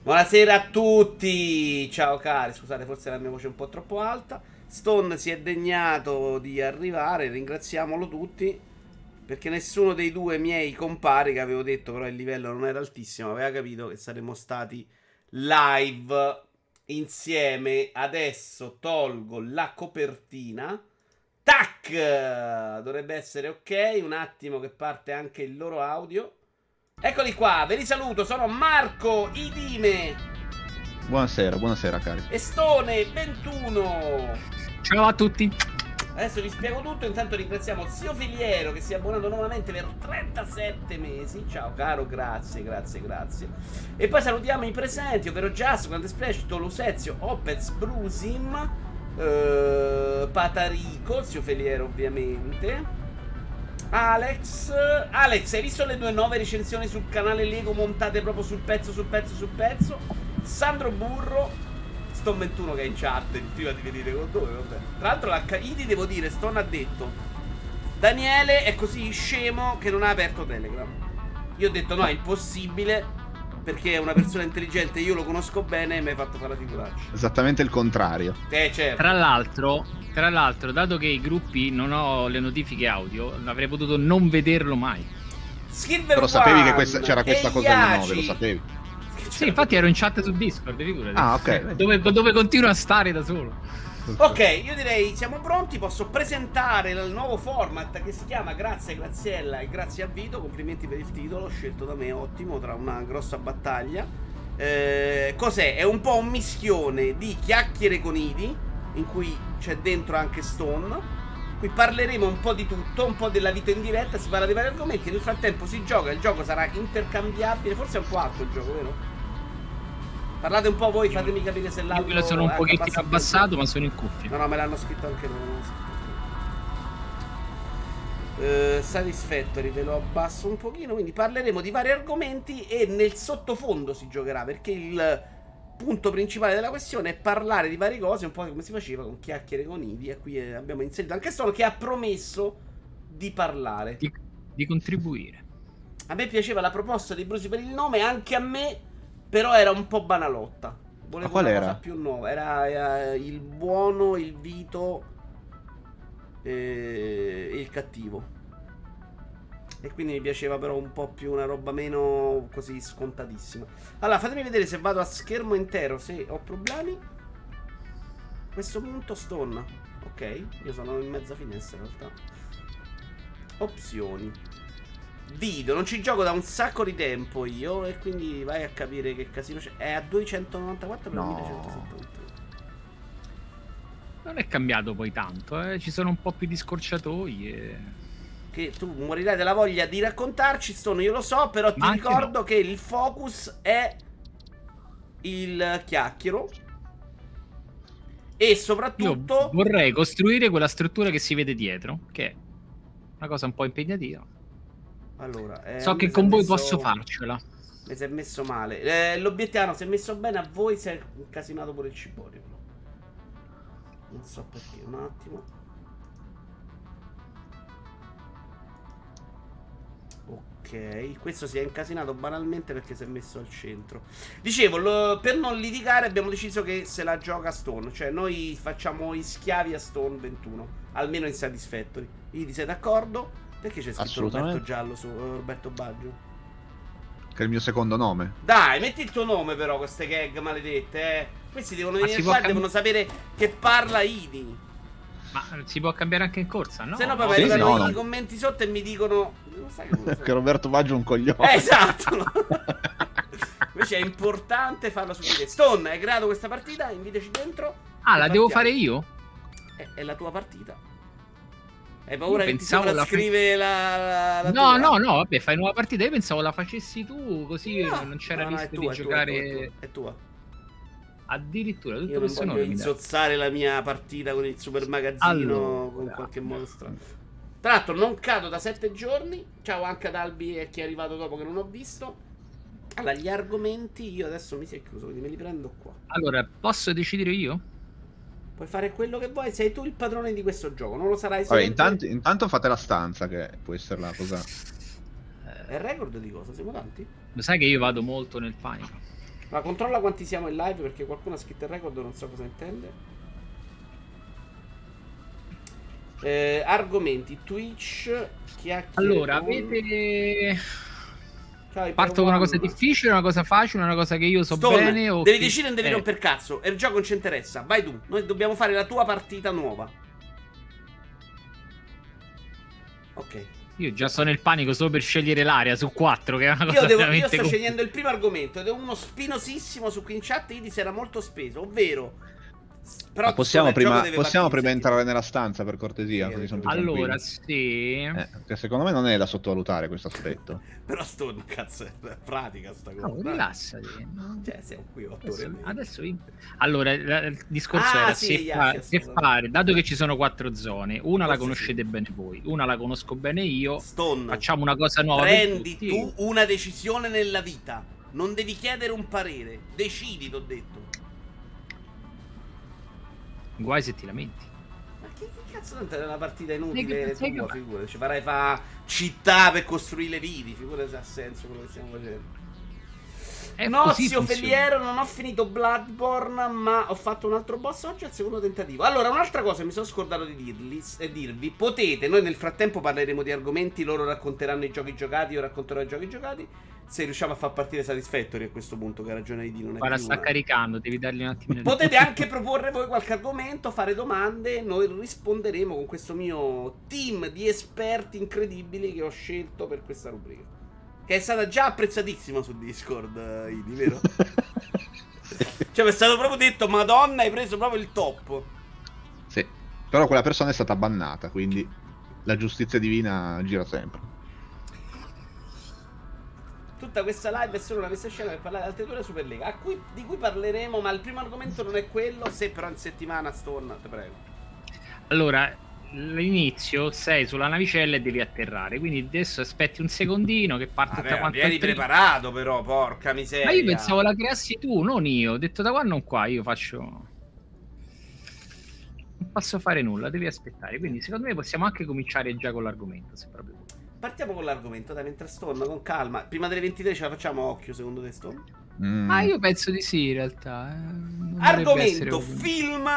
Buonasera a tutti. Ciao cari, scusate, forse la mia voce è un po' troppo alta. Stone si è degnato di arrivare, ringraziamolo tutti. Perché nessuno dei due miei compari, che avevo detto però il livello non era altissimo, aveva capito che saremmo stati live insieme. Adesso tolgo la copertina. Tac! Dovrebbe essere ok. Un attimo che parte anche il loro audio. Eccoli qua, ve li saluto, sono Marco Idime. Buonasera, buonasera cari. E Stone 21. Ciao a tutti. Adesso vi spiego tutto, intanto ringraziamo Zio Filiero che si è abbonato nuovamente per 37 mesi. Ciao caro, grazie, grazie, grazie. E poi salutiamo i presenti, ovvero Just, Grande Splash, Tolusezio, Opez, Brusim, eh, Patarico, Zio Filiero ovviamente. Alex, Alex, hai visto le due nuove recensioni sul canale Lego montate proprio sul pezzo, sul pezzo, sul pezzo? Sandro Burro, Stone 21 che è in chat, prima di venire con noi, vabbè. Tra l'altro la Caidi devo dire, Stone ha detto Daniele è così scemo che non ha aperto Telegram. Io ho detto no, è impossibile perché è una persona intelligente, io lo conosco bene e mi hai fatto fare la figuraccia. Esattamente il contrario. Eh, certo. Tra l'altro, tra l'altro, dato che i gruppi non ho le notifiche audio, avrei potuto non vederlo mai. Silver Però sapevi che questa- c'era questa e cosa alle Iaci. 9, lo sapevi. Sì, infatti ero in chat su Discord, figurati. Ah, ok. Dove, dove continuo a stare da solo. Ok, io direi siamo pronti, posso presentare il nuovo format che si chiama Grazie Graziella e Grazie a Vito, complimenti per il titolo, scelto da me, ottimo, tra una grossa battaglia. Eh, cos'è? È un po' un mischione di chiacchiere con Idi, in cui c'è dentro anche Stone. Qui parleremo un po' di tutto, un po' della vita in diretta, si parla di vari argomenti, nel frattempo si gioca, il gioco sarà intercambiabile, forse è un po' alto il gioco, vero? Parlate un po' voi, fatemi capire se Io l'altro lo sono un pochettino abbassa- abbassato, ma sono in cuffia. No, no, me l'hanno scritto anche loro. scritto. Eh, Satisfactory ve lo abbasso un pochino. Quindi parleremo di vari argomenti e nel sottofondo si giocherà perché il punto principale della questione è parlare di varie cose, un po' come si faceva con chiacchiere con Idi. E qui eh, abbiamo inserito anche Stone che ha promesso di parlare. Di, di contribuire. A me piaceva la proposta di Brusi per il nome, anche a me, però era un po' banalotta. Volevo qual una era? cosa più nuova. Era eh, il buono, il Vito e il cattivo. E quindi mi piaceva però un po' più una roba meno così scontatissima. Allora, fatemi vedere se vado a schermo intero, se ho problemi. A questo punto stone. Ok, io sono in mezza finestra in realtà. Opzioni. Video, non ci gioco da un sacco di tempo io e quindi vai a capire che casino c'è. È a 294 per No. 1171. Non è cambiato poi tanto, eh. ci sono un po' più di scorciatoie. Che tu morirai della voglia di raccontarci, Stone, io lo so, però ti Ma ricordo che il focus è il chiacchiero. E Io soprattutto vorrei costruire quella struttura che si vede dietro, che è una cosa un po' impegnativa. Allora, eh, so che con voi messo- posso farcela. Mi si è messo male. Eh, l'obiettivo si è messo bene a voi, si è incasinato pure il ciborio. Non so perché, un attimo. Ok, questo si è incasinato banalmente perché si è messo al centro. Dicevo, lo- per non litigare abbiamo deciso che se la gioca Stone, cioè noi facciamo i schiavi a Stone 21, almeno in Satisfactory. Idi, sei d'accordo? Perché c'è scritto Assolutamente. Roberto Giallo su eh, Roberto Baggio? Che è il mio secondo nome. Dai, metti il tuo nome però, queste gag maledette, eh. Questi devono Ma venire qua e devono sapere che parla Idi. Ma si può cambiare anche in corsa, no? Se no poi sì, arrivano no, i no. commenti sotto e mi dicono... Non sai che che Roberto Baggio è un coglione. Eh, esatto. Invece è importante farlo su di te. Stone, hai creato questa partita? Invitaci dentro. Ah, la devo partiamo. fare io? È, è la tua partita. Hai paura Io che ti pensavo la- sovrascrive la, la, No, tua? no, no, vabbè, fai nuova partita. Io pensavo la facessi tu, così No, non c'era no, no, è rischio tua, di è tua, giocare. È tua, è tua. Addirittura tutto Io non questo voglio insozzare la mia partita con il super magazzino Allora. con qualche modo strano. Tra l'altro non cado da sette giorni. Ciao anche ad Albi e chi è arrivato dopo che non ho visto. Allora, gli argomenti io adesso mi si è chiuso, quindi me li prendo qua. Allora, posso decidere io? Puoi fare quello che vuoi, sei tu il padrone di questo gioco, non lo sarai Vabbè, sempre. intanto, intanto fate la stanza, che può essere la cosa. È il record di cosa? Siamo tanti? Lo sai che io vado molto nel panico. Ma controlla quanti siamo in live perché qualcuno ha scritto il record, non so cosa intende. Eh, argomenti Twitch chiacchiere Allora, con- avete. Ciao, Parto con una cosa difficile, una cosa facile, una cosa che io so Stone, bene. O devi che- decidere, non devi eh, rompere cazzo. È il gioco non ci interessa. Vai tu. Noi dobbiamo fare la tua partita nuova. Ok. Io già sono nel panico solo per scegliere l'area su 4, che è una cosa Io, devo, io sto compl- scegliendo il primo argomento ed è uno spinosissimo su cui in chat Idi si era molto speso, ovvero... Però possiamo, prima, possiamo prima entrare nella stanza per cortesia? Sì, così sono più Allora, sì. Eh, perché secondo me non è da sottovalutare questo aspetto. Però Stone, cazzo, è pratica sta cosa. No, rilassati. no? Cioè, siamo qui otto ore Adesso, adesso allora il discorso Ah, era sì, se, Yash, fa- se assolutamente. fare, dato che ci sono quattro zone, una la Forse conoscete bene voi, una la conosco bene io, Stone, facciamo una cosa nuova. prendi tu una decisione nella vita. Non devi chiedere un parere. Decidi, t'ho detto. Guai se ti lamenti. Ma che, che cazzo è una partita Sai inutile? che- sai che- figurati. Ci farai fa città per costruire le viti. Figurati se ha senso quello che stiamo facendo. È no, così zio. Feliero, non ho finito Bloodborne, ma ho fatto un altro boss oggi al secondo tentativo. Allora, un'altra cosa mi sono scordato di dirli, e dirvi, potete, noi nel frattempo parleremo di argomenti, loro racconteranno i giochi giocati, io racconterò i giochi giocati. Se riusciamo a far partire Satisfactory a questo punto, che ha ragione di non è Guarda, sta una- caricando, devi dargli un attimo di Potete anche proporre voi qualche argomento, fare domande, noi risponderemo con questo mio team di esperti incredibili che ho scelto per questa rubrica. Che è stata già apprezzatissima su Discord, eh, Idi, vero? Cioè, mi è stato proprio detto, Madonna, hai preso proprio il top. sì. Però quella persona è stata bannata, quindi la giustizia divina gira sempre. Tutta questa live è solo una messa scena per parlare di altre due Superlega, a cui- di cui parleremo, ma il primo argomento non è quello, se però in settimana, Stone, te prego. Allora, l'inizio sei sulla navicella e devi atterrare. Quindi adesso aspetti un secondino che parte Vabbè, quanta vieni il tri- preparato però, porca miseria. Ma io pensavo la creassi tu, non io. Ho detto da qua non qua, io faccio. Non posso fare nulla, devi aspettare. Quindi secondo me possiamo anche cominciare già con l'argomento. Se proprio. Partiamo con l'argomento, dai, mentre Stone, con calma. Prima delle 23 ce la facciamo a occhio, secondo te, Stone? Mm. Ma io penso di sì, in realtà. eh. Argomento, film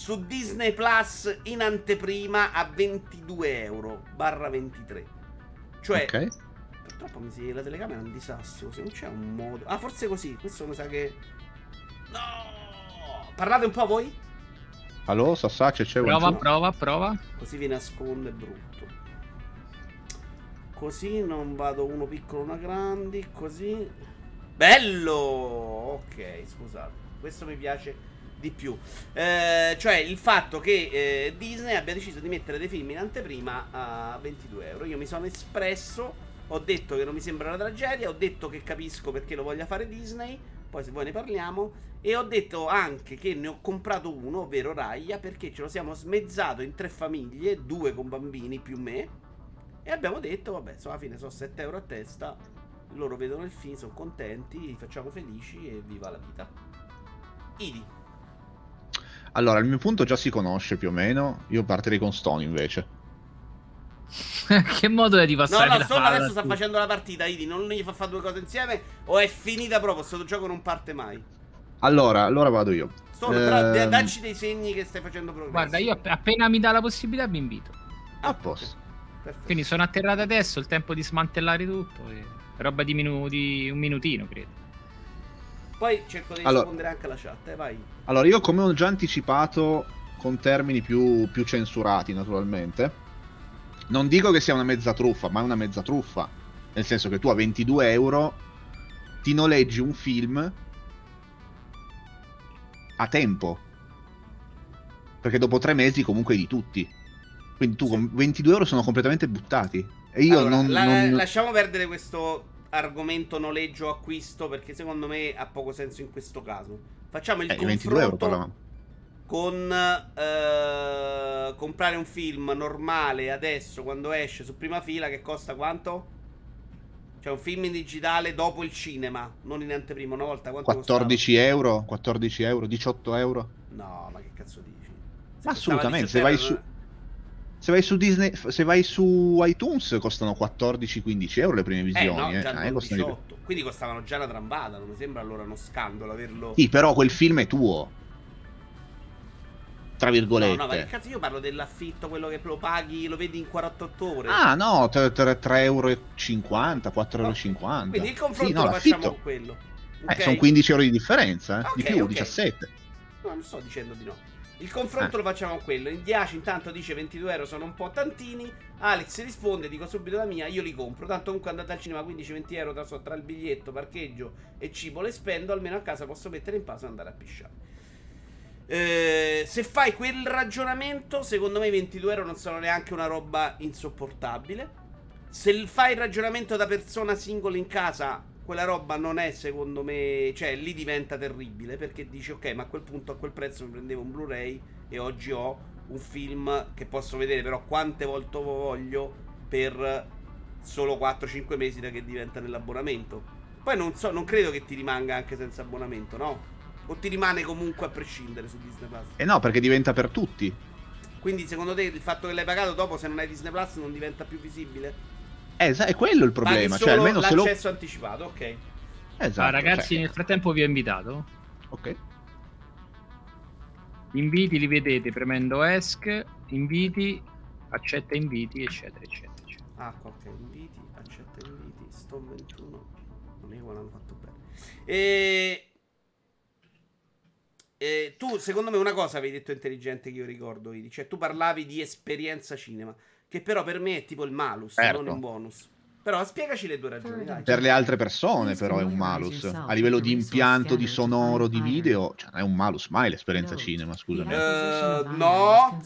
su Disney Plus in anteprima a 22 euro, barra 23. Cioè, Ok. purtroppo mi si... la telecamera è un disastro, se non c'è un modo... Ah, forse così, questo mi sa che... No! Parlate un po' voi? Allora, Sassace c'è Prova, un prova, prova. Così vi nasconde brutto. Così non vado uno piccolo, una grandi, così. Bello! Ok, scusate. Questo mi piace di più. Eh, cioè il fatto che eh, Disney abbia deciso di mettere dei film in anteprima a 22 euro. Io mi sono espresso, ho detto che non mi sembra una tragedia, ho detto che capisco perché lo voglia fare Disney, poi se voi ne parliamo, e ho detto anche che ne ho comprato uno, ovvero Raya, perché ce lo siamo smezzato in tre famiglie, due con bambini più me, e abbiamo detto, vabbè, insomma, alla fine sono 7 euro a testa, loro vedono il film, sono contenti, li facciamo felici e viva la vita. Idi. Allora, il mio punto già si conosce più o meno. Io partirei con Stone invece. che modo è di No, passare no, la Stone adesso sta tu? facendo la partita, Idi, non gli fa fare due cose insieme o è finita proprio, questo gioco non parte mai. Allora, allora vado io. Stone, però Ehm, dacci dei segni che stai facendo progresso. Guarda, io app- appena mi dà la possibilità vi invito. A posto. Perfetto. Quindi sono atterrato adesso, il tempo di smantellare tutto. e- Roba di, minu- di un minutino, credo. Poi cerco di Allora- rispondere anche alla chat, eh, vai. Allora, io come ho già anticipato con termini più, più censurati, naturalmente, non dico che sia una mezza truffa, ma è una mezza truffa. Nel senso che tu a 22 euro ti noleggi un film a tempo. Perché dopo tre mesi comunque hai di tutti. Quindi tu con 22 euro sono completamente buttati. E io Allora, non... la- non- Lasciamo perdere questo argomento noleggio acquisto perché secondo me ha poco senso in questo caso. Facciamo il eh, 22 euro parlavamo. con eh, comprare un film normale adesso quando esce su prima fila che costa quanto? Cioè un film in digitale dopo il cinema, non in anteprima, una volta quanto 14 euro, 14 euro, 18 euro. costava? No, ma che cazzo dici? Se Ma costava assolutamente, 18 se vai euro, su- Se vai su Disney, se vai su iTunes costano 14-15 euro le prime Eh visioni. no, eh. di più. 18. Quindi costavano già una trambata, non mi sembra allora uno scandalo averlo... Sì, però quel film è tuo. Tra No, virgolette. no, ma che cazzo io parlo dell'affitto, quello che lo paghi, lo vedi in 48 ore. Ah, no, 3,50 euro, 4,50 euro. Quindi il confronto Sì, no, lo facciamo con quello. Eh, sono 15 euro di differenza, eh? Di più, ok. 17. No, non sto dicendo di no. Il confronto Eh. lo facciamo con quello. In 10 intanto dice 22 euro sono un po' tantini. Alex risponde, dico subito la mia, io li compro. Tanto comunque andate al cinema 15-20 euro tra, tra il biglietto, parcheggio e cibo le spendo. Almeno a casa posso mettere in pausa e andare a pisciare. Eh, se fai quel ragionamento, secondo me i 22 euro non sono neanche una roba insopportabile. Se il- fai il ragionamento da persona singola in casa, quella roba non è secondo me, cioè lì diventa terribile perché dici ok, ma a quel punto a quel prezzo mi prendevo un Blu-ray e oggi ho un film che posso vedere però quante volte voglio per solo 4-5 mesi da che diventa nell'abbonamento. Poi non so, non credo che ti rimanga anche senza abbonamento, no? O ti rimane comunque a prescindere su Disney Plus. E no, perché diventa per tutti. Quindi secondo te il fatto che l'hai pagato dopo se non hai Disney Plus non diventa più visibile? Sa- è quello il problema. Cioè, almeno se lo. l'accesso anticipato, ok. Esatto. Ah, ragazzi, cioè, nel frattempo vi ho invitato. Ok. Gli inviti li vedete premendo ESC, inviti, accetta inviti, eccetera, eccetera. eccetera. Ah, ok, inviti, accetta inviti, Stone 21. Non è che l'hanno fatto bene. E... e tu, secondo me, una cosa avevi detto intelligente che io ricordo, Idi. Cioè, tu parlavi di esperienza cinema, che però per me è tipo il malus, Certo. non un bonus. Però spiegaci le due ragioni, dai. Per le altre persone, però, è un malus. A livello di impianto, di sonoro, di video, cioè, non è un malus mai l'esperienza cinema, scusami. Eh, no,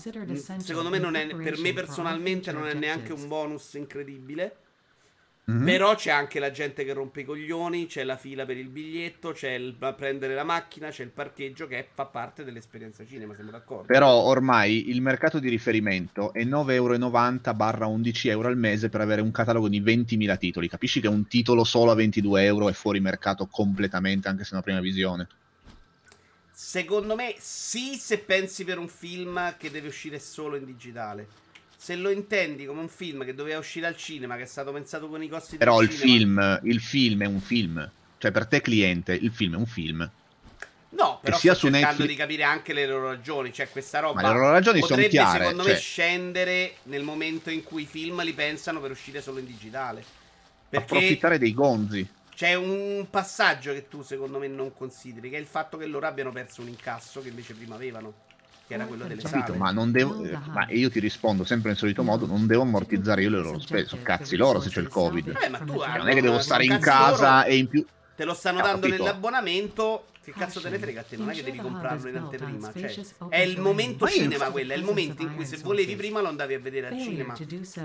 secondo me non è, per me personalmente non è neanche un bonus incredibile. Mhm. Però c'è anche la gente che rompe i coglioni, c'è la fila per il biglietto, c'è il prendere la macchina, c'è il parcheggio che fa parte dell'esperienza cinema, siamo d'accordo? Però ormai il mercato di riferimento è 9,90 barra 11 euro al mese per avere un catalogo di 20.000 titoli. Capisci che un titolo solo a 22 euro è fuori mercato completamente, anche se è una prima visione. Secondo me sì se pensi per un film che deve uscire solo in digitale. Se lo intendi come un film che doveva uscire al cinema, che è stato pensato con i costi Però del il cinema... film, il film è un film. Cioè, per te cliente, il film è un film. No, però sto cercando Netflix- di capire anche le loro ragioni. Cioè, questa roba Ma le loro ragioni sono potrebbe, chiare, secondo me, cioè- scendere nel momento in cui i film li pensano per uscire solo in digitale. Perché Approfittare dei gonzi. c'è un passaggio che tu, secondo me, non consideri, che è il fatto che loro abbiano perso un incasso che invece prima avevano, che era quello delle Capito? sale. Ma, non devo, eh, ma io ti rispondo sempre nel solito modo: non devo ammortizzare io le loro spese. Sono cazzi loro se c'è il Covid. Eh, ma tu non è che devo stare in casa loro. e in più. Te lo stanno dando capito. nell'abbonamento. Che cazzo te ne frega a te? Non è che devi comprarlo in anteprima. Cioè, è il momento cinema quello. È il momento in cui se volevi prima lo andavi a vedere al cinema.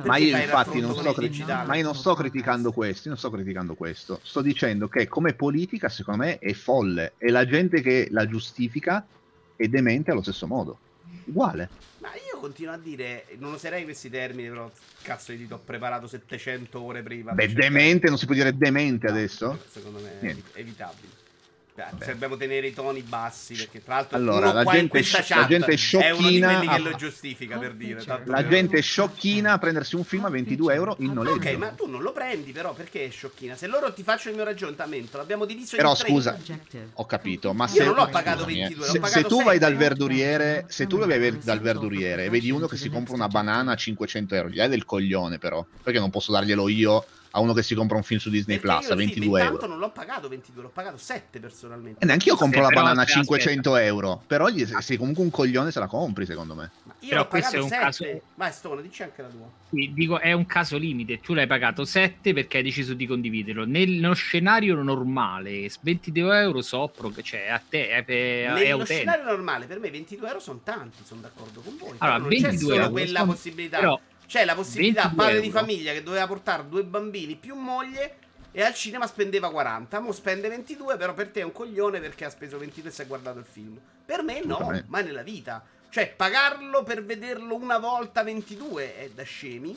Ma io infatti non sto, cri- ma io non sto criticando questo, non sto criticando questo. Sto dicendo che come politica, secondo me, è folle. E la gente che la giustifica è demente allo stesso modo. Uguale. Ma io continuo a dire, non userei questi termini, però cazzo ti ho preparato 700 ore prima. Beh, cercare- demente, non si può dire demente No, adesso? Secondo me è Niente. evi- evitabile. Se dobbiamo tenere i toni bassi, perché tra l'altro Allora, la qua in gente la chat gente è uno di sciocchina quelli che lo giustifica per dire. tanto La gente è sciocchina a prendersi un film a 22 euro in noleggio. Ok, ma tu non lo prendi però perché è sciocchina? Se loro ti faccio il mio ragionamento, l'abbiamo diviso Però in tre. scusa, ho capito, ma Io se, non l'ho pagato scusami, eh, 22, l'ho se, pagato se tu vai 7. dal verduriere, se tu vai dal verduriere e vedi uno che si compra una banana a 500 euro, gli dai del coglione però, perché non posso darglielo io a uno che si compra un film su Disney Perché Plus io a il film 22 intanto euro. non l'ho pagato 22, l'ho pagato 7 personalmente. E neanche io compro Sì, la banana a aspetta. 500 euro, però gli, sei comunque un coglione se la compri secondo me. Ma io Però l'ho questo pagato è un 7. caso- Vai Stone, dici anche la tua. Sì, dico, è un caso limite. Tu l'hai pagato 7 perché hai deciso di condividerlo. Nello scenario normale, 22 euro so, cioè a te è, è, è Nello scenario normale per me 22 euro sono tanti, sono d'accordo con voi. Allora, Però non c'è 22 solo euro quella sono- possibilità. però C'è la possibilità 22 padre di euro. famiglia che doveva portare due bambini più moglie e al cinema spendeva 40. Mo spende 22, però per te è un coglione perché ha speso 22 e si è guardato il film. Per me no, Assolutamente. mai nella vita. Cioè, pagarlo per vederlo una volta 22 è da scemi.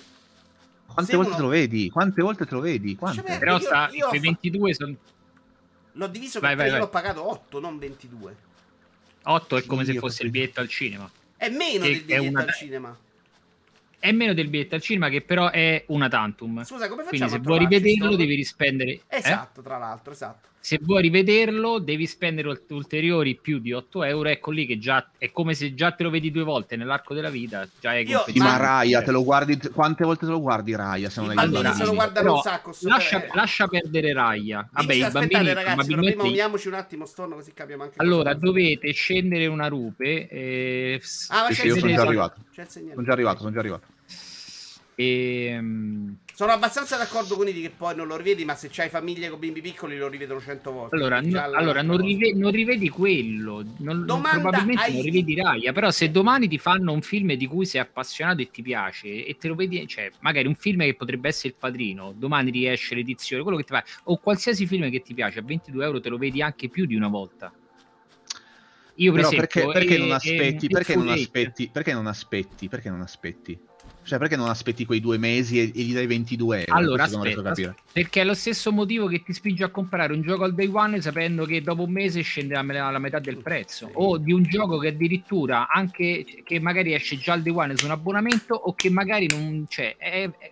Quante Se volte uno- te lo vedi? Quante volte te lo vedi? Quante? Lasciami- Però Io- sta, io ho quei fa- 22 sono L'ho diviso Vai, perché vai, io vai. l'ho pagato 8, non 22. 8 è come Sì, se fosse il biglietto al cinema. È meno Che del biglietto una- al cinema. È meno del biglietto al cinema, che però è una tantum. Scusa, come facciamo Quindi se a vuoi rivederlo sto- devi rispendere... eh? Esatto, tra l'altro, esatto. Se vuoi rivederlo devi spendere ult- ulteriori più di 8 euro. Ecco lì che già è come se già te lo vedi due volte nell'arco della vita. Già è Io- ma Raya, te lo guardi. Quante volte te lo guardi Raya? Se non hai Allora, se lo guardano però un sacco. Lascia, per- lascia perdere Raya. Vabbè, Dici, i bambini ragazzi, prima uniamoci un attimo storno così capiamo anche Allora, cosa- dovete scendere una rupe. Eh, s- Ah, ma Sì, c'è sì, il io sono segnale. già arrivato. C'è il segnale. Sono già arrivato, sono già arrivato. E, mm, Sono abbastanza d'accordo con Idi che poi non lo rivedi, ma se c'hai famiglie con bimbi piccoli lo rivedono cento volte. allora, no- allora non, rive- non rivedi quello. Non, Domanda probabilmente ai- non rivedi Raya. Però, se domani ti fanno un film di cui sei appassionato e ti piace, e te lo vedi, cioè, magari un film che potrebbe essere Il Padrino, domani riesce l'edizione, quello che ti fa, o qualsiasi film che ti piace a 22 euro, te lo vedi anche più di una volta. Io, per Però esempio, perché, perché e- non aspetti? e Perché non Full Eight- aspetti? Perché non aspetti? Perché non aspetti? Cioè, perché non aspetti quei due mesi e, e gli dai 22 euro? Allora, aspetta, perché è lo stesso motivo che ti spinge a comprare un gioco al day one sapendo che dopo un mese scende la, la metà del prezzo, o di un gioco che addirittura anche che magari esce già al day one su un abbonamento o che magari non c'è. È, è-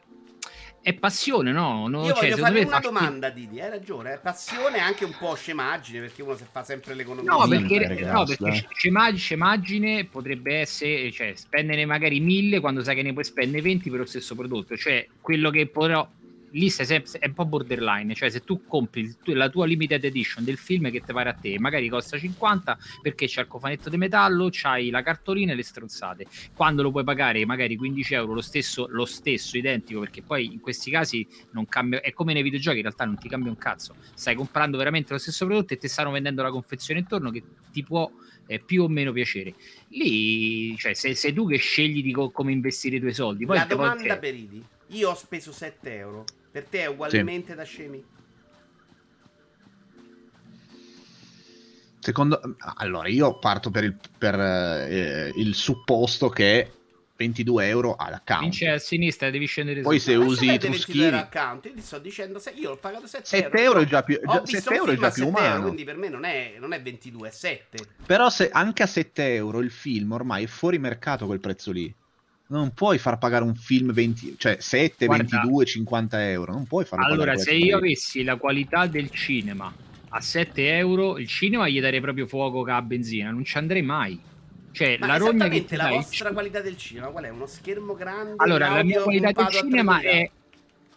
è passione, no? No, Io cioè, voglio fare una fa- domanda, Didi. Hai ragione, è passione e anche un po' scemaggine perché uno se fa sempre l'economia. No, perché, ragazzi, no, perché dai. sc- scemag- scemaggine potrebbe essere, cioè, spendere magari 1000 quando sai che ne puoi spendere 20 per lo stesso prodotto. Cioè, quello che però lì sei sempre, è un po' borderline. Cioè, se tu compri il la tua limited edition del film che ti pare a te, magari costa 50 perché c'è il cofanetto di metallo, c'hai la cartolina e le stronzate. Quando lo puoi pagare magari 15 euro, lo stesso, lo stesso identico, perché poi in questi casi non cambia, è come nei videogiochi, in realtà non ti cambia un cazzo. Stai comprando veramente lo stesso prodotto e ti stanno vendendo la confezione intorno che ti può eh, più o meno piacere. Lì, cioè, sei, sei tu che scegli di co- come investire i tuoi soldi. Poi La domanda per Idi. Io ho speso 7 euro. Per te è ugualmente da scemi? Secondo... Allora, io parto per il, per, eh, il supposto che 22 euro all'account. vince a sinistra, devi scendere Poi se usi i truschini... 22 account. Io ti sto dicendo, se io ho pagato 7, 7 euro è già più, Ho già- visto 7 un euro è già più 7 euro, umano. quindi per me non è, non è 22, è 7. Però se anche a 7 euro il film ormai è fuori mercato quel prezzo lì. Non puoi far pagare un film 20, cioè 7, Guarda. 22, 50 euro. Non puoi farlo Allora, pagare se io avessi la qualità del cinema a 7 euro, il cinema gli darei proprio fuoco che a benzina, non ci andrei mai. Cioè, Ma la rogna che la vostra qualità del cinema qual è? Uno schermo grande? Allora, la mia qualità del cinema 3000? è,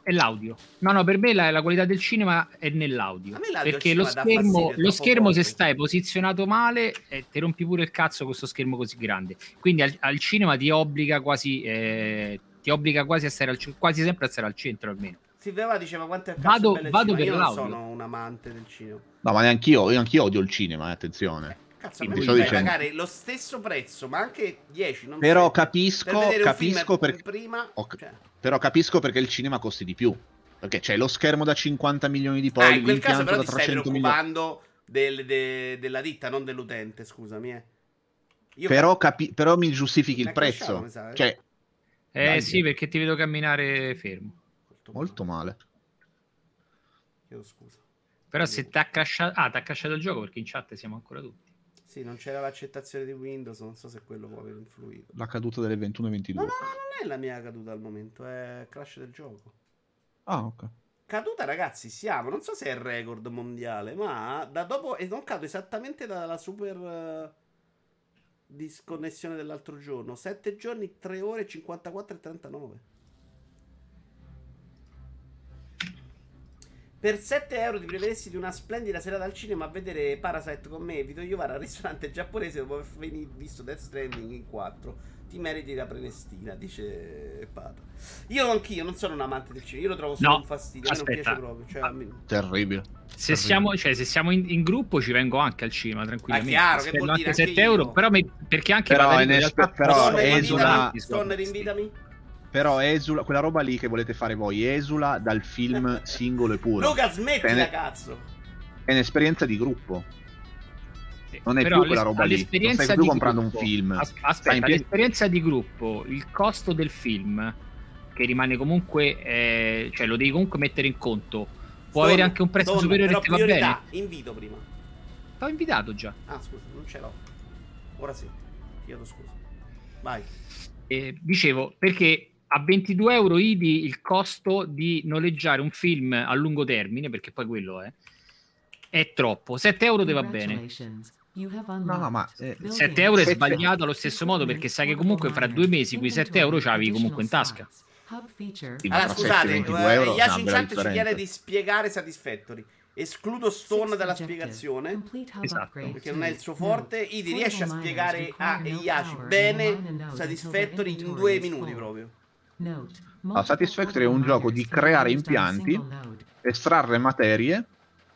è l'audio. No, no, per me la, la qualità del cinema è nell'audio. Perché lo schermo, lo schermo se stai posizionato male, eh, ti rompi pure il cazzo con questo schermo così grande. Quindi al, al cinema ti obbliga quasi, eh, ti obbliga quasi a stare al, quasi sempre a stare al centro almeno. Silvia diceva quanto è cazzo Vado- bello il vado cinema. per Io non l'audio. sono un amante del cinema. No, ma neanch'io, io anch'io odio il cinema, eh, attenzione. Cazzo, fai dicendo. pagare lo stesso prezzo, ma anche 10, non Però 7, capisco, per capisco perché prima, Ok. cioè. Però capisco perché il cinema costi di più. Perché c'è lo schermo da 50 milioni di Ah, polli, in quel caso l'impianto però da ti stai 300 milioni. preoccupando del- de- della ditta, non dell'utente, scusami, eh. Io Però, capi- però mi giustifichi il prezzo. sa, eh. Cioè, Eh Dai. sì, perché ti vedo camminare fermo. molto male. Chiedo scusa. Però se ti ha crashato... Ah, ti ha crashato il gioco perché in chat siamo ancora tutti. Sì, non c'era l'accettazione di Windows, non so se quello può aver influito. La caduta delle 21 e 22. No, no, no, non è la mia caduta al momento, è crash del gioco. Ah, ok. Caduta, ragazzi, siamo. Non so se è il record mondiale, ma da dopo. E non cado esattamente dalla super eh, disconnessione dell'altro giorno. 7 giorni, 3 ore, 54 e 39. Per 7 euro ti prevedessi di una splendida serata al cinema a vedere Parasite con me e Vito Iovara al ristorante giapponese dopo aver visto Death Stranding in 4. Ti meriti la prenestina, dice Pata. Io anch'io non sono un amante del cinema, io lo trovo solo No, un fastidio. A me non aspetta. piace proprio. Cioè, a me- Terribile. Se Terribile. siamo, cioè, se siamo in, in gruppo ci vengo anche al cinema tranquillamente. È chiaro, che Spendo vuol dire anche anche 7 euro, io. però mi- perché anche Però in realtà però esula-. Stoner, invitami. Però esula, quella roba lì che volete fare voi esula dal film singolo e puro. Luca, smettila, Bene. cazzo. È un'esperienza di gruppo. Sì, Non è però più quella roba lì. Non stai più di comprando un gruppo- film. as- Stai aspetta, piedi- l'esperienza di gruppo, il costo del film, che rimane comunque, eh, cioè lo devi comunque mettere in conto, può Stoner, avere anche un prezzo Stoner, superiore però e ti va bene. invito prima. T'ho invitato già. Ah, scusa, non ce l'ho. Ora sì. Chiedo scusa. Vai. Eh, dicevo, perché a 22 euro IDI il costo di noleggiare un film a lungo termine, perché poi quello è, è troppo. 7 euro ti va bene. No, no, ma eh, 7 euro è sbagliato allo stesso modo perché sai che comunque fra due mesi quei 7 euro ce l'avevi comunque in tasca. sì, Allora, scusate, 22 euro, Yashin una bella Chat ci chiede di spiegare Satisfactory. Escludo Stone dalla spiegazione. Esatto. Perché non è il suo forte. Idi riesce a spiegare a Yashi bene Satisfactory in due minuti proprio. Ah, Satisfactory è un gioco di creare impianti, estrarre materie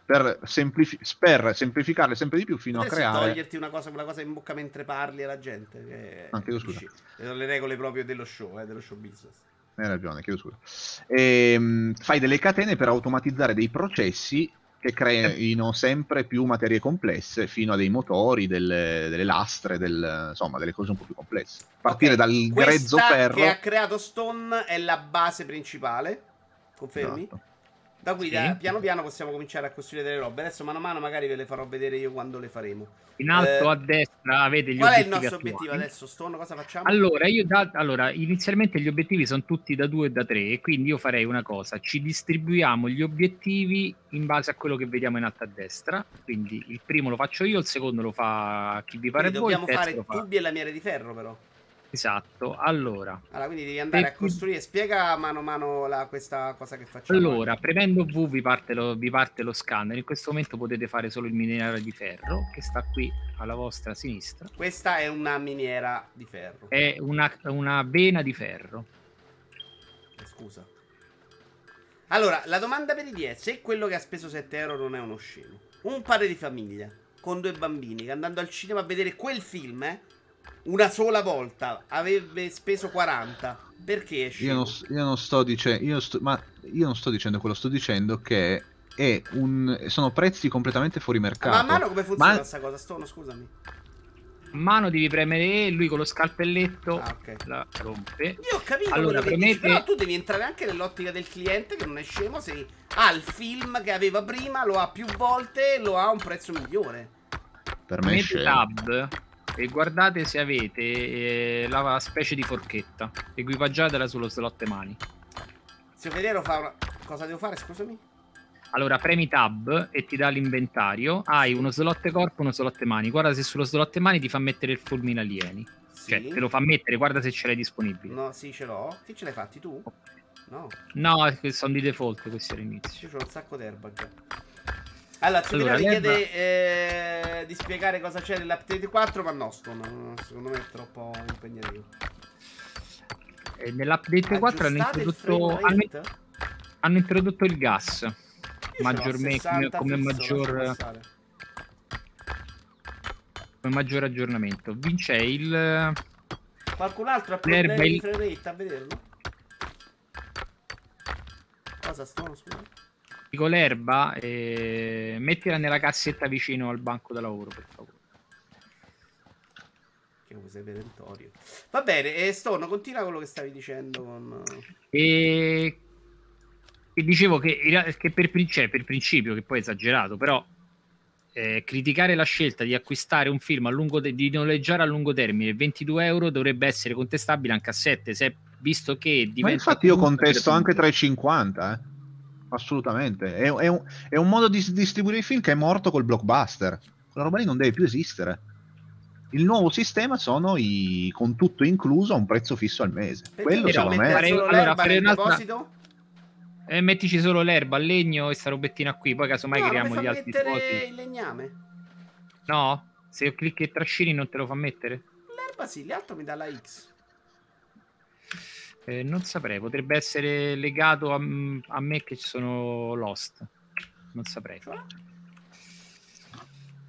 per, semplifi- per semplificarle sempre di più fino a Potresti creare toglierti una cosa, cosa in bocca mentre parli alla gente. Che... Ah, chiedo scusa. Sono le regole proprio dello show, eh, dello show business. Hai ragione, chiedo scusa. Ehm, fai delle catene per automatizzare dei processi che creino sempre più materie complesse fino a dei motori, delle, delle lastre, del- insomma delle cose un po' più complesse. Partire Ok, dal grezzo ferro. che ha creato Stone è la base principale. Confermi? Esatto. Da qui, Sì. da- piano piano possiamo cominciare a costruire delle robe. Adesso mano a mano magari ve le farò vedere io quando le faremo. In alto Eh, a destra avete gli Qual è il obiettivi nostro obiettivo attuali. adesso, Stone? Cosa facciamo? Allora, io da- allora, inizialmente gli obiettivi sono tutti da 2 e da 3 e quindi io farei una cosa, ci distribuiamo gli obiettivi in base a quello che vediamo in alto a destra, quindi il primo lo faccio io, il secondo lo fa chi vi pare Quindi voi, dobbiamo fare lo fa... tubi e lamiere di ferro, però. Esatto, allora, Allora, quindi devi andare a costruire. Spiega mano a mano la- questa cosa che facciamo. allora, premendo V vi parte, lo, vi parte lo scanner, in questo momento potete fare solo il minerale di ferro che sta qui alla vostra sinistra, Questa è una miniera di ferro. è una, una vena di ferro. Scusa. Allora, la domanda per i 10 se quello che ha speso 7 euro non è uno scemo. Un padre di famiglia con due bambini che andando al cinema a vedere quel film, eh, una sola volta, avrebbe speso 40. Perché è scemo? Io non, io non sto dicendo, io sto- ma io non sto dicendo quello, sto dicendo che è un, sono prezzi completamente fuori mercato. Ma a mano come funziona Ma- questa cosa? Stono, scusami. A mano devi premere E, lui con lo scalpelletto Ah, ok. la rompe. Io ho capito Allora, che dici, premete- però tu devi entrare anche nell'ottica del cliente che non è scemo se ha il film che aveva prima, lo ha più volte e lo ha a un prezzo migliore. per me è Premete scemo. tab e guardate se avete eh, la specie di forchetta. Equipaggiatela sullo slot mani. Se Federo fa una... Cosa devo fare, scusami? Allora premi tab e ti dà l'inventario. Hai uno slot corpo e uno slot mani. Guarda se sullo slot mani ti fa mettere il fulmine alieni. Sì. Cioè, te lo fa mettere, guarda se ce l'hai disponibile. No, sì, ce l'ho. Che ce l'hai fatti tu? No, No, sono di default questi all'inizio. io ho un sacco d'erba già. Allora, ci Allora, mi l'erba- chiede eh, di spiegare cosa c'è nell'update 4, ma no, sto, no, secondo me è troppo impegnativo. E nell'update 4 hanno il introdotto, hanno, hanno introdotto il gas. Maggiormente- 60 come fisso, maggior-. Come maggiore aggiornamento. Vince il. Qualcun altro ha L'erba problemi di il- frame rate a vederlo? Cosa sto? Scusa. Dico l'erba e mettila nella cassetta vicino al banco da lavoro, per favore. Che sei perentorio. Va bene, e Stone, continua quello che stavi dicendo con... E, e dicevo che, che per, cioè, per principio, che poi è esagerato, però eh, criticare la scelta di acquistare un film a lungo te- di noleggiare a lungo termine 22 euro dovrebbe essere contestabile anche a 7, se, visto che diventa Ma infatti io contesto anche gratuito. 3,50, eh. Assolutamente. È, è un, è un modo di distribuire i film che è morto col blockbuster. Quella roba lì non deve più esistere. Il nuovo sistema sono i con tutto incluso a un prezzo fisso al mese. Perché Quello secondo me solo allora, nel un'altra- deposito? Eh, mettici solo l'erba, il legno e sta robettina qui, poi casomai no, creiamo gli altri mettere spot. il legname? No? Se io clicchi e trascini non te lo fa mettere? L'erba sì, l'altro mi dà la X. Eh, non saprei, potrebbe essere legato a, a me che sono lost. Non saprei. Cioè?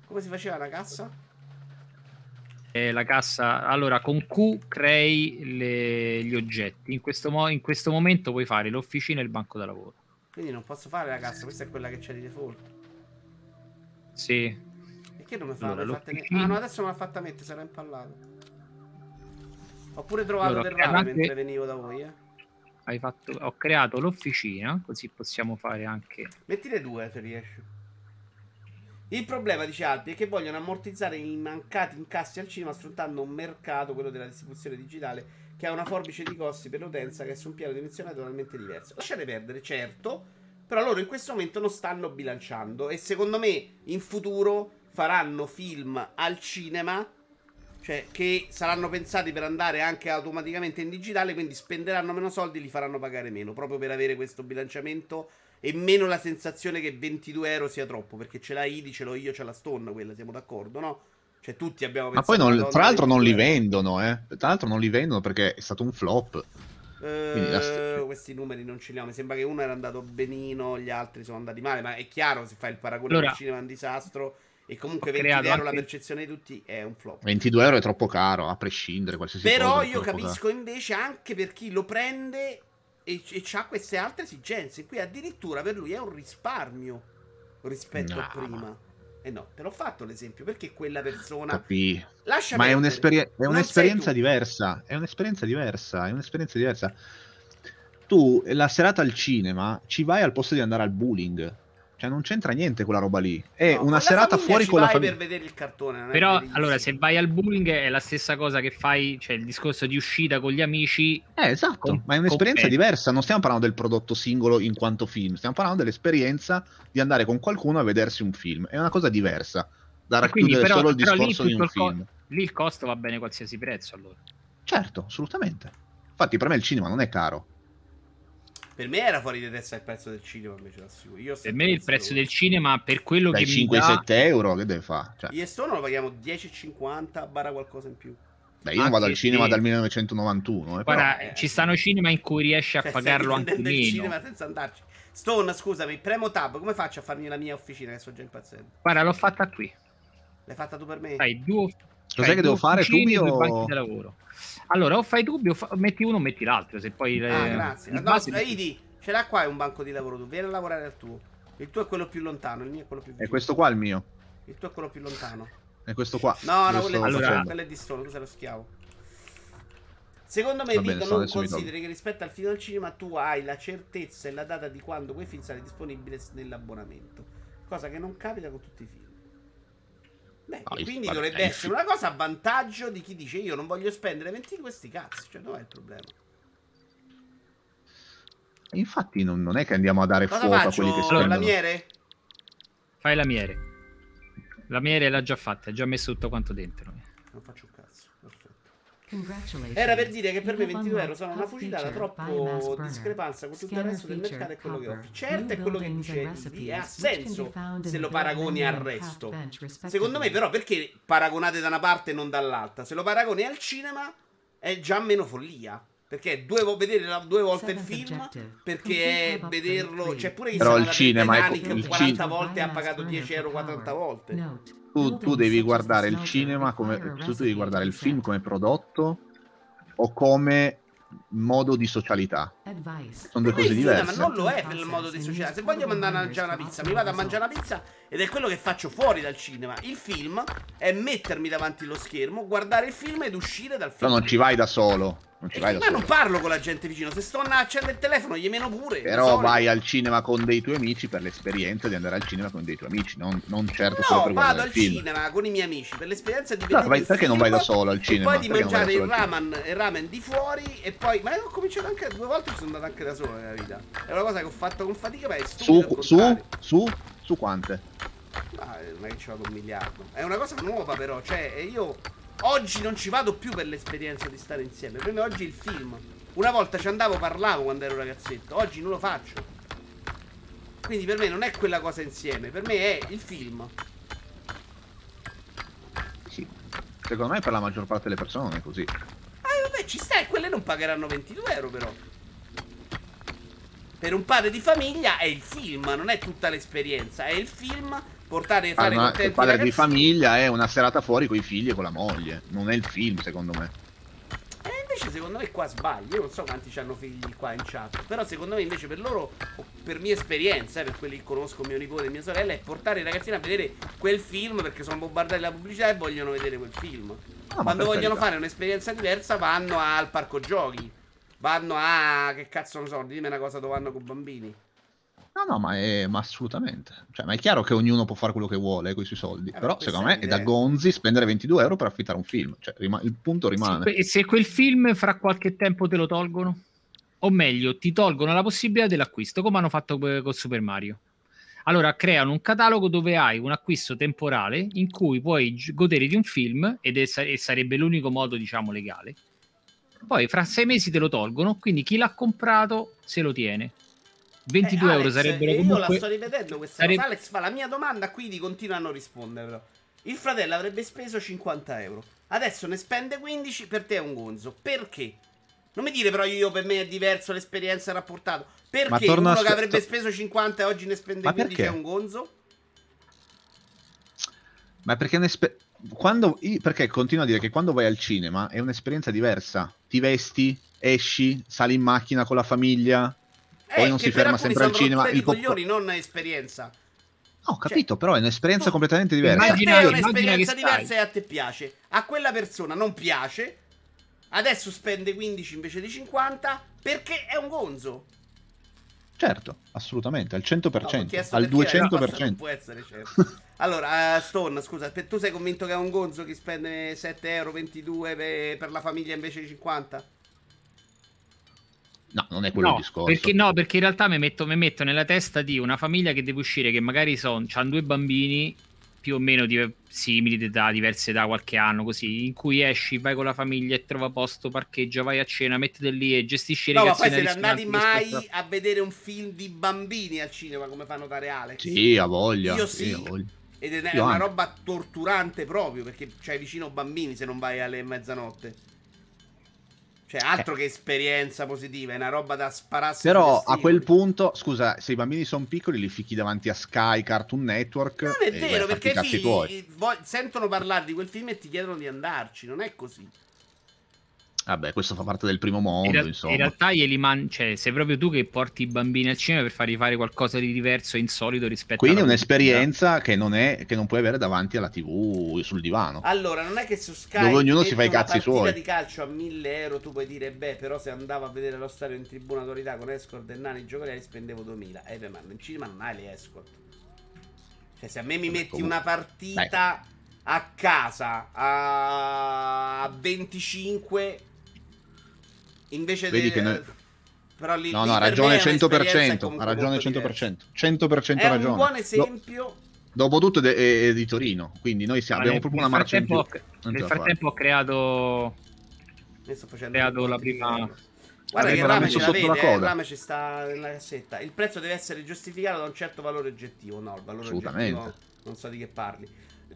Come si faceva la cassa? Eh, la cassa, allora con Q crei le- gli oggetti. In questo, mo- in questo momento puoi fare l'officina e il banco da lavoro. Quindi non posso fare la cassa, questa è quella che c'è di default. Sì, Perché non mi fa? Allora, l'officina- Ah no, adesso me l'ha fatta mettere, sarà impallato. Ho pure trovato Allora, del rame mentre venivo da voi, eh. hai fatto, ho creato l'officina, così possiamo fare anche... Mettine due se riesci. Il problema, dice Alpi, è che vogliono ammortizzare i mancati incassi al cinema sfruttando un mercato, quello della distribuzione digitale, che ha una forbice di costi per l'utenza che è su un piano dimensionale totalmente diverso. Lasciate perdere, certo, però loro in questo momento non stanno bilanciando e secondo me in futuro faranno film al cinema cioè che saranno pensati per andare anche automaticamente in digitale, quindi spenderanno meno soldi, li faranno pagare meno, proprio per avere questo bilanciamento e meno la sensazione che 22 euro sia troppo, perché ce l'ha Idi, ce l'ho io, ce l'ha Stone, quella, siamo d'accordo, no? Cioè tutti abbiamo Ma pensato... poi, non, "Madonna, tra l'altro, non li 22 euro". vendono, eh. Tra l'altro, non li vendono perché è stato un flop. Quindi la Eh, questi numeri non ce li ho. Mi sembra che uno era andato benino, gli altri sono andati male. Ma è chiaro, se fai il paragone Allora, al cinema è un disastro. E comunque ho 20 creato euro la anche- percezione di tutti è un flop. 22 euro è troppo caro, a prescindere, qualsiasi Però io capisco invece anche per chi lo prende e, e ha queste altre esigenze. Qui addirittura per lui è un risparmio rispetto No. a prima. E no, te l'ho fatto l'esempio perché quella caro. persona. Capì. Lascia Ma è, un'esperie- è un'esperienza diversa. È un'esperienza diversa. È un'esperienza diversa. Tu la serata al cinema ci vai al posto di andare al bowling. Cioè, non c'entra niente quella roba lì. È No, con una serata famiglia fuori ci con la vai famiglia. per vedere il cartone. Però, allora, se vai al bowling è la stessa cosa che fai, cioè il discorso di uscita con gli amici. Eh, esatto, Com- ma è un'esperienza completo. diversa. Non stiamo parlando del prodotto singolo in quanto film, stiamo parlando dell'esperienza di andare con qualcuno a vedersi un film. È una cosa diversa da quindi, racchiudere però- solo il discorso di un co- film. Lì il costo va bene qualsiasi prezzo, allora. Certo, assolutamente. Infatti, per me il cinema non è caro. Per me era fuori di testa il prezzo del cinema, invece l'assicuro. Io Per me il prezzo del cinema, per quello Dai che mi 5-7 dà... euro, che deve fare? Cioè, Io e Stone lo paghiamo 10,50 barra qualcosa in più. dai, io non vado al cinema se- dal 1991. eh, però- Guarda, eh, ci stanno cinema in cui riesci a Cioè, pagarlo anche difendendo il meno. cinema senza andarci. Stone, scusami, premo tab, come faccio a farmi la mia officina che sto già impazzendo? Guarda, l'ho fatta qui. L'hai fatta tu per me? Fai due, Cos'è fai che devo fare, officine, tubi due o- banchi di lavoro. Allora, o fai tubi o fa- metti uno o metti l'altro. Se poi le- Ah, grazie. di No, base- Idi, ce l'ha qua un banco di lavoro tu. Vieni a lavorare al tuo. Il tuo è quello più lontano, il mio è quello più È vicino. questo qua il mio. Il tuo è quello più lontano. È questo qua. No, no, quello è, Allora- quello è di Stone, tu sei lo schiavo. Secondo me, Vito, non consideri che rispetto al film al cinema tu hai la certezza e la data di quando quei film sarà disponibile nell'abbonamento. Cosa che non capita con tutti i film. Beh, No, quindi vabbè, dovrebbe essere fi- una cosa a vantaggio di chi dice io non voglio spendere 20 di questi cazzi. Cioè, dov'è il problema? Infatti, non, non è che andiamo a dare Cosa fuoco a faccio? quelli che Allora, spendono. Lamiere? Fai la miere. La miere l'ha già fatta, ha già messo tutto quanto dentro. Non faccio un cazzo. Perfetto. Congratulations. Era per dire che per me You have 22 euro sono una fucilata troppo discrepanza con tutto il resto del mercato e quello che offri. Certo è quello che buildings and dicevi, recipes, ha senso se lo paragoni al resto. Secondo me però perché paragonate da una parte e non dall'altra? Se lo paragoni al cinema è già meno follia. Perché è due, vo- vedere la- due volte il film perché è vederlo. C'è pure chi Però il cinema è- Titanic il 40 cin- volte e ha pagato 10 euro 40 volte. Tu, tu devi guardare il cinema come tu devi guardare il film come prodotto o come modo di socialità. Sono due cose diverse. non lo è per il modo di socialità. Se voglio andare a mangiare una pizza, mi vado a mangiare una pizza ed è quello che faccio fuori dal cinema. Il film è mettermi davanti allo schermo, guardare il film ed uscire dal film. Però non ci vai da solo. Non ci E vai da ma non solo. parlo con la gente vicino. Se sto a accendere il telefono, gli meno pure. Però vai al cinema con dei tuoi amici per l'esperienza di andare al cinema con dei tuoi amici, non, non certo solo No, per vado guardare al il film. cinema con i miei amici per l'esperienza di No, vedere vai- il perché non vai da solo al cinema? Poi di Perché non vai mangiare il solo al ramen, il ramen di fuori e poi ma ho cominciato anche due volte sono andato anche da solo nella vita. È una cosa che ho fatto con fatica, ma è stupido Su, al su, su, su quante? Ah, non è che ci vado un miliardo. È una cosa nuova, però. Cioè, io oggi non ci vado più per l'esperienza di stare insieme. Per me oggi è il film. Una volta ci andavo, parlavo quando ero ragazzetto. Oggi non lo faccio. Quindi per me non è quella cosa insieme. Per me è il film. Sì. Secondo me per la maggior parte delle persone non è così. Ah, vabbè, ci sta. E quelle non pagheranno 22 euro, però. Per un padre di famiglia è il film, non è tutta l'esperienza. È il film. Portare Ah, fare ma contenti il padre i di famiglia è una serata fuori con i figli e con la moglie. Non è il film, secondo me. E invece secondo me qua sbagli. Io non so quanti hanno figli qua in chat. Però secondo me invece per loro, per mia esperienza, eh, per quelli che conosco, mio nipote e mia sorella, è portare i ragazzini a vedere quel film perché sono bombardati dalla pubblicità e vogliono vedere quel film. Ah, Quando vogliono carità. fare un'esperienza diversa vanno al parco giochi. Vanno a... che cazzo ne so, dimmi una cosa dove vanno con bambini. No, no, ma, è, ma assolutamente. Cioè, ma è chiaro che ognuno può fare quello che vuole con i suoi soldi. Eh, Però, secondo me, è da gonzi spendere 22 euro per affittare un film. Cioè, rima- il punto rimane. Se, que- se quel film fra qualche tempo te lo tolgono, o meglio, ti tolgono la possibilità dell'acquisto, come hanno fatto co- con Super Mario. Allora creano un catalogo dove hai un acquisto temporale in cui puoi godere di un film ed è- sa- e sarebbe l'unico modo, diciamo, legale. Poi fra sei mesi te lo tolgono, quindi chi l'ha comprato se lo tiene. 22 Eh, euro Alex, sarebbero e Io la comunque... sto rivedendo questa sareb- cosa. Alex fa la mia domanda, quindi continua a non rispondere. Però. Il fratello avrebbe speso 50 euro. Adesso ne spende 15, per te è un gonzo. Perché? Non mi dire però io per me è diverso l'esperienza rapportato. Perché torna uno che spe- avrebbe speso 50 e oggi ne spende Ma 15 è perché? un gonzo? Ma perché, un'espe- quando, io- perché continuo a dire che quando vai al cinema è un'esperienza diversa. Ti vesti, esci, sali in macchina con la famiglia. Poi non che si ferma sempre al cinema, di popcorn- coglioni, non esperienza. No, ho capito, però è un'esperienza No. completamente diversa. Immagina- è un'esperienza che diversa e a te piace. A quella persona non piace. Adesso spende 15 invece di 50 perché è un gonzo. Certo, assolutamente, al No, 100%, ho chiesto al perché la risposta 200%. Non può essere certo. Allora, eh, Stone, scusa, tu sei convinto che è un gonzo chi spende 7 euro 22 per, per la famiglia invece di 50? No, non è quello No il discorso. perché, no, perché in realtà mi metto, mi metto nella testa di una famiglia che deve uscire, che magari sono, hanno due bambini più o meno di- simili d'età, diverse da qualche anno, così, in cui esci, vai con la famiglia e trova posto, parcheggia, vai a cena, mettete lì e gestisci le No, ma poi siete andati mai a vedere un film di bambini al cinema come fa notare Alex? Sì, ha voglia. Io sì, sì. voglia. Ed è Io una anche. roba torturante proprio perché c'hai vicino bambini se non vai alle mezzanotte. Cioè, altro che esperienza positiva, è una roba da spararsi. Però a quel punto, scusa, se i bambini sono piccoli li fichi davanti a Sky, Cartoon Network Non è vero, perché i figli tuoi. sentono parlare di quel film e ti chiedono di andarci. Non è così. Vabbè, questo fa parte del primo In, mondo, real- insomma. in realtà glieli man- cioè, sei proprio tu che porti i bambini al cinema per fargli fare qualcosa di diverso e insolito rispetto Quindi è alla un'esperienza che non, è, che non puoi avere davanti alla TV sul divano. Allora, non è che su Sky Dove ognuno si fa i una cazzi partita suoi. di calcio a 1000 euro, tu puoi dire, beh, però se andavo a vedere lo stadio in tribuna autorità con escort e nani giocatori spendevo 2000. Eh, beh, ma in cinema non hai le escort. Cioè, se a me mi metti comunque- una partita a casa a 25 invece Vedi di... che noi- Però lì, No, no, ha ragione me è un'esperienza 100%. comunque Ha ragione molto 100%. 100% È ragione. un buon esempio. Dopotutto è, è di Torino, quindi noi siamo- abbiamo proprio una marcia in più. Nel frattempo ho creato sto facendo creato la prima-. Guarda che rame ce messo la sotto vede, la eh, rame ci sta nella cassetta. Il prezzo deve essere giustificato da un certo valore oggettivo. No, il valore Assolutamente. oggettivo non so di che parli.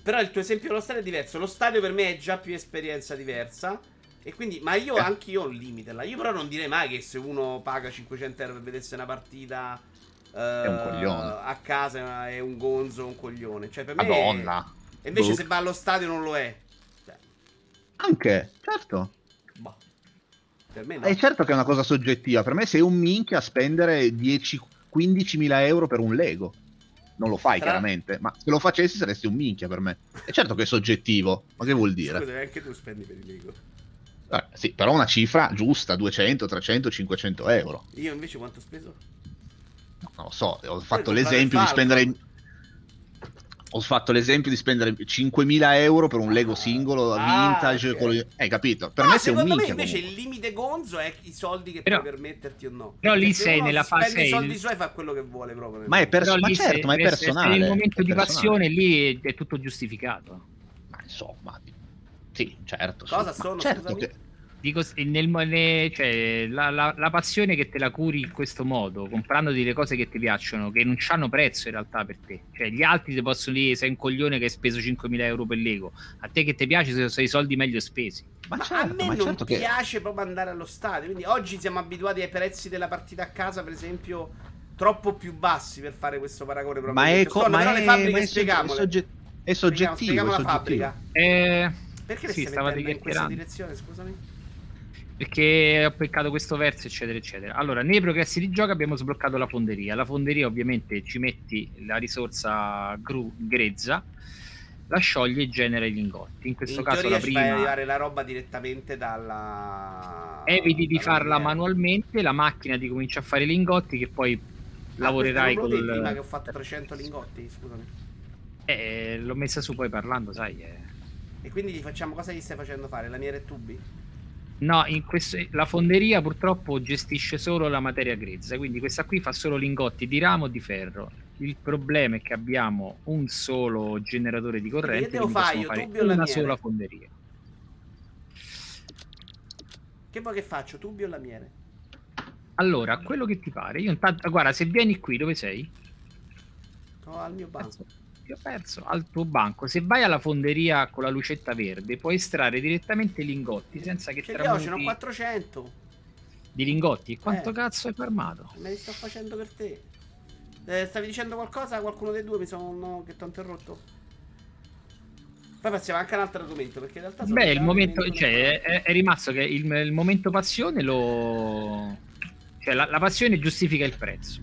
Però il tuo esempio dello stadio è diverso. Lo stadio per me è già più esperienza diversa. E quindi, ma io Eh. anche io ho un limite là. Io però non direi mai che se uno paga 500 euro per vedersi una partita un coglione. a casa è un gonzo, un coglione. Cioè, per me Madonna. E invece Boh. se va allo stadio non lo è. Cioè, Anche, certo. boh. Per me no. È certo che è una cosa soggettiva. Per me sei un minchia a spendere 10-15 mila euro per un Lego. Non lo fai Tra- chiaramente, ma se lo facessi saresti un minchia per me. È certo che è soggettivo, ma che vuol dire? Scusa, anche tu spendi per il Lego. Eh, sì, però una cifra giusta, 200, 300, 500 euro. Io invece quanto ho speso? No, non lo so, ho fatto l'esempio di spendere... Ho fatto l'esempio di spendere 5.000 euro per un Lego singolo Ah, vintage. ok. con le- Hai capito? Per No, me sei un secondo me minchia. invece comunque. il limite gonzo è i soldi che Però- puoi permetterti o no. però lì se sei uno nella fase- i soldi suoi fa quello che vuole proprio. Ma è per- Però ma certo, se- ma è se- se personale, Nel momento di passione lì è, tutto giustificato. Ma insomma, sì, certo. Cosa sono, certo scusami? che- Dico, nel, ne- cioè, la, la- la passione che te la curi in questo modo, comprandoti le cose che ti piacciono, che non hanno prezzo in realtà per te. Cioè, gli altri ti possono dire sei un coglione che hai speso 5.000 euro per Lego. A te che ti piace sono sono i soldi meglio spesi. Ma, Ma certo, a me ma non certo che... piace proprio andare allo stadio. Quindi oggi siamo abituati ai prezzi della partita a casa, per esempio, troppo più bassi per fare questo paragone. Ma è, probabilmente. co- Stone, ma però è, le fabbriche ma è, sogge- è spieghiamole. sogge- è Spieghiamo- soggettivo. spieghiamo è la soggettivo. fabbrica. Eh, Perché le Sì, stai mettendo in questa chiacchierando. direzione, scusami? Perché ho peccato questo verso, eccetera, eccetera. Allora, nei progressi di gioco abbiamo sbloccato la fonderia. La fonderia, ovviamente, ci metti la risorsa gru- grezza, la scioglie e genera i lingotti. In questo in caso, la ci fai prima. arrivare la roba direttamente dalla... Eviti di dalla farla miniera. manualmente, la macchina ti comincia a fare i lingotti che poi lavorerai Ah, questo non col... prima che ho fatto 300 lingotti, scusami. Eh, l'ho messa su poi parlando, sai. eh. E quindi gli facciamo cosa gli stai facendo fare? Lamiere e tubi? No, questo- la fonderia purtroppo gestisce solo la materia grezza, quindi questa qui fa solo lingotti di ramo o di ferro. Il problema è che abbiamo un solo generatore di corrente, Che devo fare io, fare una lamiere? sola fonderia. Che poi che faccio? Tubi o lamiere? Allora, quello che ti pare, io intanto, guarda, se vieni qui, dove sei? No, al mio banco. Cazzo, Ti ho perso al tuo banco. Se vai alla fonderia con la lucetta verde, puoi estrarre direttamente i lingotti senza che Ce li ho, ce ne ho tramuti 400. di lingotti. Quanto Eh. cazzo hai farmato? Me li sto facendo per te. Eh, stavi dicendo qualcosa? Qualcuno dei due mi sono. che ti ho interrotto? Poi passiamo anche a un altro argomento. Perché in realtà Beh, il momento, 21 cioè, è, è rimasto che il, il momento passione lo. Cioè, la, la passione giustifica il prezzo.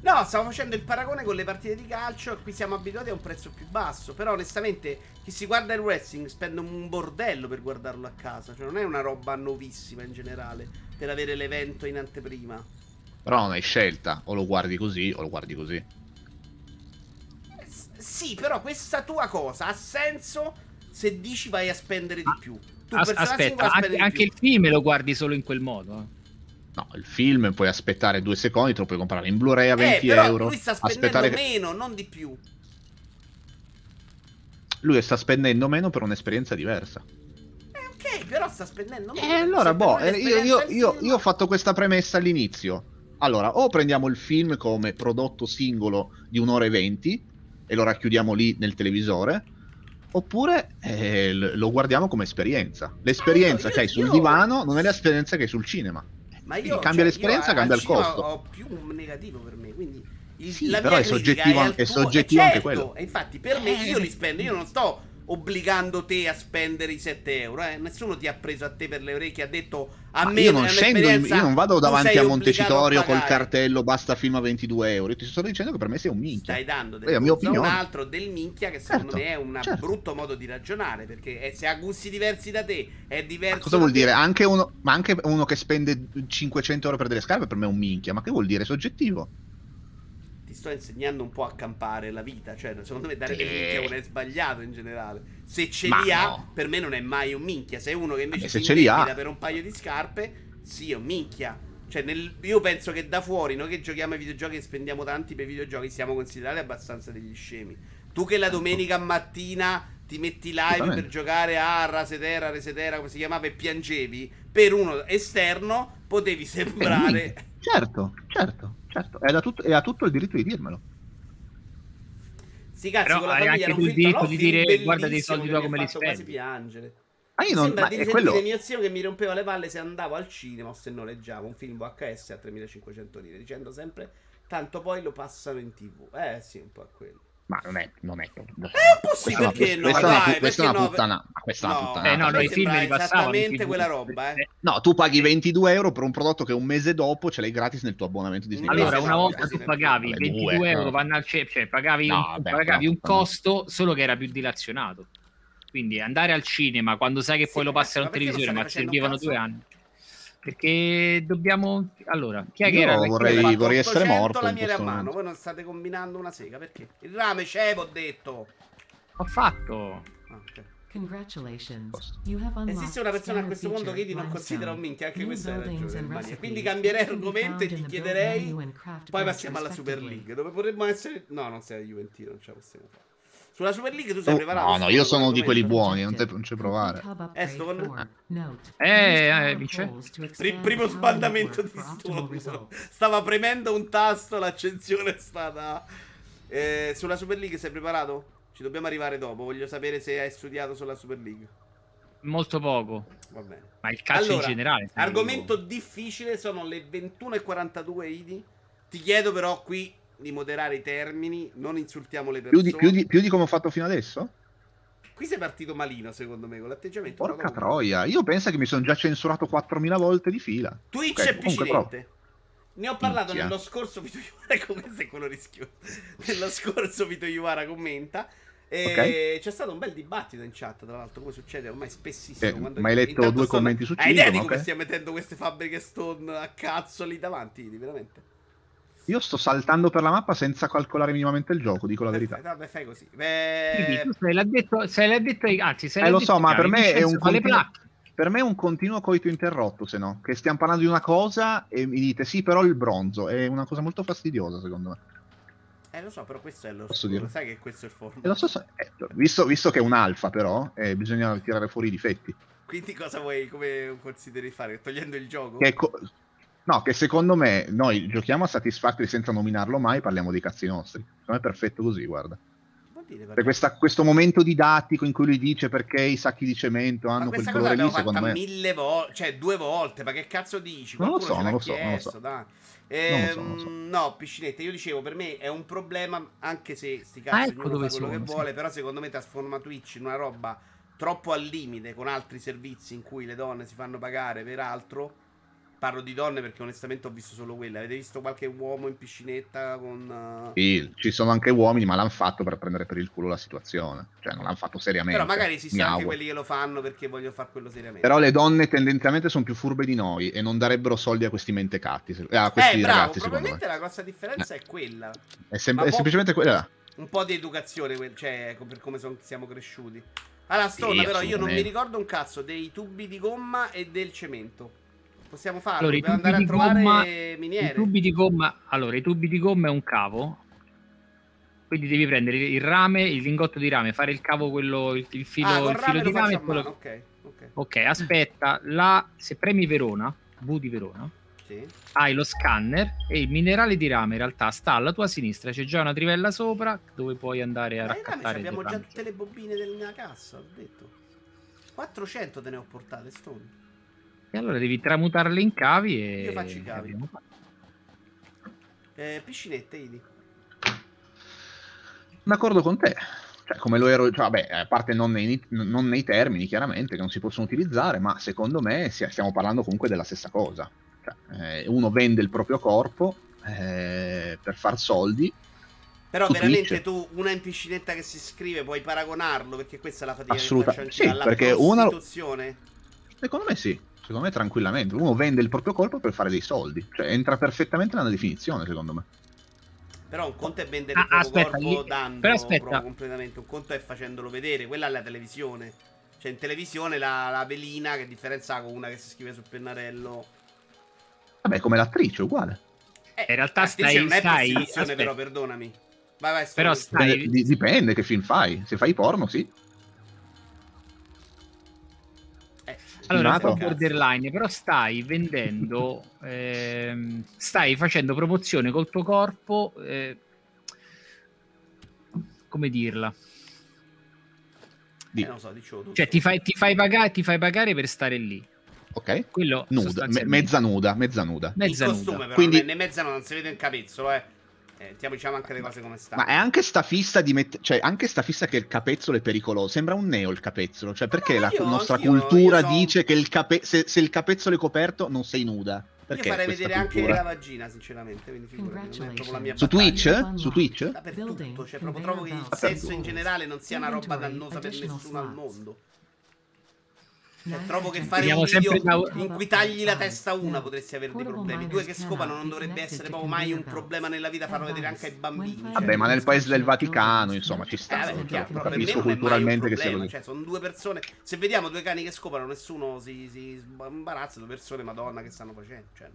No, stavo facendo il paragone con le partite di calcio. Qui siamo abituati a un prezzo più basso. Però, onestamente, chi si guarda il wrestling spende un bordello per guardarlo a casa. Cioè, non è una roba nuovissima in generale. Per avere l'evento in anteprima. Però non hai scelta, o lo guardi così o lo guardi così. Eh, s- Sì, però questa tua cosa ha senso se dici vai a spendere di più. Tu As- aspetta, anche, anche il film lo guardi solo in quel modo. Eh. No, il film puoi aspettare due secondi, te lo puoi comprare in Blu-ray a Eh, 20 però euro. lui sta spendendo aspettare meno, non di più. Lui sta spendendo meno per un'esperienza diversa. Eh, ok, però sta spendendo meno. E allora, Se boh, eh, io, io- io- io ho fatto questa premessa all'inizio. Allora, o prendiamo il film come prodotto singolo di un'ora e venti e lo racchiudiamo lì nel televisore, oppure eh, lo guardiamo come esperienza. L'esperienza Ah, io- che hai sul io- divano non è l'esperienza che hai sul cinema. Ma io, Quindi cambia cioè, l'esperienza, io cambia il costo. Ho più un negativo per me, quindi il, Sì, la però mia è soggettivo- è tuo- soggettivo eh, anche certo, quello. E infatti per me io li spendo, io non sto obbligando te a spendere i 7 euro, eh. nessuno ti ha preso a te per le orecchie, ha detto a Ma me io non è scendo, in- io non vado davanti a Montecitorio a col cartello basta film a 22 euro. Io ti sto dicendo che per me sei un minchia. Stai dando È del la mia gusto a un altro del minchia che secondo Certo, me è un certo. brutto modo di ragionare perché eh, se ha gusti diversi da te è diverso Ma cosa vuol te. dire? Anche uno, ma anche uno che spende 500 euro per delle scarpe per me è un minchia. Ma che vuol dire? È soggettivo. Ti sto insegnando un po' a campare la vita. Cioè, secondo me dare dei Eh. minchia non è sbagliato in generale. Se ce Ma li ha, no. per me non è mai un minchia. Se uno che invece si ce li ha. indebita per un paio di scarpe, sì, è un minchia. Cioè, nel- io penso che da fuori, noi che giochiamo ai videogiochi e spendiamo tanti per i videogiochi, siamo considerati abbastanza degli scemi. Tu che la domenica mattina ti metti live per giocare a Rasetera, Resetera, come si chiamava, e piangevi, per uno esterno potevi sembrare... Certo, certo, certo. E ha tutto, e ha tutto il diritto di dirmelo. Sti cazzi Però con la hai famiglia anche tu il diritto no, di dire, guarda dei soldi che tua mi come li fatto quasi spendi. piangere. Ma io Mi non. sembra Ma di è risentire quello. mio zio che mi rompeva le palle se andavo al cinema o se noleggiavo un film VHS a 3500 lire, dicendo sempre tanto poi lo passano in tv. Eh sì, un po' a quello. Ma non è. Non è. È una- perché no? questa è una- Dai, questa è una no? puttana- questa è una puttanata. Eh, no, a no, me i film li passavano esattamente quella roba, eh. No, tu paghi 22 euro per un prodotto che un mese dopo ce l'hai gratis nel tuo abbonamento Disney. Allora, una no, volta tu pagavi vabbè, 22 due, euro, no. vanno al ce- cioè pagavi, No, un, vabbè, pagavi no, un no. costo solo che era più dilazionato. Quindi andare al cinema quando sai che Sì, poi lo passano in televisione, ma servivano due anni. Perché dobbiamo. Allora, chi è che era? vorrei- Ho fatto vorrei essere 800 morto in lamiere a mano, voi non state combinando una sega, perché? Il rame c'è, ho detto. Ho fatto. Ah, ok. Congratulations. You have unlocked Esiste una persona a questo mondo che Idi non considera un minchia, anche questa è la ragione. Quindi cambierei argomento e ti chiederei. Poi passiamo alla Super. League, dove potremmo essere. No, non sei Juventino, non ce la possiamo fare. Sulla Super League tu sei Oh, preparato? no, no, io sono di quelli buoni, non, te, non ci provare. Eh, sto con-. Eh, eh, Pri- expand primo sbandamento di results. Stava premendo un tasto, l'accensione è stata. Eh, sulla Super League sei preparato? Ci dobbiamo arrivare dopo. Voglio sapere se hai studiato sulla Super League. Molto poco. Va bene. Ma il calcio Allora, in generale. Argomento difficile, sono le 21.42 Idi. Ti chiedo però qui di moderare i termini, non insultiamo le Più persone. di, più di- più di come ho fatto fino adesso? Qui sei partito malino secondo me con l'atteggiamento. Porca troia, io penso che mi sono già censurato 4000 volte di fila. Twitch Ok, è piccinente. Ne ho parlato Minchia. nello scorso video Iuvara come se quello rischioso. nello scorso video Iuvara commenta. E c'è stato un bel dibattito in chat, tra l'altro, come succede ormai spessissimo. Eh, ma hai letto due sto- commenti su Hai idea di come ok? stiamo mettendo queste fabbriche stone a cazzo lì davanti, veramente? Io sto saltando per la mappa senza calcolare minimamente il gioco, dico la verità. Vabbè, fai così. Beh, tu se l'ha detto, se l'ha detto ai- anzi, se Eh l'ha lo detto so, ma per me è un continuo, per me è un continuo coito interrotto, se no. Che stiamo parlando di una cosa e mi dite sì, però il bronzo è una cosa molto fastidiosa, secondo me. eh, lo so, però questo è lo Posso scuro, dire? Sai che questo è il forno. E lo so se- eh, visto, visto che è un alfa, però, eh, bisogna tirare fuori i difetti. Quindi cosa vuoi, come consideri fare? Togliendo il gioco? Che co- no, che secondo me noi giochiamo a Satisfactory senza nominarlo mai, parliamo dei cazzi nostri. Secondo me è perfetto così, guarda. Dire, Per questa- questo momento didattico in cui lui dice perché i sacchi di cemento hanno quel questa cosa colore lì, l'abbiamo fatta secondo me... mille volte, cioè due volte, ma che cazzo dici? Non lo Qualcuno so, non lo so, non lo chiesto, so. dai. Non lo so, Ehm, non lo so. No, piscinetta, io dicevo, per me è un problema, anche se sti Ah, cazzi ecco dove fa quello sono, che sì. vuole, però secondo me trasforma Twitch in una roba troppo al limite con altri servizi in cui le donne si fanno pagare per altro. Parlo di donne perché onestamente ho visto solo quelle. Avete visto qualche uomo in piscinetta con... eh, Sì, ci sono anche uomini, ma l'hanno fatto per prendere per il culo la situazione. Cioè, non l'hanno fatto seriamente. Però magari esistono anche auguro. quelli che lo fanno perché vogliono fare quello seriamente. Però le donne tendenzialmente sono più furbe di noi e non darebbero soldi a questi mentecatti. A questi eh, bravo, ragazzi, probabilmente me. la grossa differenza è quella. È, sem- è semplicemente quella. Un po' di educazione, cioè, per come son- siamo cresciuti. Allora, Stonna, Sì, però io non mi ricordo un cazzo dei tubi di gomma e del cemento. Possiamo farlo? Allora, i Dobbiamo tubi andare a di trovare gomma- miniere. I tubi di gomma, allora, i tubi di gomma è un cavo. Quindi devi prendere il rame, il lingotto di rame, fare il cavo, quello, il, il filo, ah, il filo di rame. e quello- a mano. Ok, aspetta, là, se premi Verona, V di Verona, Sì. hai lo scanner e il minerale di rame in realtà sta alla tua sinistra, c'è già una trivella sopra dove puoi andare a Ma raccattare. abbiamo già tutte le bobine della cassa, ho detto. 400 te ne ho portate, Stone. E allora devi tramutarle in cavi e... Io faccio i cavi. Eh, piscinette, Idi. D'accordo con te. Cioè, come lo ero, cioè, vabbè, a parte non nei, non nei termini, chiaramente, che non si possono utilizzare, ma secondo me si- stiamo parlando comunque della stessa cosa. Cioè, eh, uno vende il proprio corpo eh, per far soldi. Però Su veramente Twitch. tu, una in piscinetta che si iscrive, puoi paragonarlo, perché questa è la fatica Assoluta- che faccio anch'io. sì, alla perché una. Secondo me sì, secondo me tranquillamente. Uno vende il proprio corpo per fare dei soldi. Cioè, entra perfettamente nella definizione, secondo me. Però un conto è vendere Ah, il proprio aspetta, corpo lì- dando però aspetta. proprio completamente, un conto è facendolo vedere, quella è la televisione. Cioè in televisione la, la velina, che differenza ha con una che si scrive sul pennarello? Vabbè, come l'attrice, uguale. Eh, In realtà stai- non è stai- però, perdonami. Vai, vai, Però stai- Dipende, di- dipende che film fai. Se fai porno, sì. Allora, un po' borderline, però stai vendendo, ehm, stai facendo promozione col tuo corpo, eh, come dirla? Di- Eh, non lo so, dicevo tu. Cioè, ti fai, ti fai pagare, ti fai pagare per stare lì. Ok? Quello Nuda, me- mezza nuda, mezza nuda. mezza in nuda. costume però, Quindi- ne- ne mezza non si vede un capezzolo, eh. Eh diciamo, anche le cose come stanno. Ma è anche sta fissa di mettere. Cioè, anche sta fissa che il capezzolo è pericoloso. Sembra un neo il capezzolo. Cioè, perché ma la io- nostra anch'io- cultura io so- dice che il cape- se, se il capezzolo è coperto non sei nuda? Io Perché farei questa vedere anche cultura? la vagina, sinceramente. Quindi figurati, non è proprio la mia Su battaglia. Twitch? Su Twitch? Dappertutto, cioè proprio trovo che il sesso in generale non sia una roba dannosa per nessuno al mondo. Cioè, trovo che fare Vediamo un video da- in cui tagli la testa a una potresti avere dei problemi. Due che scopano non dovrebbe essere proprio mai un problema nella vita farlo vedere anche ai bambini. cioè. Vabbè, ma nel paese del Vaticano, insomma, ci Eh, sta. Cioè, chiaro, però per me capisco culturalmente che sia così. Cioè, sono due persone. Se vediamo due cani che scopano, nessuno si, si imbarazza. Due persone, madonna, che stanno facendo. Cioè,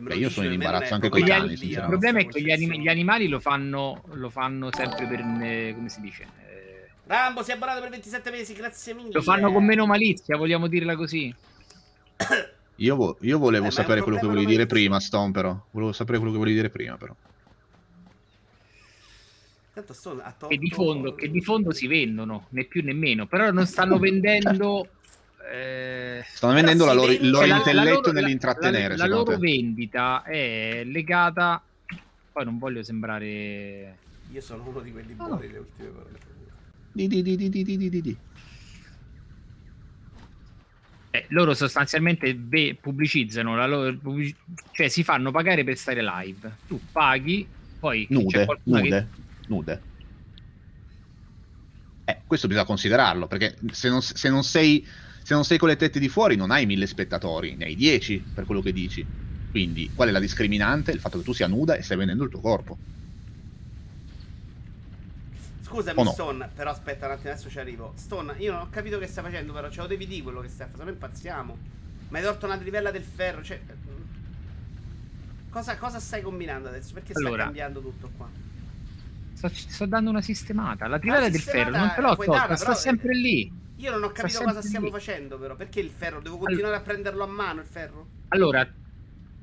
Beh, io sono in imbarazzo anche coi una cani, follia, Il problema è questa che gli, animali lo fanno, lo fanno sempre per, eh, come si dice, eh, Rambo si è abbonato per 27 mesi, grazie mille. lo fanno con meno malizia, vogliamo dirla così. Io, vo- io volevo Eh, sapere quello che volevi dire prima, Stone, però. Volevo sapere quello che volevi dire prima, però. Tanto sto a Che di, tolto- fondo, che di fondo si vendono, né più né meno, però non stanno vendendo... eh, Stanno vendendo la loro- il loro la- la intelletto loro- nell'intrattenere, La, la loro te. vendita è legata... Poi non voglio sembrare... Io sono uno di quelli No, buoni, le ultime parole. Di, di, di, di, di eh, loro sostanzialmente be- pubblicizzano la loro pubblic- cioè si fanno pagare per stare live. Tu paghi, poi nude, nude, che... nude. Eh, questo bisogna considerarlo perché se non, se non sei se non sei con le tette di fuori non hai mille spettatori, ne hai dieci per quello che dici. Quindi qual è la discriminante? Il fatto che tu sia nuda e stai vendendo il tuo corpo. Scusami, no? Stone, però aspetta un attimo, adesso ci arrivo. Stone, io non ho capito che stai facendo, però ce lo devi dire quello che stai facendo, se no impazziamo. Ma hai torto una trivella del ferro, cioè... mm. Cosa, cosa stai combinando adesso? Perché sta Allora. cambiando tutto qua? Sto, sto dando una sistemata. La trivella Ah, del sistemata ferro non te l'ho tolta, sta però- sempre lì. Io non ho capito cosa stiamo lì. facendo, però. Perché il ferro? Devo continuare a prenderlo a mano il ferro? Allora,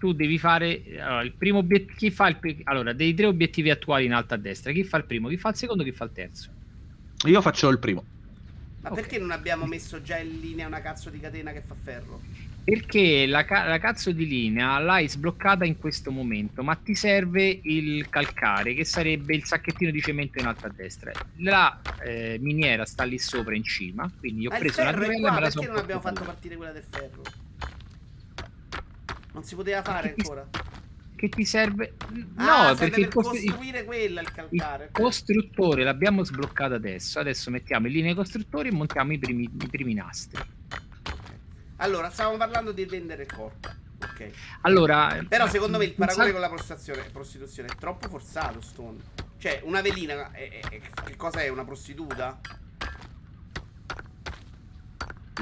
tu devi fare allora, il primo obiettivo. Chi fa il allora, dei tre obiettivi attuali in alto a destra, chi fa il primo, chi fa il secondo, chi fa il terzo. Io faccio il primo. Ma Ok. perché non abbiamo messo già in linea una cazzo di catena che fa ferro? Perché la, ca- la cazzo di linea l'hai sbloccata in questo momento, ma ti serve il calcare, che sarebbe il sacchettino di cemento in alto a destra. La eh, miniera sta lì sopra in cima, quindi io ho Ma preso una trivella e me la perché sono non abbiamo fatto partire quella del ferro? Non si poteva fare Perché ti- ancora? Che ti serve? No, ah, serve perché il, per costru- il- costruire quella il il calcare. costruttore l'abbiamo sbloccato adesso. Adesso mettiamo in linea i costruttori e montiamo i primi, i primi nastri. Allora, stavamo parlando di vendere il corpo. Ok. Allora, Però secondo me il paragone sa- con la prostituzione, prostituzione è troppo forzato, Stone. Cioè, una velina è- è- è- che cosa è? Una prostituta?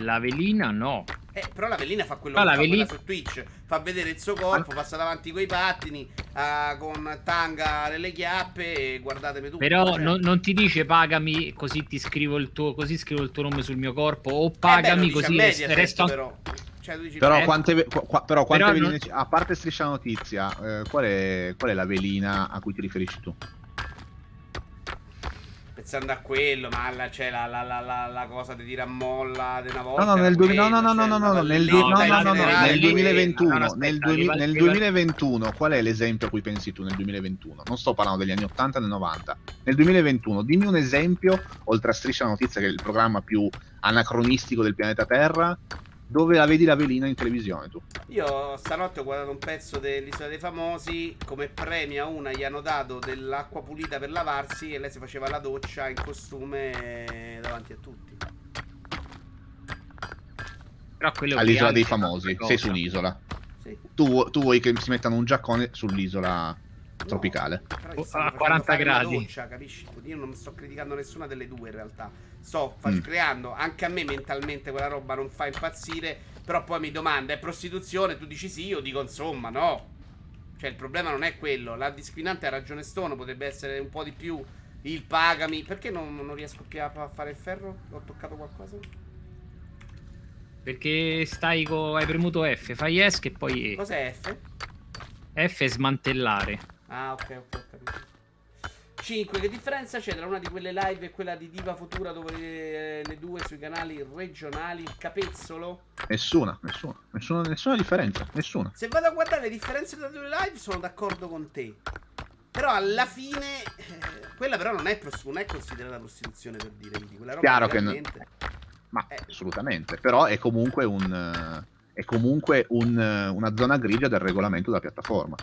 La velina no. Eh, però la velina fa quello Ma che la fa velina- quella su Twitch. Fa vedere il suo corpo, passa davanti coi pattini, ah, con tanga nelle chiappe e guardatemi tutto. Però cioè. non, non ti dice pagami così ti scrivo il tuo così scrivo il tuo nome sul mio corpo o Eh beh, pagami dice a così Mediaset, resto però. Cioè, tu dici, Però eh, quante, qua- però quante Però veline non- ci- A parte striscia notizia, eh, qual, è, qual è la velina a cui ti riferisci tu? Pensando a quello, ma là c'è la, la, la, la, la cosa di dire a molla di una volta. No, no, nel, no, quello, no, no, no, no, la no, nel, du- no, nel lì- 2021, no, aspetta, nel, arriva- nel arriva- 2021, qual è l'esempio a cui pensi tu nel 2021? Non sto parlando degli anni 80 e del 90. Nel 2021, dimmi un esempio, oltre a Striscia la Notizia, che è il programma più anacronistico del pianeta Terra, dove la vedi la velina in televisione tu. Io stanotte ho guardato un pezzo dell'Isola dei Famosi. Come premio a una gli hanno dato dell'acqua pulita per lavarsi e lei si faceva la doccia in costume davanti a tutti. però quello è All'isola dei famosi, sei su un'isola. Sì. Tu, tu vuoi che si mettano un giaccone sull'isola No, tropicale. però gli Oh, stanno a facendo 40 fare una gradi. doccia, capisci? Io non sto criticando nessuna delle due in realtà. Sto Mm. creando anche a me mentalmente quella roba non fa impazzire. Però poi mi domanda, è prostituzione? Tu dici sì, io dico insomma, no. Cioè il problema non è quello. La discriminante ha ragione Stono, potrebbe essere un po' di più il pagami. Perché non, non riesco più a fare il ferro? Ho toccato qualcosa? perché stai co- hai premuto F fai ESC e poi Cos'è F? F è smantellare Ah, ok, ok, ho capito. 5. Che differenza c'è tra una di quelle live e quella di Diva Futura dove le, le due sui canali regionali? Il capezzolo? Nessuna, nessuna, nessuna, nessuna differenza, nessuna. Se vado a guardare le differenze tra le due live sono d'accordo con te. Però alla fine eh, quella però non è, non è considerata prostituzione per dire, quindi quella roba Chiaro che no. veramente- Ma Eh. assolutamente, però è comunque, un, eh, è comunque un, eh, una zona grigia del regolamento della piattaforma.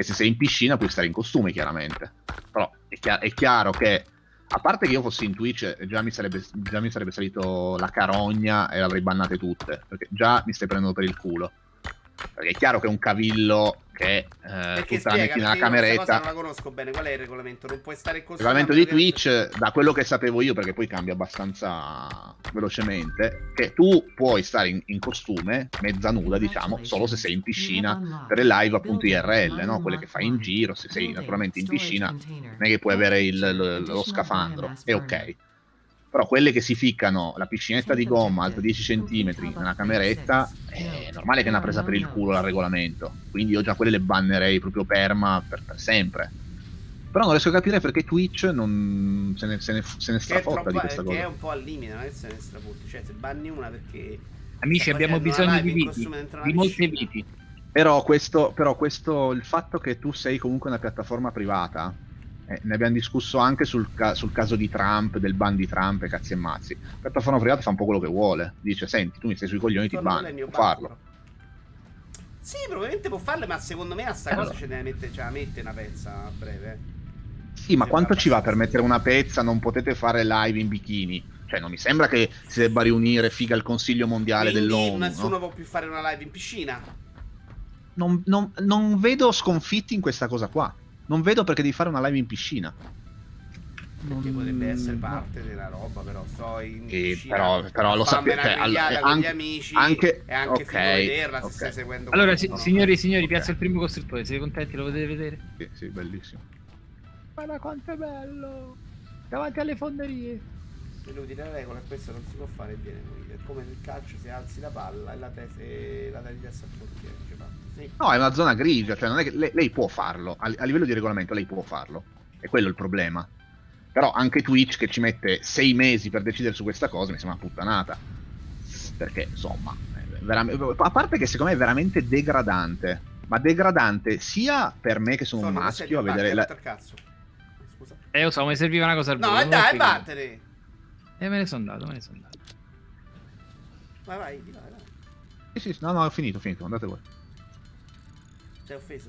E se sei in piscina puoi stare in costume, chiaramente. Però è, chia- è chiaro che, a parte che io fossi in Twitch, eh, già mi, sarebbe, già mi sarebbe salito la carogna e le avrei bannate tutte. Perché già mi stai prendendo per il culo. Perché è chiaro che un cavillo che eh, Perché tutta la spiega, metti nella questa cosa cameretta... non la conosco bene. Qual è il regolamento? Non puoi stare in Il costume. regolamento di meno che- Twitch, da quello che sapevo io, perché poi cambia abbastanza velocemente, che tu puoi stare in, in costume, mezza nuda, diciamo, solo se sei in piscina per le live appunto IRL, no? Quelle che fai in giro, se sei naturalmente in piscina, non è che puoi avere il- lo, lo scafandro, è ok. Però quelle che si ficcano la piscinetta di gomma alta 10 cm nella cameretta, è normale che ne ha presa per il culo il regolamento. Quindi io già quelle le bannerei proprio perma per, per sempre. Però non riesco a capire perché Twitch non se ne, se ne, se ne è, strafotta troppo, di questa che è cosa. un po' al limite, non è che se ne strafotti. Cioè, se banni una perché. amici Sta abbiamo una bisogno di viti una di molte viti Però questo, però questo, il fatto che tu sei comunque una piattaforma privata, eh, ne abbiamo discusso anche sul, ca- sul caso di Trump, del ban di Trump e cazzi e mazzi. La piattaforma privata fa un po' quello che vuole. Dice, senti, tu mi stai sui coglioni, ti ban, può farlo. Sì, probabilmente può farle, ma secondo me a sta Eh, cosa allora. ce ne mette, ce la mette una pezza a breve. Sì, ma Sì, quanto ci va per mettere una pezza? Non potete fare live in bikini. Cioè, non mi sembra che si debba riunire figa il Consiglio Mondiale Quindi dell'ONU. nessuno no? può più fare una live in piscina. non, non- non vedo sconfitti in questa cosa qua. Non vedo perché devi fare una live in piscina. Perché Non- potrebbe essere no. parte della roba, però sto in Sì, piscina però- però lo a sapete, cioè, grigliata all- con gli anche- amici anche- e anche ok, figo vederla se ok. stai seguendo Allora, si- signori e signori, Ok. piazza il primo costruttore. Siete contenti? Lo potete vedere? Sì, sì, bellissimo. Guarda quanto è bello! Davanti alle fonderie. Inutile la regola, questo non si può fare bene. È come nel calcio se alzi la palla e la, te- e la dai di testa al portiere. Sì. No, è una zona grigia, cioè non è che lei, lei può farlo, a, a livello di regolamento lei può farlo, è quello il problema. Però anche Twitch che ci mette sei mesi per decidere su questa cosa mi sembra una puttanata. Perché insomma, a parte che secondo me è veramente degradante, ma degradante sia per me che sono un Sono, sei maschio a vedere... La... cazzo. Scusa. Eh, lo so, mi serviva una cosa al No, volo, e dai, vattene. E me ne sono andato, me ne sono andato. Vai, vai, di là, vai. Sì, sì, no, no, ho finito, ho finito, andate voi. Sei offeso?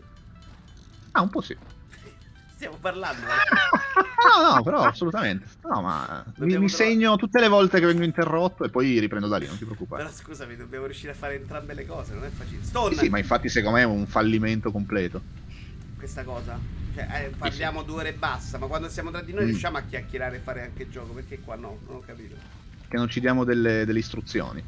Ah, un po' sì. Stiamo parlando. eh. No, no, però assolutamente. No, ma mi, mi segno tutte le volte che vengo interrotto e poi riprendo da lì, non ti preoccupare. Però scusami, dobbiamo riuscire a fare entrambe le cose, non è facile. Stone, Sì, sì, ma infatti secondo me è un fallimento completo. questa cosa. Cioè, eh, parliamo due ore e basta, ma quando siamo tra di noi Mm. riusciamo a chiacchierare e fare anche gioco, perché qua no, non ho capito. Che non ci diamo delle, delle istruzioni.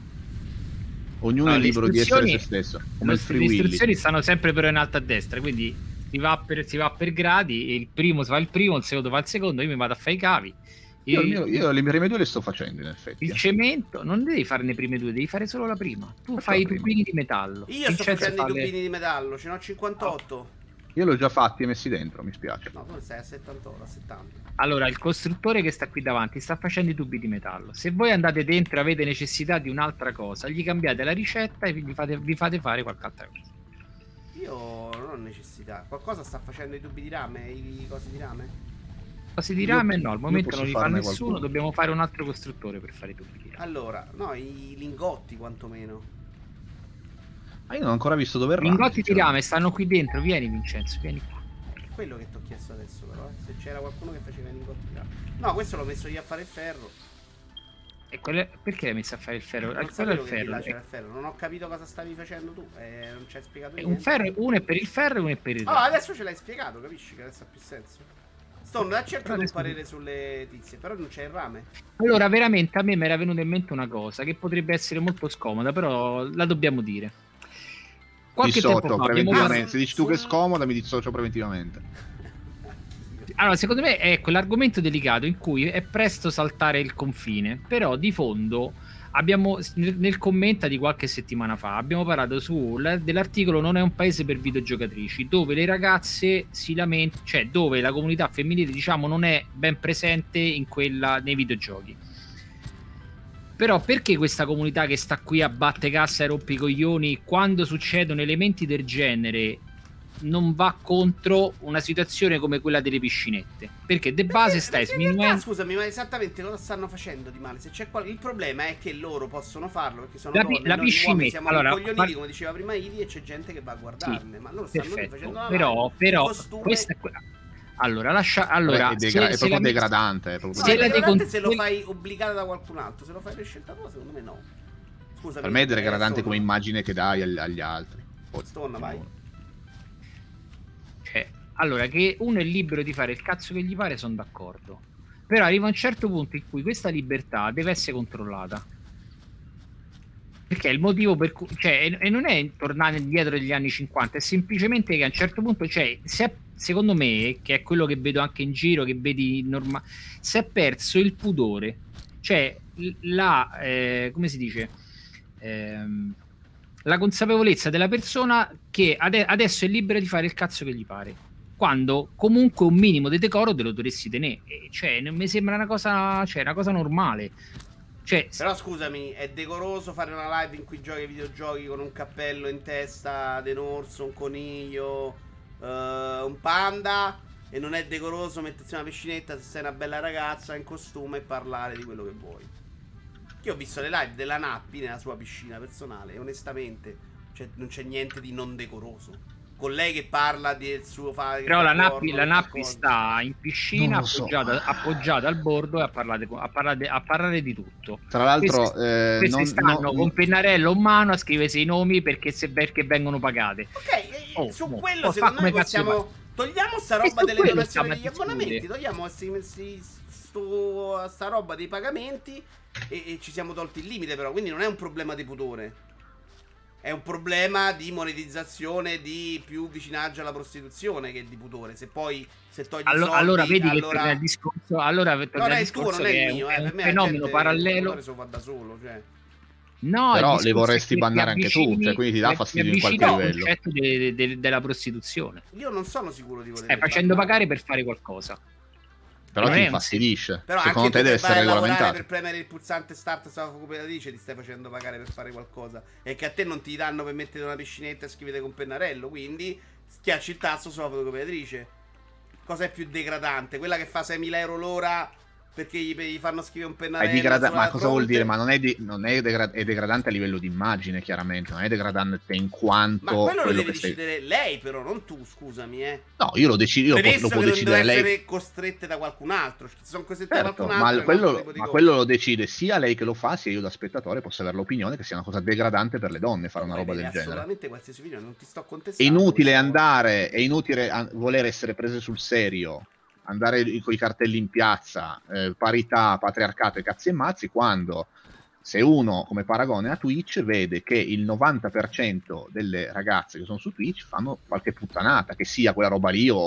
Ognuno No, è libero di essere se stesso, come Le, istruzioni stanno sempre però in alto a destra, quindi si va, per, si va per gradi, e il primo fa il primo, il secondo fa il secondo, io mi vado a fare i cavi. Io, Il- io- io le prime due le sto facendo, in effetti. il cemento non devi fare le prime due, devi fare solo la prima. Tu Faccio fai i tubini di metallo. Io sto Vincenzo facendo i fa le- tubini di metallo, ce ne ho 58. Io l'ho già fatti e messi dentro, mi spiace. No, tu stai a 78, a 70. Allora, il costruttore che sta qui davanti sta facendo i tubi di metallo. Se voi andate dentro e avete necessità di un'altra cosa, gli cambiate la ricetta e vi fate, vi fate fare qualche altra cosa. Io non ho necessità. Qualcosa sta facendo i tubi di rame, i cosi di rame? Cose di Io- rame no, al momento non li fa nessuno, qualcuno. dobbiamo fare un altro costruttore per fare i tubi di rame. Allora, no, i lingotti quantomeno. Ma io non ho ancora visto dove I erano. lingotti di rame stanno qui dentro, vieni Vincenzo, vieni qua. È quello che ti ho chiesto adesso, però. eh. Se c'era qualcuno che faceva i lingotti di rame. No, questo l'ho messo io a fare il ferro. E quelle- perché l'hai messo a fare il ferro? Non Eh, quello è il ferro. là c'era il ferro. Non ho capito cosa stavi facendo tu. Eh, non ci hai spiegato È niente. un ferro, uno è per il ferro e uno è per il Ah, rame. adesso ce l'hai spiegato, capisci che adesso ha più senso. Dacci anche Però tu un parere sulle tizie, però non c'è il rame. Allora, veramente a me mi era venuta in mente una cosa che potrebbe essere molto scomoda, però la dobbiamo dire. Qualche tempo Dissocio fa abbiamo preventivamente. Se dici tu che è scomoda, mi dissocio preventivamente. Allora, secondo me è quell'argomento delicato in cui è presto saltare il confine, però di fondo abbiamo nel, nel commenta di qualche settimana fa abbiamo parlato su dell'articolo non è un paese per videogiocatrici, dove le ragazze si lamentano, cioè dove la comunità femminile, diciamo, non è ben presente in quella nei videogiochi. Però perché questa comunità che sta qui a batte cassa e rompe i coglioni quando succedono elementi del genere non va contro una situazione come quella delle piscinette? Perché de base Perché- stai sminuendo Scusami, ma esattamente cosa stanno facendo di male? Se c'è qual- Il problema è che loro possono farlo perché sono La donne, la piscinetta, siamo allora, coglioniti, come diceva prima Ivi, e c'è gente che va a guardarle. ma loro stanno perfetto. facendo la Però, però questa è que- allora, lascia allora è, degra- se- è se proprio degradante. È proprio se degradante. decon- se lo fai obbligata da qualcun altro, se lo fai per scelta tua, secondo me no. Scusa, Per me è eh, degradante Stone. come immagine che dai agli, agli altri. Poi- Stone, vai. Cioè, allora, che uno è libero di fare il cazzo che gli pare, sono d'accordo. Però arriva un certo punto in cui questa libertà deve essere controllata. Perché è il motivo per cui. Cioè, e, non è tornare indietro degli anni 50, è semplicemente che a un certo punto, cioè, si è- secondo me, che è quello che vedo anche in giro, che vedi norma- si è perso il pudore. Cioè, la. eh, come si dice? Ehm, la consapevolezza della persona che ade- adesso è libera di fare il cazzo che gli pare. Quando comunque un minimo di decoro te lo dovresti tenere. E, Cioè, non mi sembra una cosa, cioè, una cosa normale. Cioè, Però scusami, è decoroso fare una live in cui giochi ai videogiochi con un cappello in testa, un orso, un coniglio, eh, un panda. E non è decoroso mettersi una piscinetta se sei una bella ragazza in costume e parlare di quello che vuoi. Io ho visto le live della Nappi nella sua piscina personale e onestamente cioè, non c'è niente di non decoroso. Con lei che parla del suo fare. Però la Nappi, la Nappi sta in piscina so. appoggiata, appoggiata al bordo e a parlare, a parlare- a parlare di tutto. Tra l'altro, Questi- eh, Questi non- stanno non- con pennarello in mano a scriversi i nomi perché, se, perché vengono pagate. Ok, eh, Oh, su mo, quello oh, secondo me possiamo. Togliamo sta roba delle donazioni degli abbonamenti, togliamo sti- sti- sto- sta roba dei pagamenti e, e ci siamo tolti il limite però, quindi non è un problema di pudore. È un problema di monetizzazione, di più vicinaggio alla prostituzione che di pudore. Se poi se togli Allo- soldi, allora vedi che allora... torna il discorso. Allora Non il il discorso non è che il è mio, un, eh. è un la fenomeno il parallelo. solo, cioè. No, Però il li vorresti che bannare anche tu, cioè, quindi ti dà ti fastidio in qualche al livello. concetto de- de- della prostituzione. Io non sono sicuro di voler Stai facendo pagare per fare qualcosa. Però Non ti infastidisce. Però Secondo anche te deve essere regolamentato. per premere il pulsante start sulla cooperatrice ti stai facendo pagare per fare qualcosa e che a te non ti danno per mettere una piscinetta e scrivere con pennarello quindi schiacci il tasto sulla fotocopiatrice cosa è più degradante? quella che fa 6.000 euro l'ora perché gli, gli fanno scrivere un È pennarello sulla ma cosa vuol dire? Ma non è, di- non è degra- è degradante a livello di immagine, chiaramente. Non è degradante in quanto. ma quello lo quello deve che stai- decidere lei però non tu scusami eh No, io lo decido. Io lo, premesso lo può decidere lei. essere costrette da qualcun altro sono costrette da Certo, qualcun altro ma, è quello, ma quello lo decide sia lei che lo fa, sia io da spettatore posso avere l'opinione che sia una cosa degradante per le donne fare una Puoi roba del avere genere. assolutamente qualsiasi video non ti sto È contestando inutile questa cosa. andare, è inutile an- voler essere prese sul serio, andare con i cartelli in piazza, eh, parità, patriarcato e cazzi e mazzi, quando se uno come paragone a Twitch vede che il 90% delle ragazze che sono su Twitch fanno qualche puttanata, che sia quella roba lì o,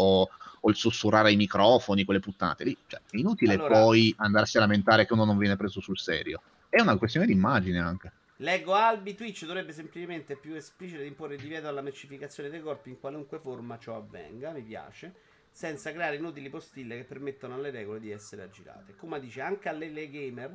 o il sussurrare ai microfoni, quelle puttanate lì. Cioè, è inutile Allora- poi andarsi a lamentare che uno non viene preso sul serio. È una questione di immagine anche. Leggo Albi, Twitch dovrebbe semplicemente più esplicito di imporre il divieto alla mercificazione dei corpi in qualunque forma ciò avvenga, mi piace, senza creare inutili postille che permettono alle regole di essere aggirate. Kuma dice anche alle le gamer,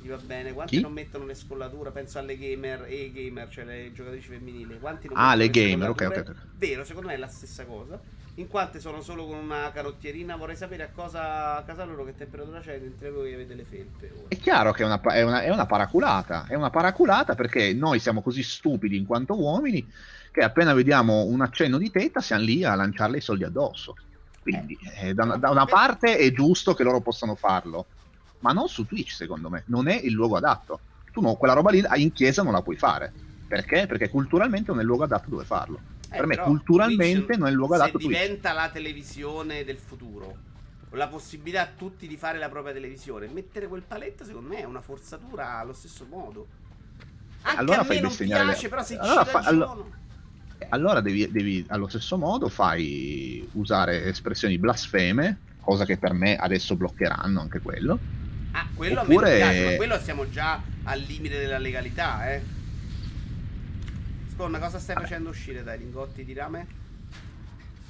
gli va bene, quanti Chi? non mettono le scollature, penso alle gamer e gamer, cioè le giocatrici femminili, quanti non Ah, le gamer, ok, ok. Vero, secondo me è la stessa cosa. In quante sono solo con una carottierina, vorrei sapere a cosa a casa loro che temperatura c'è mentre voi avete le felpe. ora. È chiaro che è una, è, una, è una paraculata, è una paraculata perché noi siamo così stupidi in quanto uomini che appena vediamo un accenno di tetta siamo lì a lanciarle i soldi addosso. Quindi eh, da, una- da una parte è giusto che loro possano farlo, ma non su Twitch secondo me, non è il luogo adatto. Tu no, quella roba lì in chiesa non la puoi fare. Perché? Perché culturalmente non è il luogo adatto dove farlo. Eh, per me culturalmente Twitch, non è il luogo se adatto Twitch. diventa la televisione del futuro con la possibilità a tutti di fare la propria televisione mettere quel paletto secondo me è una forzatura allo stesso modo anche allora a me non bestemmiare le- piace però se Allora ci fa- ragiono allora devi, devi, allo stesso modo fai usare espressioni blasfeme, cosa che per me adesso bloccheranno anche quello. ah quello a me Oppure- piace ma quello siamo già al limite della legalità eh Sconna cosa stai facendo uscire dai lingotti di rame?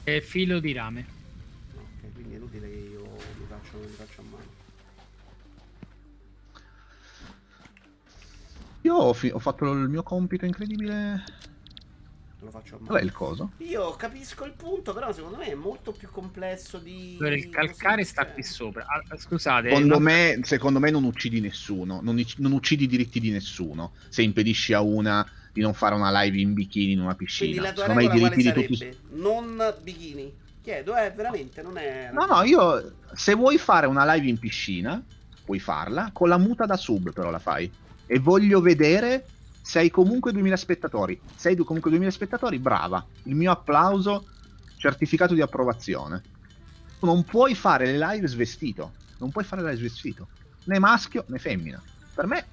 È filo di rame. Ok, quindi è inutile che io mi faccio, mi faccio a mano Io ho, fi- ho fatto il mio compito incredibile. Lo faccio a mano Qual è il coso? Io capisco il punto, però secondo me è molto più complesso di. Il calcare sta cioè. qui sopra. Ah, scusate, Secondo no, me, secondo me non uccidi nessuno, non, non uccidi i diritti di nessuno se impedisci a una di non fare una live in bikini in una Quindi piscina. la tua Secondo me i regola diritti di tutti. sarebbe? Non bikini. Chiedo, eh, veramente, non è. No, no, io se vuoi fare una live in piscina, puoi farla, con la muta da sub però la fai. E voglio vedere se hai comunque 2000 spettatori. Se hai du- comunque 2000 spettatori, brava. Il mio applauso, certificato di approvazione. Non puoi fare le live svestito. Non puoi fare le live svestito. Né maschio né femmina. Per me è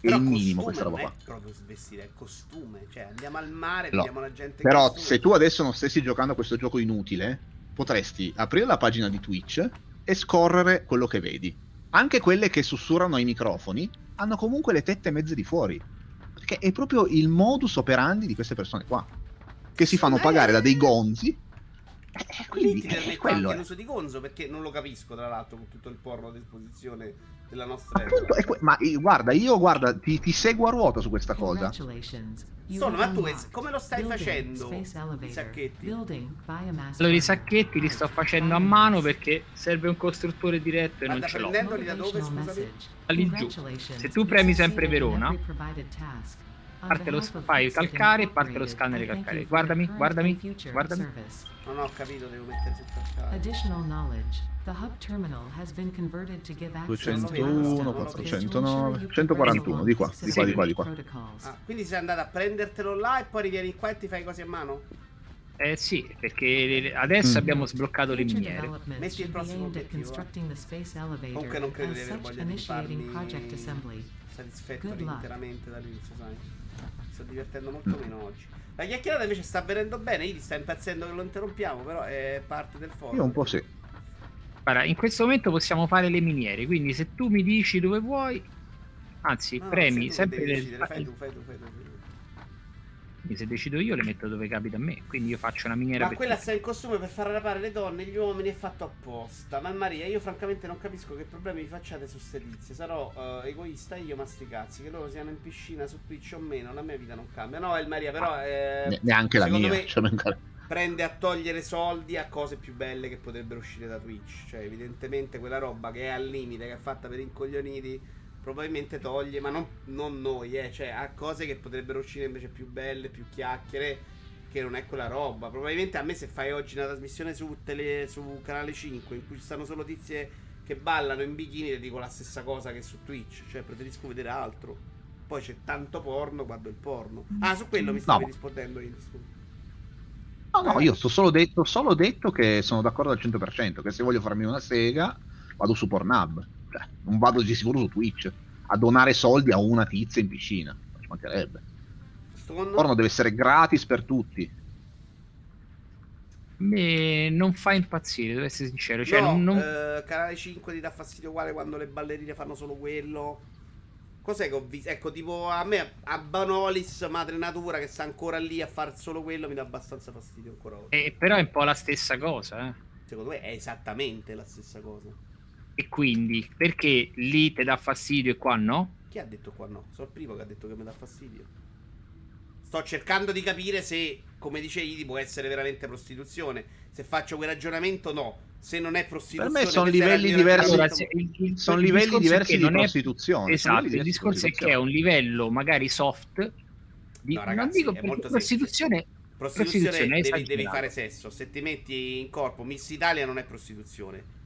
Però il minimo questa roba non qua. è proprio svestire, è costume. Cioè, andiamo al mare, No. vediamo la gente. Però costume. se tu adesso non stessi giocando a questo gioco inutile, potresti aprire la pagina di Twitch e scorrere quello che vedi. Anche quelle che sussurrano ai microfoni hanno comunque le tette mezze di fuori. Perché è proprio il modus operandi di queste persone qua. Che si fanno pagare da dei gonzi. E Lì quindi ti è permetto quello anche è. l'uso di Gonzo perché non lo capisco, tra l'altro, con tutto il porno a disposizione della nostra Appunto, que- ma eh, guarda, io guarda, ti, ti seguo a ruota su questa cosa. Sono, ma tu come lo stai facendo? I sacchetti. Allora, i sacchetti li sto facendo a mano perché serve un costruttore diretto e non Guarda, ce l'ho. da dove, scusami? message. Da lì giù. Se tu premi sempre Verona-. Parte lo, fai calcare, parte lo scanner calcare. Guardami, guardami, guardami. Non ho capito, devo mettere su calcare. Additional knowledge. The hub terminal has been converted to give access to 201, 409, 141, di qua, di qua, di qua, di qua. Ah, quindi sei andato a prendertelo là e poi rivieni qua e ti fai cose a mano? Eh sì, perché adesso Mm. abbiamo sbloccato le miniere. Metti il prossimo obiettivo, eh. Comunque non credo di aver voglia di farmi luck. interamente dall'inizio, sai. Mi sto divertendo molto meno oggi. La chiacchierata invece sta venendo bene, Idi sta impazzendo che lo interrompiamo, però è parte del foro. Io un po' sì. Guarda, in questo momento possiamo fare le miniere, quindi se tu mi dici dove vuoi, anzi, No, premi tu sempre devi le... decidere, fai tu, fai tu, fai tu. Quindi se decido io le metto dove capita a me, quindi io faccio una miniera Ma per quella sta in costume per far rapare le donne e gli uomini è fatto apposta. Ma Maria, io francamente non capisco che problemi vi facciate su ste tizie. Sarò eh, egoista io, ma sti cazzi. Che loro siano in piscina su Twitch o meno, la mia vita non cambia. No, El Maria, però eh, Ne- Neanche la mia. me cioè, prende a togliere soldi a cose più belle che potrebbero uscire da Twitch. Cioè, evidentemente quella roba che è al limite, che è fatta per incoglioniti, probabilmente toglie, ma non, non noi, eh, cioè a cose che potrebbero uscire invece più belle, più chiacchiere, che non è quella roba. Probabilmente a me se fai oggi una trasmissione su, tele, su Canale 5 in cui ci stanno solo tizie che ballano in bikini, ti dico la stessa cosa che su Twitch, cioè preferisco vedere altro. Poi c'è tanto porno, guardo il porno. Ah, su quello mi stavi No. rispondendo io. No, no, io sto solo detto, solo detto che sono d'accordo al 100%, che se voglio farmi una sega vado su Pornhub, cioè, non vado di sicuro su Twitch a donare soldi a una tizia in piscina, ci mancherebbe. Secondo Il porno deve essere gratis per tutti. Me non fa impazzire, devo essere sincero. Cioè, no, non, non- eh, canale 5 ti dà fastidio uguale quando le ballerine fanno solo quello. Cos'è che ho visto? Ecco, tipo a me a Banolis, madre natura, che sta ancora lì a fare solo quello, mi dà abbastanza fastidio ancora oggi. eh, però è un po' la stessa cosa, eh. Secondo me è esattamente la stessa cosa. E quindi, perché lì ti dà fastidio e qua no? Chi ha detto qua no? Sono il primo che ha detto che mi dà fastidio. Sto cercando di capire se, come dice Idi, può essere veramente prostituzione. Se faccio quel ragionamento, no. Se non è prostituzione, Per me sono livelli diversi. Allora, il- il- Sono il livelli diversi di non è- prostituzione. Esatto, il discorso è che è un livello magari soft. Di, No, non ragazzi, dico è perché molto prostituzione. Prostituzione, Prostituzione è devi, devi fare sesso. Se ti metti in corpo Miss Italia non è prostituzione.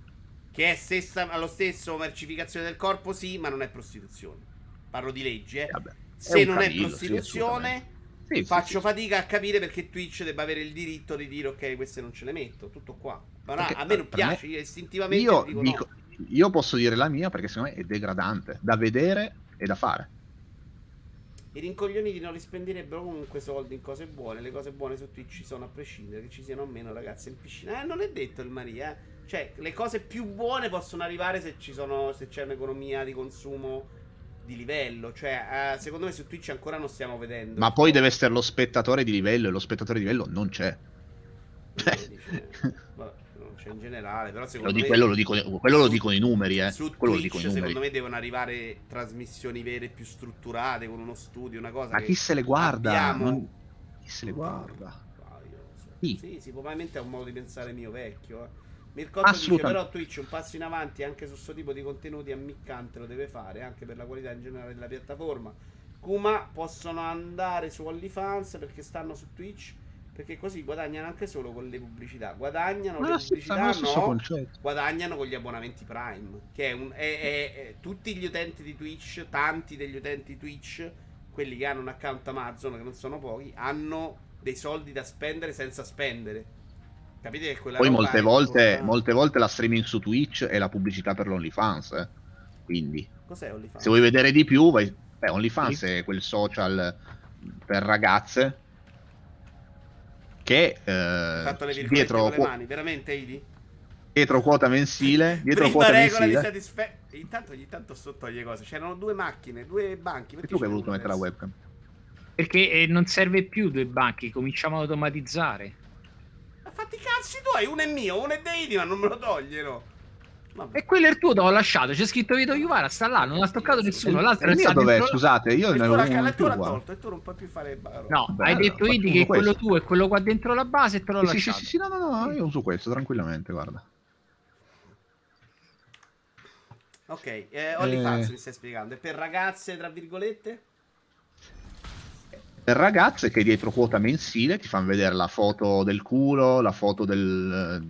Che è stessa, allo stesso mercificazione del corpo, sì, ma non è prostituzione. Parlo di legge, eh. Vabbè, Se non è cavillo, sì, prostituzione. Sì, sì, faccio sì. fatica a capire perché Twitch debba avere il diritto di dire ok, queste non ce le metto. Tutto qua. Ma no, a me non piace, me- io istintivamente Io, dico dico- no. io posso dire la mia perché secondo me è degradante da vedere e da fare. I rincoglioniti non rispenderebbero comunque soldi in cose buone. Le cose buone su Twitch ci sono a prescindere, che ci siano o meno ragazze in piscina. Eh, non è detto il Maria. Cioè, le cose più buone possono arrivare se ci sono. se c'è un'economia di consumo di livello. Cioè, eh, secondo me su Twitch ancora non stiamo vedendo. Ma poi deve essere lo spettatore di livello e lo spettatore di livello non c'è. Vabbè, non c'è in generale. Però secondo me. quello, lo dico, quello lo dicono i numeri, eh. Su Quello lo Twitch, i numeri. secondo me, devono arrivare trasmissioni vere più strutturate con uno studio, una cosa. Ma chi se le guarda? abbiamo- Non- Chi se le guarda? Ah, so. Chi? Sì, sì, probabilmente è un modo di pensare mio vecchio. Eh. Mircotto dice però Twitch un passo in avanti anche su questo tipo di contenuti ammiccante lo deve fare, anche per la qualità in generale della piattaforma. Kuma possono andare su OnlyFans perché stanno su Twitch, perché così guadagnano anche solo con le pubblicità. Guadagnano Ma le pubblicità, no, guadagnano con gli abbonamenti Prime, che è un, è- è- è- tutti gli utenti di Twitch, tanti degli utenti Twitch, quelli che hanno un account Amazon, che non sono pochi, hanno dei soldi da spendere senza spendere. Capite che quella Poi molte volte, importante. molte volte la streaming su Twitch è la pubblicità per l'OnlyFans. eh. Quindi, Cos'è OnlyFans? se vuoi vedere di più, vai... Beh, OnlyFans è quel social per ragazze che eh, fatto le virgolette dietro, con le qu- mani, veramente Idi? dietro quota mensile, dietro Prima quota regola di mensile. satisfe- Intanto ogni tanto sottoglie cose. C'erano due macchine, due banchi. E perché tu che hai voluto mettere la webcam? Perché eh, non serve più due banchi, cominciamo ad automatizzare. Fatti i cazzi tuoi, uno è mio, uno è dei Idi, ma non me lo toglieno. Vabbè. E quello è il tuo, te l'ho lasciato. C'è scritto Vito Iuvara, sta là, non ha toccato nessuno. L'altro il mio dov'è? dentro- Scusate, io ne la uno più qua. tolto e tu non puoi più fare barro. No, Bello, hai detto faccio Idi che quello tuo è quello qua dentro la base e te l'ho Sì, sì, lasciato. sì, sì, no, no, no, io uso questo tranquillamente, guarda. Ok, eh, OnlyFans Eh. mi stai spiegando. È per ragazze, tra virgolette? Per ragazze che dietro quota mensile ti fanno vedere la foto del culo, la foto del...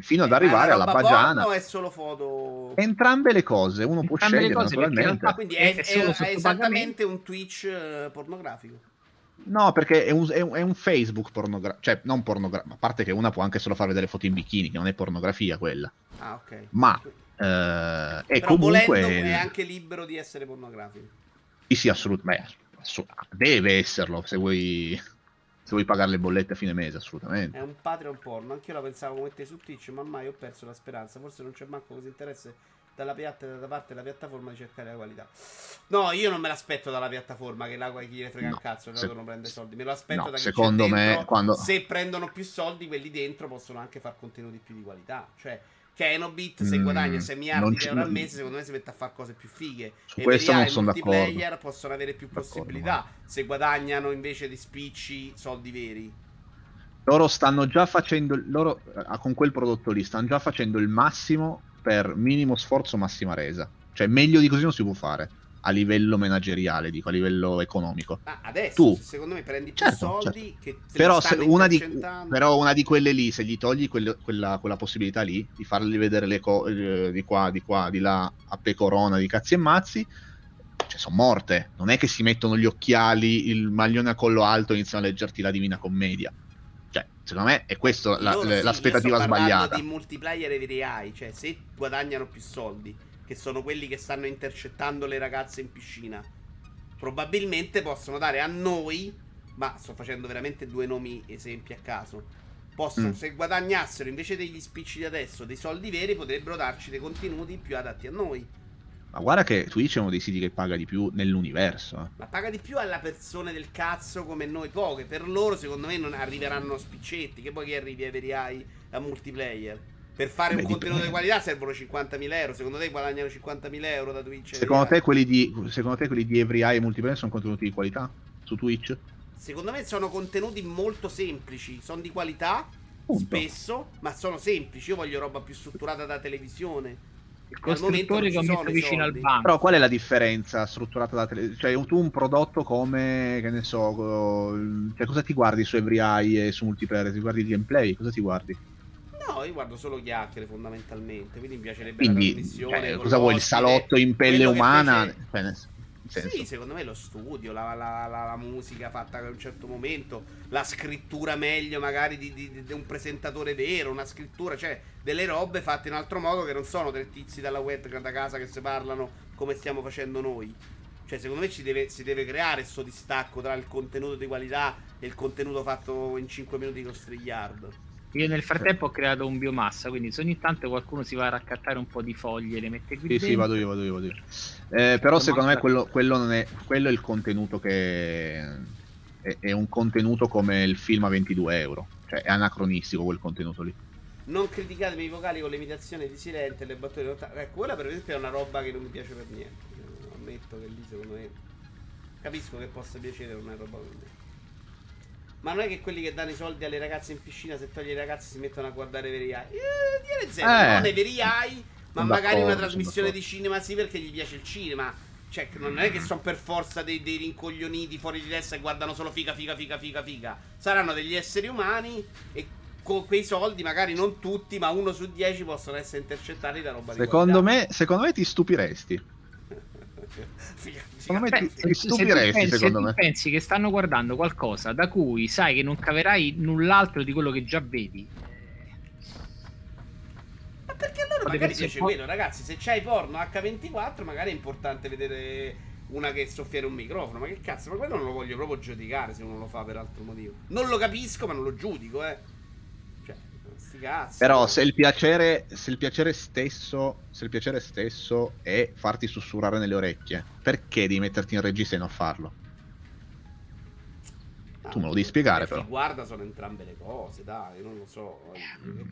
fino ad Eh, arrivare alla pagiana. porno è solo foto. Entrambe le cose, uno può Entrambe scegliere cose, naturalmente. realtà- Quindi è- è, è è- esattamente un Twitch eh, pornografico. No, perché è un, è un- è un Facebook pornografico, cioè non pornografico, a parte che una può anche solo far vedere foto in bikini, che non è pornografia quella. Ah, ok. Ma eh, è Però comunque... volendo è anche libero di essere pornografico. Sì, sì, assolutamente. Deve esserlo se vuoi, se vuoi pagare le bollette a fine mese, assolutamente. È un Patreon porno. Anch'io la pensavo come te su Twitch, ma ormai ho perso la speranza. Forse non c'è manco così interesse dalla piatta da parte della piattaforma di cercare la qualità. No, io non me l'aspetto dalla piattaforma che là chi gliene frega No, un cazzo, se- non prende soldi. Me lo aspetto no, da chi secondo me, dentro. quando- Se prendono più soldi, quelli dentro possono anche far contenuti più di qualità. Cioè, Kenobit se Mm, guadagna 6 miliardi di euro al mese, secondo me si mette a fare cose più fighe. Su e questo non sono multiplayer d'accordo. possono avere più D'accordo, possibilità se guadagnano invece di spicci soldi veri. Loro stanno già facendo, loro eh, con quel prodotto lì stanno già facendo il massimo per minimo sforzo, massima resa. Cioè meglio di così non si può fare a livello manageriale, dico, a livello economico. Ma adesso, Tu. se secondo me, prendi più Certo, soldi che te Però, se una di, però una di quelle lì, se gli togli quelle- quella, quella possibilità lì di fargli vedere le cose di qua, di qua, di là, a pecorona, di cazzi e mazzi, cioè sono morte. Non è che si mettono gli occhiali, il maglione a collo alto e iniziano a leggerti la Divina Commedia. Cioè, secondo me è questa la- sì, l'aspettativa io sto sbagliata. di multiplayer e AI, cioè se guadagnano più soldi, che sono quelli che stanno intercettando le ragazze in piscina, probabilmente possono dare a noi, ma sto facendo veramente due nomi esempi a caso. Possono, Mm. se guadagnassero invece degli spicci di adesso dei soldi veri, potrebbero darci dei contenuti più adatti a noi. Ma guarda che Twitch è uno dei siti che paga di più nell'universo. eh. Ma paga di più alla persone del cazzo come noi poche. Per loro, secondo me, non arriveranno spiccetti. Che poi che arrivi ai veri AI a multiplayer. Per fare Beh, un contenuto di qualità servono 50.000 euro. Secondo te guadagnano 50.000 euro da Twitch? Secondo te, quelli di, secondo te quelli di Every Eye e Multiplayer sono contenuti di qualità su Twitch? Secondo me sono contenuti molto semplici. Sono di qualità, Punto. spesso, ma sono semplici. Io voglio roba più strutturata da televisione. Il Al costruttore che ho messo vicino al soldi. banco. Però qual è la differenza strutturata da tele- Cioè, tu un prodotto come, che ne so, cioè, cosa ti guardi su Every Eye e su Multiplayer? Ti guardi il gameplay? Cosa ti guardi? No, io guardo solo chiacchiere fondamentalmente. Quindi mi piacerebbe Quindi, con cosa vuoi? Il salotto in pelle umana? Cioè, senso. Sì, secondo me lo studio, la, la- la- la musica fatta a un certo momento, la scrittura meglio magari di, di- di un presentatore vero, una scrittura, cioè delle robe fatte in altro modo che non sono tre tizi dalla web da casa che si parlano come stiamo facendo noi. Cioè, secondo me ci deve- si deve creare questo distacco tra il contenuto di qualità e il contenuto fatto in 5 minuti con StreamYard. Io nel frattempo ho creato un biomassa, quindi se ogni tanto qualcuno si va a raccattare un po' di foglie e le mette qui Sì, dentro. sì, vado io, vado io, vado io. Eh, però secondo me quello, quello non è, quello è il contenuto che è, è un contenuto come il film a 22 euro. Cioè, è anacronistico quel contenuto lì. Non criticatemi i vocali con l'imitazione di Silente e le battute. nota- Ecco, quella per esempio è una roba che non mi piace per niente. Ammetto che lì secondo me. Capisco che possa piacere, è roba per me. Ma non è che quelli che danno i soldi alle ragazze in piscina, se togli i ragazzi si mettono a guardare veri AI. Eh, dire zero, Eh. non è veri AI, ma magari una d'accordo, trasmissione di cinema sì perché gli piace il cinema. Cioè, non è che sono per forza dei, dei rincoglioniti fuori di testa e guardano solo figa, figa, figa, figa, figa. Saranno degli esseri umani e con quei soldi, magari non tutti, ma uno su dieci possono essere intercettati da roba Secondo di me, secondo me ti stupiresti. Secondo me Beh, ti, stupiresti, pensi- se secondo tu me. pensi che stanno guardando qualcosa da cui sai che non caverai null'altro di quello che già vedi. Ma perché a loro Potete magari piace po'- quello, ragazzi? Se c'hai porno H24, magari è importante vedere una che soffiare un microfono. Ma che cazzo? Ma quello non lo voglio proprio giudicare se uno lo fa per altro motivo. Non lo capisco, ma non lo giudico, eh. Però se il piacere, se il piacere stesso, se il piacere stesso è farti sussurrare nelle orecchie, perché devi metterti in regista e non farlo? tu me lo devi spiegare, Per chi però. guarda sono entrambe le cose, dai, non lo so.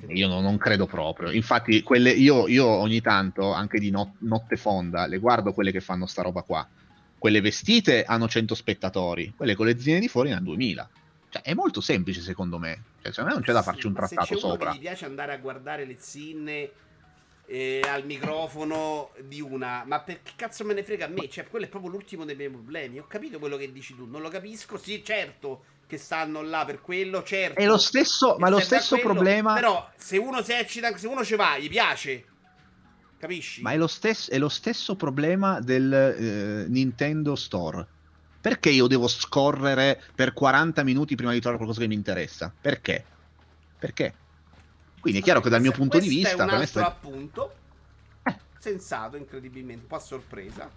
Io non, non credo proprio. Infatti, quelle, io, io ogni tanto, anche di not- notte fonda, le guardo quelle che fanno sta roba qua. Quelle vestite hanno 100 spettatori, quelle con le zine di fuori ne hanno 2000. Cioè, è molto semplice secondo me. Cioè, secondo me non c'è da farci un Ma se trattato c'è uno sopra. gli piace andare a guardare le zinne eh, al microfono di una. Ma per che cazzo me ne frega a me? Cioè, quello è proprio l'ultimo dei miei problemi. Ho capito quello che dici tu, non lo capisco. Sì, certo che stanno là per quello, certo. È lo stesso, ma lo stesso quello, problema. Però, se uno si eccita, se uno ci va, gli piace. Capisci? Ma è lo, stesso, è lo stesso problema del eh, Nintendo Store. Perché io devo scorrere per 40 minuti prima di trovare qualcosa che mi interessa? Perché? Perché? Quindi è chiaro che dal mio punto di Questo vista... È un altro sta- appunto. Eh. Sensato, incredibilmente, un po' a sorpresa.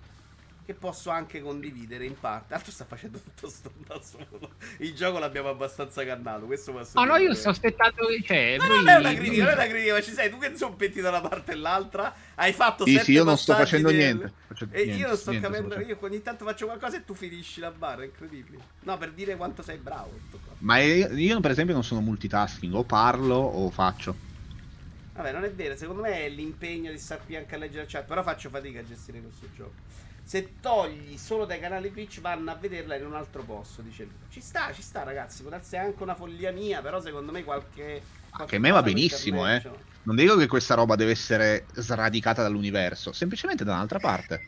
Che posso anche condividere in parte. Altro sta facendo tutto sto da solo. Il gioco l'abbiamo abbastanza cannato. Questo posso No, no, dire. io sto aspettando. Cioè, No, voi- non è una critica, non è una critica, ma ci sei tu che zompetti da una parte e l'altra. Hai fatto Sì, sette sì, io non sto facendo del- niente. E niente, io non sto niente capendo, io ogni tanto faccio qualcosa e tu finisci la barra, è incredibile. No, per dire quanto sei bravo. tutto qua. Ma io, io, per esempio non sono multitasking, o parlo o faccio. Vabbè, non è vero, secondo me è l'impegno di star qui anche a leggere la chat, però faccio fatica a gestire questo gioco. Se togli solo dai canali Twitch vanno a vederla in un altro posto, dice lui. Ci sta, ci sta ragazzi, può darsi anche una follia mia, però secondo me qualche... Che a me va qualche benissimo, eh. Non dico che questa roba deve essere sradicata dall'universo, semplicemente da un'altra parte.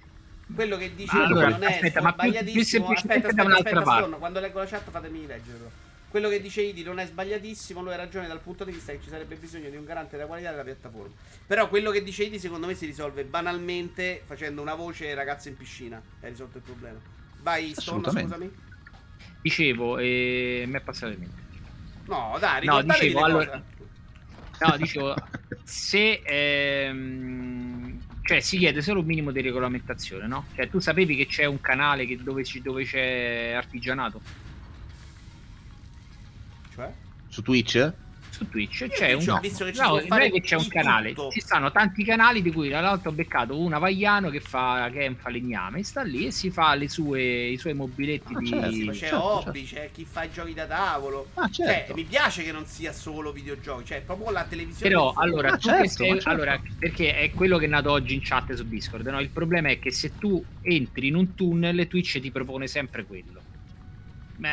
Quello che dici Allora, non è aspetta, ma più- più sbagliatissimo. semplicemente aspetta, da aspetta, un'altra aspetta, parte. secondo, quando leggo la chat fatemi leggerlo. Quello che dice Idi non è sbagliatissimo, lui ha ragione dal punto di vista che ci sarebbe bisogno di un garante della qualità della piattaforma. Però quello che dice Idi secondo me si risolve banalmente facendo una voce ragazzo in piscina. Hai risolto il problema. Vai, Assolutamente. scusami. Dicevo, e mi è passato in mente. No, dai, No, ricordatevi dicevo, le allora- cose. No, dicevo, se ehm, cioè si chiede solo un minimo di regolamentazione, no? Cioè, tu sapevi che c'è un canale che- dove, ci- dove c'è artigianato? Su Twitch? su Twitch? C'è un no, visto che ci no, non fare è che c'è un canale, tutto. ci stanno tanti canali di cui tra l'altro ho beccato una Vagliano che fa che fa legname, sta lì e si fa le sue, i suoi mobiletti Ah, di certo, c'è certo, hobby, c'è chi fa i giochi da tavolo. Ah, Cioè, certo. mi piace che non sia solo videogiochi, cioè proprio la televisione. Però allora, tu certo, sei- certo. allora, perché è quello che è nato oggi in chat su Discord. No? Il problema è che se tu entri in un tunnel, Twitch ti propone sempre quello.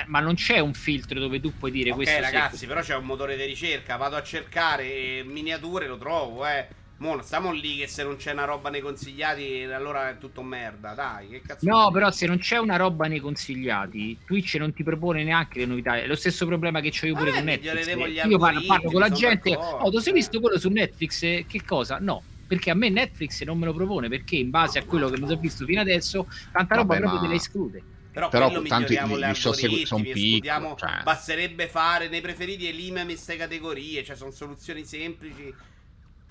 Ma, non c'è un filtro dove tu puoi dire Ok, questo. ragazzi, questo- però c'è un motore di ricerca. Vado a cercare eh, miniature, lo trovo, eh. Mo, non stiamo lì che se non c'è una roba nei consigliati, allora è tutto merda. Dai, che cazzo. No, però se non c'è una roba nei consigliati, Twitch non ti propone neanche le novità. È lo stesso problema che ho io pure Vabbè, con Netflix. Io parlo, parlo con la gente. d'accordo, Oh, tu sei eh. visto quello su Netflix? Eh, Che cosa? No. Perché a me Netflix non me lo propone perché in base a quello che mi sono visto fino adesso, tanta roba Vabbè, proprio ma- te la esclude. Però, Però tanto gli show segu- son algoritmi, piccoli, cioè. Basterebbe fare nei preferiti elimina queste categorie, cioè sono soluzioni semplici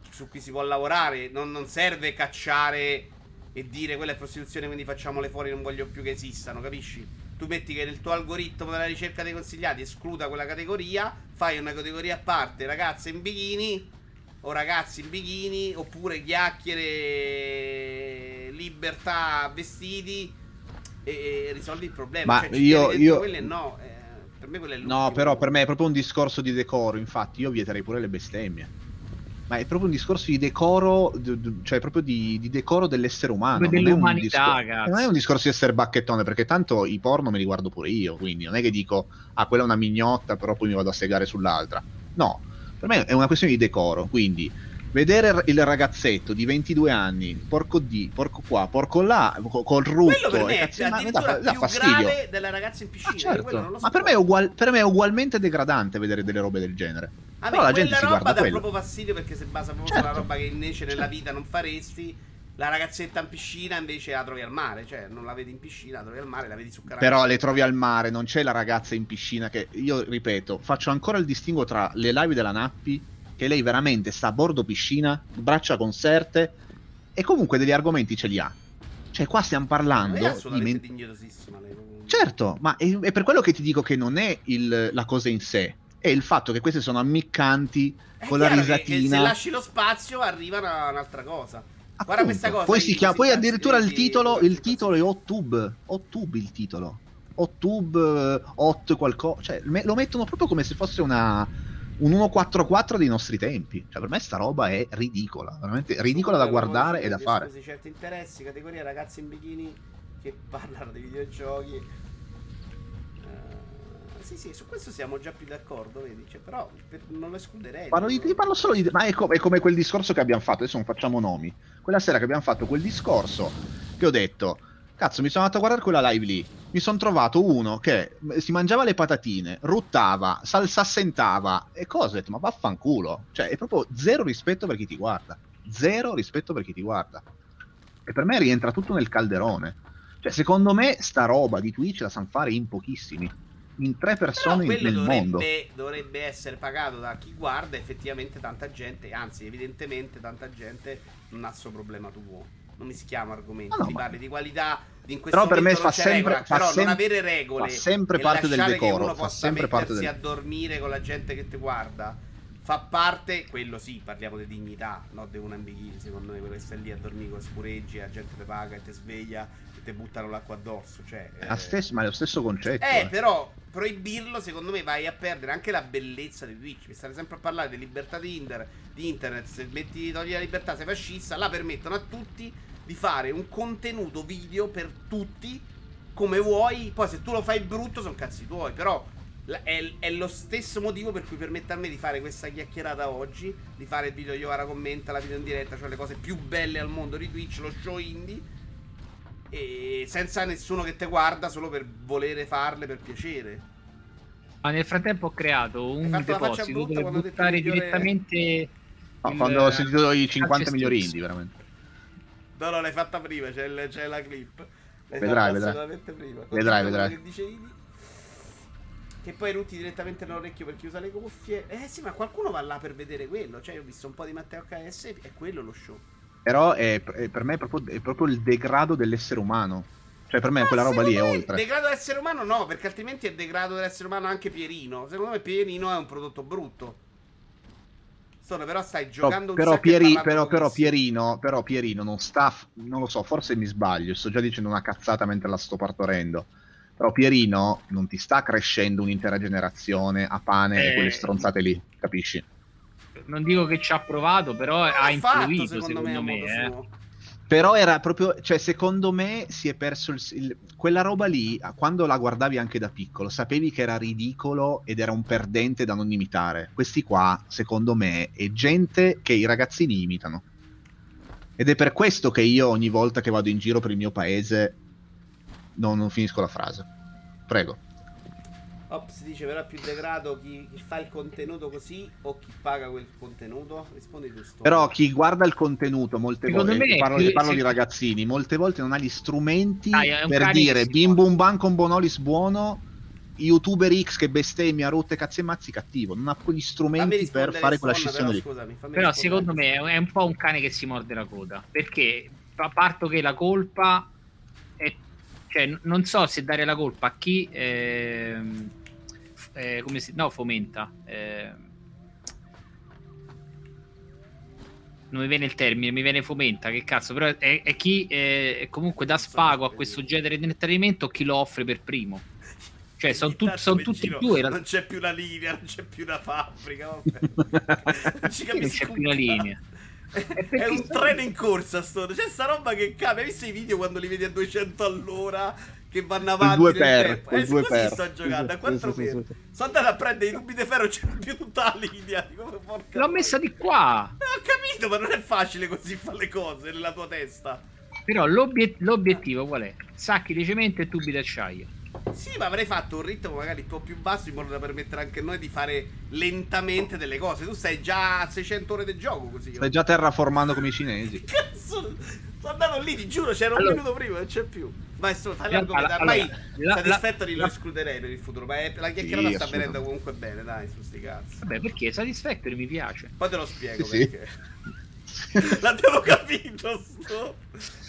su cui si può lavorare. Non, non serve cacciare e dire quella è prostituzione, quindi facciamole fuori, non voglio più che esistano, capisci? Tu metti che nel tuo algoritmo della ricerca dei consigliati escluda quella categoria, fai una categoria a parte, ragazze in bikini o ragazzi in bikini, oppure chiacchiere, libertà, vestiti e, e risolvi il problema. Ma Cioè, ci io- io- quelle no, eh, per me quella è l'ultimo. No, però per me è proprio un discorso di decoro, infatti io vieterei pure le bestemmie. Ma è proprio un discorso di decoro, cioè proprio di, di decoro dell'essere umano. Non è un dell'umanità, discor-. Non è un discorso di essere bacchettone, perché tanto i porno me li guardo pure io, quindi non è che dico, ah, quella è una mignotta, però poi mi vado a segare sull'altra. No, per me è una questione di decoro, quindi vedere il ragazzetto di 22 anni, porco di, porco qua, porco là, co- col rutto, Quello per me è addirittura dà, più fastidio. grave della ragazza in Ah, piscina. certo. non lo Ma per me, ugual- per me è ugualmente degradante vedere delle robe del genere. A Però la gente si roba guarda dà quello. proprio fastidio perché si basa proprio Certo. sulla roba che invece nella vita non faresti. La ragazzetta in piscina invece la trovi al mare, cioè non la vedi in piscina, la trovi al mare, la vedi su canale. Però le trovi al mare, non c'è la ragazza in piscina che io ripeto, faccio ancora il distinguo tra le live della Nappi, che lei veramente sta a bordo piscina, braccia conserte e comunque degli argomenti ce li ha. Cioè qua stiamo Ma parlando è di men- dignitosissima lei. Certo, ma è, è per quello che ti dico che non è il- la cosa in sé, è il fatto che queste sono ammiccanti È con la chiaro che- risatina. se lasci lo spazio arriva una- un'altra cosa. Guarda Appunto. questa cosa. Poi, si chiama, poi addirittura il titolo, il titolo è Ottube. Ottube il titolo. Ottube, Hot qualcosa. Cioè, me- lo mettono proprio come se fosse una, un 144 dei nostri tempi. Cioè, per me sta roba è ridicola. Veramente ridicola da guardare e da fare. esclusi certi interessi, categoria ragazzi in bikini che parlano di videogiochi. Eh, sì, sì, su questo siamo già più d'accordo, vedi? Cioè, però per- non lo escluderei. Parlo, di, parlo solo di. Ma è, co- è come quel discorso che abbiamo fatto. Adesso non facciamo nomi. Quella sera che abbiamo fatto quel discorso, che ho detto. Cazzo, mi sono andato a guardare quella live lì. Mi sono trovato uno che si mangiava le patatine, ruttava, sal- s'assentava e cose. Ho detto, ma vaffanculo. Cioè, è proprio zero rispetto per chi ti guarda. Zero rispetto per chi ti guarda. E per me rientra tutto nel calderone. Cioè, secondo me, sta roba di Twitch la sanno fare in pochissimi. In tre Però persone quello nel mondo. dovrebbe, dovrebbe essere pagato da chi guarda. Effettivamente, tanta gente, anzi, evidentemente, tanta gente non ha questo problema tuo. Non mi si chiama argomento. No, no, ti ma- parli di qualità. In questo Però per me non fa sempre- regola, fa però sem- non avere regole. fa sempre parte del decoro, uno fa possa sempre parte mettersi del- a dormire con la gente che ti guarda. Fa parte, quello sì, parliamo di dignità, no di un ambiguity, secondo me, quello che stai lì a dormire con spureggi, la gente ti paga e ti sveglia e ti buttano l'acqua addosso. Cioè, la eh, stessa- ma è lo stesso concetto. eh, eh. però proibirlo, secondo me, vai a perdere anche la bellezza di Twitch. Mi state sempre a parlare di libertà di, inter- di internet. Se metti togli la libertà, sei fascista. Là permettono a tutti di fare un contenuto video per tutti come vuoi. Poi, se tu lo fai brutto, sono cazzi tuoi. Però è, è lo stesso motivo per cui permette a me di fare questa chiacchierata oggi. Di fare il video Iovara commenta, la video in diretta, cioè le cose più belle al mondo di Twitch, lo show indie. E senza nessuno che te guarda solo per volere farle per piacere. Ma nel frattempo ho creato un deposito dove buttare migliore- direttamente. No, il- quando ho sentito i 50 calcio migliori indie, veramente. No, no, l'hai fatta prima, c'è, il- c'è la clip. L'hai Vedrai, vedrai. prima. Vedrai, vedrai. Che dicevi. Che poi rutti direttamente nell'orecchio per chi usa le cuffie. Eh sì, ma qualcuno va là per vedere quello. Cioè, io ho visto un po' di Matteo KS, è quello lo show. Però è- è- per me è proprio, è proprio il degrado dell'essere umano. Cioè, per me Ma quella roba lì è oltre. Degrado dell'essere umano no, perché altrimenti è degrado dell'essere umano anche Pierino. Secondo me Pierino è un prodotto brutto. Sono, però stai giocando un però e Pieri- però- però. Pierino, però Pierino non sta. Non lo so, forse mi sbaglio. Sto già dicendo una cazzata mentre la sto partorendo. Però Pierino non ti sta crescendo un'intera generazione a pane e Eh. quelle stronzate lì, capisci? Non dico che ci ha provato, però ha L'ha fatto, influito secondo, me. a modo eh. suo. Però era proprio, cioè secondo me si è perso il, il- quella roba lì, quando la guardavi anche da piccolo, sapevi che era ridicolo ed era un perdente da non imitare. Questi qua, secondo me, è gente che i ragazzini imitano. Ed è per questo che io ogni volta che vado in giro per il mio paese non, non finisco la frase. Prego. Ops dice però è più degrado chi, chi fa il contenuto così o chi paga quel contenuto? Rispondi tu sto. Però chi guarda il contenuto molte Secondo volte, me parlo, più- parlo se- di ragazzini, molte volte non ha gli strumenti Dai, per dire si bim bum bam con Bonolis buono, youtuber X che bestemmia, rotte cazzi e mazzi cattivo, non ha quegli strumenti per fare quella scissione però, lì. scusami, Però secondo me è un po' un cane che si morde la coda. Perché a parto che la colpa è. Cioè, non so se dare la colpa a chi. ehm, f- eh, come si. No, fomenta. ehm, non mi viene il termine, mi viene fomenta, che cazzo, però è, è chi eh, comunque dà spago a questo genere di intrattenimento chi lo offre per primo. Cioè, sono Intanto son tutti e due. realtà. Non c'è più la linea, non c'è più la fabbrica. Non non c'è più la linea? È, un treno in corsa sto. C'è sta roba che cambia. Hai visto i video quando li vedi a 200 all'ora che vanno avanti due nel per, tempo? Eh, due così per. sto giocando a Sì, 4 sì, sì, per. sì. Sono andato a prendere i tubi di ferro, c'è più tutta la linea. Dico, L'ho messa di qua. Eh, ho capito, ma non è facile così fare le cose nella tua testa. Però l'obiet- l'obiettivo qual è? Sacchi di cemento e tubi d'acciaio. Sì, ma avrei fatto un ritmo magari un po' più basso in modo da permettere anche a noi di fare lentamente delle cose. Tu stai già a 600 ore del gioco così. Stai già terraformando come i cinesi. Cazzo, sono andato lì, ti giuro, c'era un Allora- minuto prima, non c'è più. Maestro, fai Allora, l'argomento. Ormai allora, la- Satisfactory la- lo escluderei per il futuro. Ma è- la chiacchierata Sì, sta venendo comunque bene, dai, su sti cazzi. Vabbè, perché Satisfactory mi piace. Poi te lo spiego Sì, sì. perché. L'abbiamo capito. Sto.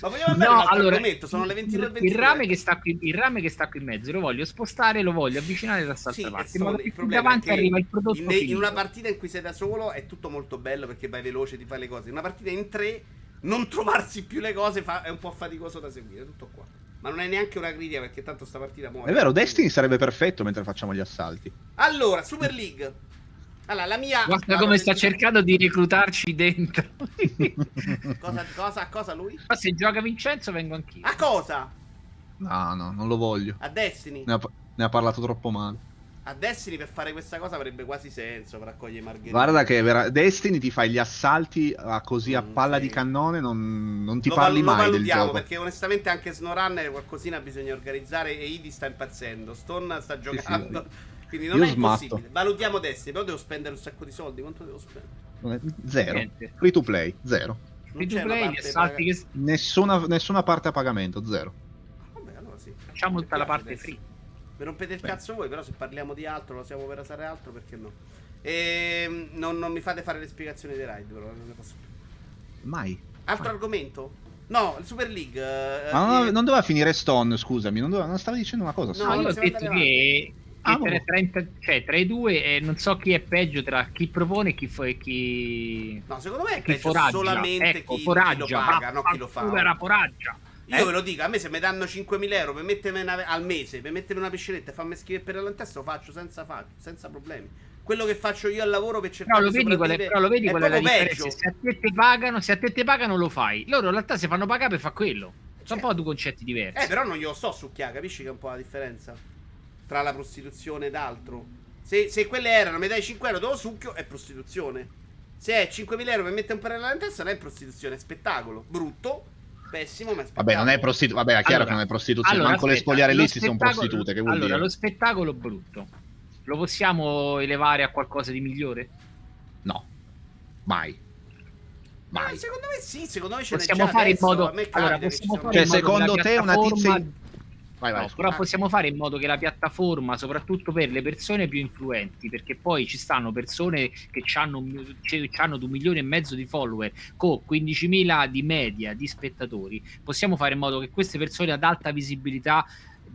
Ma vogliamo andare No, allora, argomento? Sono le 22 e il, 22. rame che sta qui, il rame che sta qui in mezzo lo voglio spostare, lo voglio avvicinare da Sì, quest'altra parte. e che il davanti è che arriva il prodotto in, in una partita in cui sei da solo è tutto molto bello perché vai veloce, ti fai le cose. In una partita in tre, non trovarsi più le cose fa- è un po' faticoso da seguire. Tutto qua. Ma non è neanche una critica perché tanto sta partita muore. È vero, Destiny sarebbe perfetto mentre facciamo gli assalti. Allora, Super League. Allora, la mia. Guarda come sta cercando di reclutarci dentro. Cosa, cosa, cosa lui? Ma se gioca Vincenzo vengo anch'io. A cosa? No, no, non lo voglio. A Destiny. Ne ha, ne ha parlato troppo male. A Destiny per fare questa cosa avrebbe quasi senso per raccogliere i margherite. Guarda che vera- Destiny ti fai gli assalti a così a Mm, palla sì. di cannone, non, non ti lo, parli val- lo mai del valutiamo gioco. perché onestamente anche SnowRunner qualcosina bisogna organizzare e Idi sta impazzendo. Stone sta giocando. Quindi non io è smatto. impossibile. Valutiamo Destiny, però devo spendere un sacco di soldi. Quanto devo spendere? È- Zero. Niente. Free to play, zero. Free to play, assalti che Nessuna, nessuna parte a pagamento, zero. Vabbè, allora sì. facciamo tutta la parte free. Mi rompete il Beh. cazzo voi, però se parliamo di altro, lo siamo per asare altro, perché no? Ehm, non, non mi fate fare le spiegazioni dei raid, però non ne posso più. Mai. Altro Mai. argomento? No, il Super League. eh, Ma non, eh, non doveva finire Stone, scusami, non, doveva- non stava dicendo una cosa. No, io ho detto che, Ah, tra, boh. 30 cioè, tra i due eh, non so chi è peggio tra chi propone e chi, e chi... No, secondo me è chi peggio foraggia. solamente ecco, chi, foraggia, chi lo paga, no chi lo fa. era foraggia. Io Eh? ve lo dico, a me se mi danno 5.000 euro per mettermi una- al mese, per mettermi una piscinetta e farmi scrivere per la testa, lo faccio senza, fa- senza problemi. Quello che faccio io al lavoro per cercare lo di sopravvivere però lo vedi qual è la differenza? peggio. Se a te te pagano, se a te te pagano lo fai. Loro in realtà si fanno pagare per fare quello. Sono Certo. un po' due concetti diversi. Eh, però non glielo sto succhiare, capisci che è un po' la differenza? Tra la prostituzione ed altro. Se, se quelle erano, mi dai 5 euro, te lo succhio, è prostituzione. Se è 5.000 euro per mettere un parallelo in testa, non è prostituzione, è spettacolo. Brutto, pessimo, ma. Vabbè, non è prostituzione. Vabbè, è chiaro Allora, che non è prostituzione. allora, Manco le aspetta, spogliarellisti lo sono prostitute. Che vuol allora, dire? lo spettacolo brutto lo possiamo elevare a qualcosa di migliore? No, mai. Ma Mai. secondo me sì, secondo me ce Possiamo fare in modo allora, possiamo fare Cioè, in modo secondo te una tizia- Vai, vai. No, però possiamo fare in modo che la piattaforma, soprattutto per le persone più influenti, perché poi ci stanno persone che hanno 2 milioni e mezzo di follower con 15.000 di media di spettatori, possiamo fare in modo che queste persone ad alta visibilità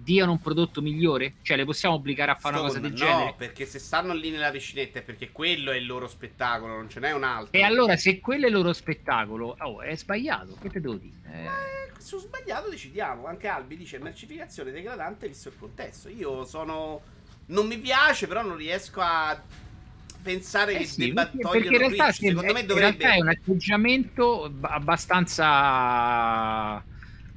diano un prodotto migliore? Cioè le possiamo obbligare a fare una cosa del no, genere? perché se stanno lì nella piscinetta è perché quello è il loro spettacolo, non ce n'è un altro. E allora se quello è il loro spettacolo, oh, è sbagliato, che te devo dire? Eh, su sbagliato decidiamo. Anche Albi dice mercificazione degradante visto il contesto. Io sono. Non mi piace, però non riesco a pensare Eh che sì, debba perché, perché in realtà, sì, Secondo me in dovrebbe. realtà è un atteggiamento ab- abbastanza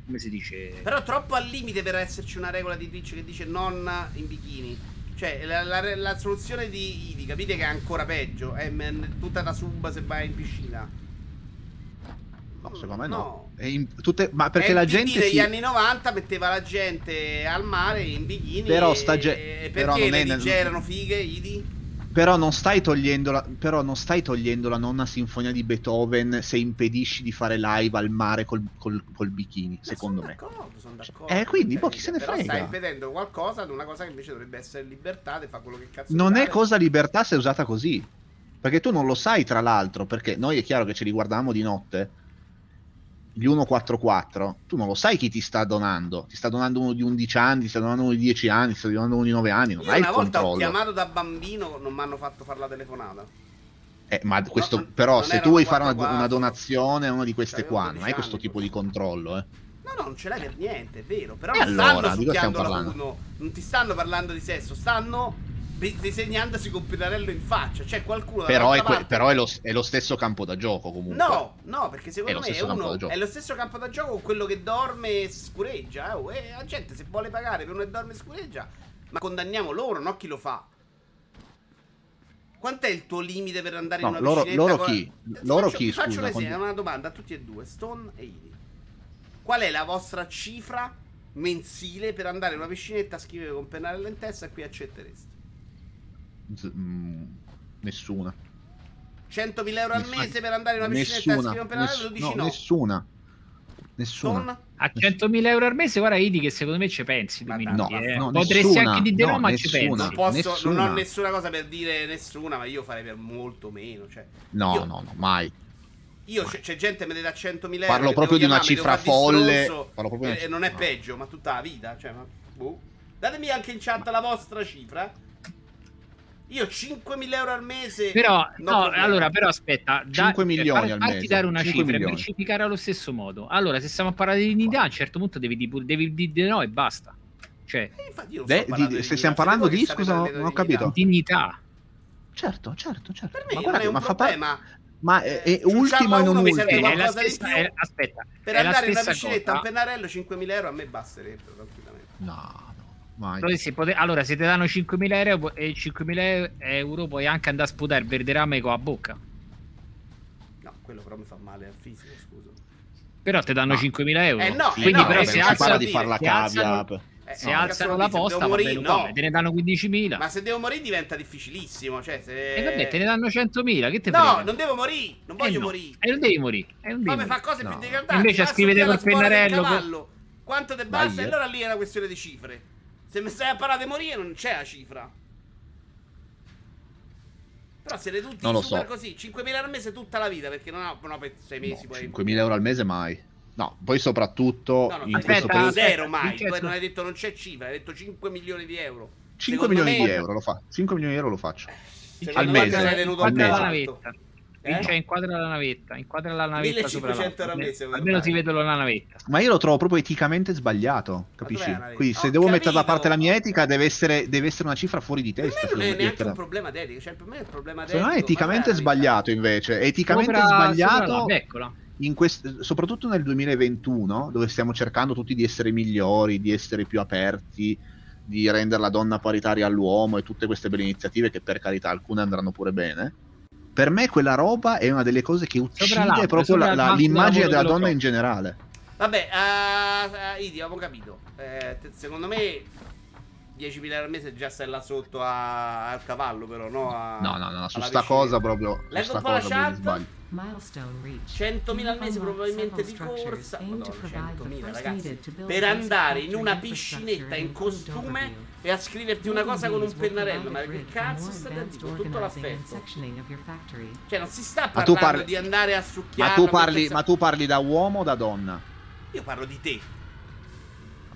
come si dice Però troppo al limite per esserci una regola di Twitch che dice non in bikini. Cioè, la, la- la soluzione di Idi, capite che è ancora peggio. È m- tutta da sub se vai in piscina. No, secondo me no. No. È in- tutte- Ma perché Eh, la gente. Negli si- anni 90 metteva la gente al mare in bikini. Però sta ge- e però perché non è nel- erano fighe, Idi? Però non stai togliendo la, però non stai togliendo la nonna sinfonia di Beethoven se impedisci di fare live al mare col, col- col bikini, secondo sono me. D'accordo, sono d'accordo. Eh, quindi, boh, chi se ne Però frega? stai impedendo qualcosa ad una cosa che invece dovrebbe essere libertà, e fa quello che cazzo Non è cosa libertà se è usata così. Perché tu non lo sai, tra l'altro, perché noi è chiaro che ce li guardiamo di notte. Gli 144, tu non lo sai chi ti sta donando. Ti sta donando uno di 11 anni, ti sta donando uno di 10 anni, ti sta donando uno di 9 anni. Non Io hai una il volta ho controllo. chiamato da bambino, non mi hanno fatto fare la telefonata. Eh, ma questo, però, se tu vuoi fare una, 44. una donazione a una di queste qua, non 12 hai questo tipo di controllo, eh. No, no, non ce l'hai per niente, è vero. Però E non allora, stanno di succhiando la non ti stanno parlando di sesso, stanno disegnandosi con pennarello in faccia. C'è qualcuno Però, è, parte- però è, lo, è lo stesso campo da gioco comunque. No, no, perché secondo È me è, uno, è lo stesso campo da gioco con quello che dorme e scureggia. eh, oh, e la gente se vuole pagare per uno che dorme e scureggia, ma condanniamo loro, no chi lo fa. Quant'è il tuo limite per andare No, in una loro- loro con- chi? Ti Loro faccio, chi, ti faccio scusa, quando- una domanda a tutti e due, Stone e Idi. Qual è la vostra cifra mensile per andare in una piscinetta a scrivere con pennarello in testa e qui accetteresti? Z- mm, nessuna. 100.000 euro al Nessuna. mese per andare in una piscinetta a Nessuna. scrivere Ness- dici no, no. nessuna. Nessuna. A 100.000 euro al mese guarda Idi che secondo me ci pensi due Ma minuti no, eh. no, potresti nessuna, anche dire no, no, ma ci pensi Non posso, Nessuna. non ho nessuna cosa per dire nessuna, ma io farei per molto meno. Cioè, No, io, no, no, mai. io c'è, c'è gente che mi dà 100.000 euro. Parlo proprio di una cifra di folle. di una e, non è peggio, ma tutta la vita. Cioè, ma, boh. Datemi anche in chat la vostra cifra. Io 5.000 euro al mese. Però, no problema. allora, però aspetta, 5 milioni far- al mese, dare una 5 cifra e milioni. mercificare allo stesso modo. Allora, se stiamo a parlare di dignità, a un certo punto devi dire devi dire di no e basta. Cioè, Eh, infatti io non Beh, sto parlando di- di se stiamo parlando di- scusa, prendendo non ho capito. dignità. Certo, certo, certo. Per me ma non guarda, è un ma fa parte. problema. Ma è, è Eh, ultimo e non ultimo. Eh, è la stessa, più. è- aspetta, Per è la andare in una piscinetta a un pennarello 5.000 euro a me basterebbe tranquillamente. No, poter- Allora, se ti danno 5.000 euro e 5.000 euro puoi anche andare a sputare il verde rame con la bocca. No, quello però mi fa male al fisico, scusa. Però ti danno No. 5.000 euro. Eh no, Quindi eh no, però eh, se si di di far la cavia. alzano- Eh, se no, alzano la posta morire, no. te ne danno 15.000. Ma se devo morire diventa difficilissimo, cioè se... E vabbè, te ne danno 100.000, che te No, frega? non devo morire, non Eh voglio no. morire. E non devi morire. Non devi Fammi morire. fa cose No. più degradanti. Invece scrivete col pennarello. Quanto te basta? E eh. allora lì è una questione di cifre. Se mi stai a parlare di morire non c'è la cifra. Però siete tutti Non lo so. così, 5.000 al mese tutta la vita, perché non ho, non ho per 6 mesi No, poi... 5.000 euro al mese mai. No, poi soprattutto No, no, in aspetta, questo zero mai. Tu non hai detto non c'è cifra, hai detto 5 milioni di euro. 5 Secondo milioni me- di euro lo fa. 5 milioni di euro lo faccio. Secondo Al me mese. Al mese. Alto. navetta. Eh? Cioè, inquadra la navetta, inquadra la navetta sopra 1500 euro al l'altro. mese, Almeno si vedono la navetta. Ma io lo trovo proprio eticamente sbagliato, capisci? Quindi se Ho devo mettere da parte la mia etica deve essere, deve essere una cifra fuori di Per me testa. non è neanche un problema tecnico, cioè per me è il problema Secondo me è eticamente sbagliato invece. Eticamente Sopra- sopra sbagliato in quest- soprattutto nel 2021, dove stiamo cercando tutti di essere migliori, di essere più aperti, di rendere la donna paritaria all'uomo e tutte queste belle iniziative che per carità alcune andranno pure bene. Per me quella roba è una delle cose che uccide proprio la- la- l'immagine del della donna in generale. Vabbè, uh, Idi, avevo capito. Eh, secondo me 10.000 euro al mese già stai là sotto a- al cavallo, però, no? A- No, no, no, su sta vicina. cosa proprio. Leggo un po' la chat. sbaglio. Milestone reached. 100.000 al mese probabilmente di corsa. Madonna, provide the 100.000 first ragazzi. Per andare in una piscinetta in costume e a scriverti una cosa con un pennarello. Ma che cazzo state a dire? Tutto l'affetto. Cioè, non si sta Ma tu parlando parli- di andare a succhiare. Ma tu, parli, ma tu parli da uomo o da donna? Io parlo di te.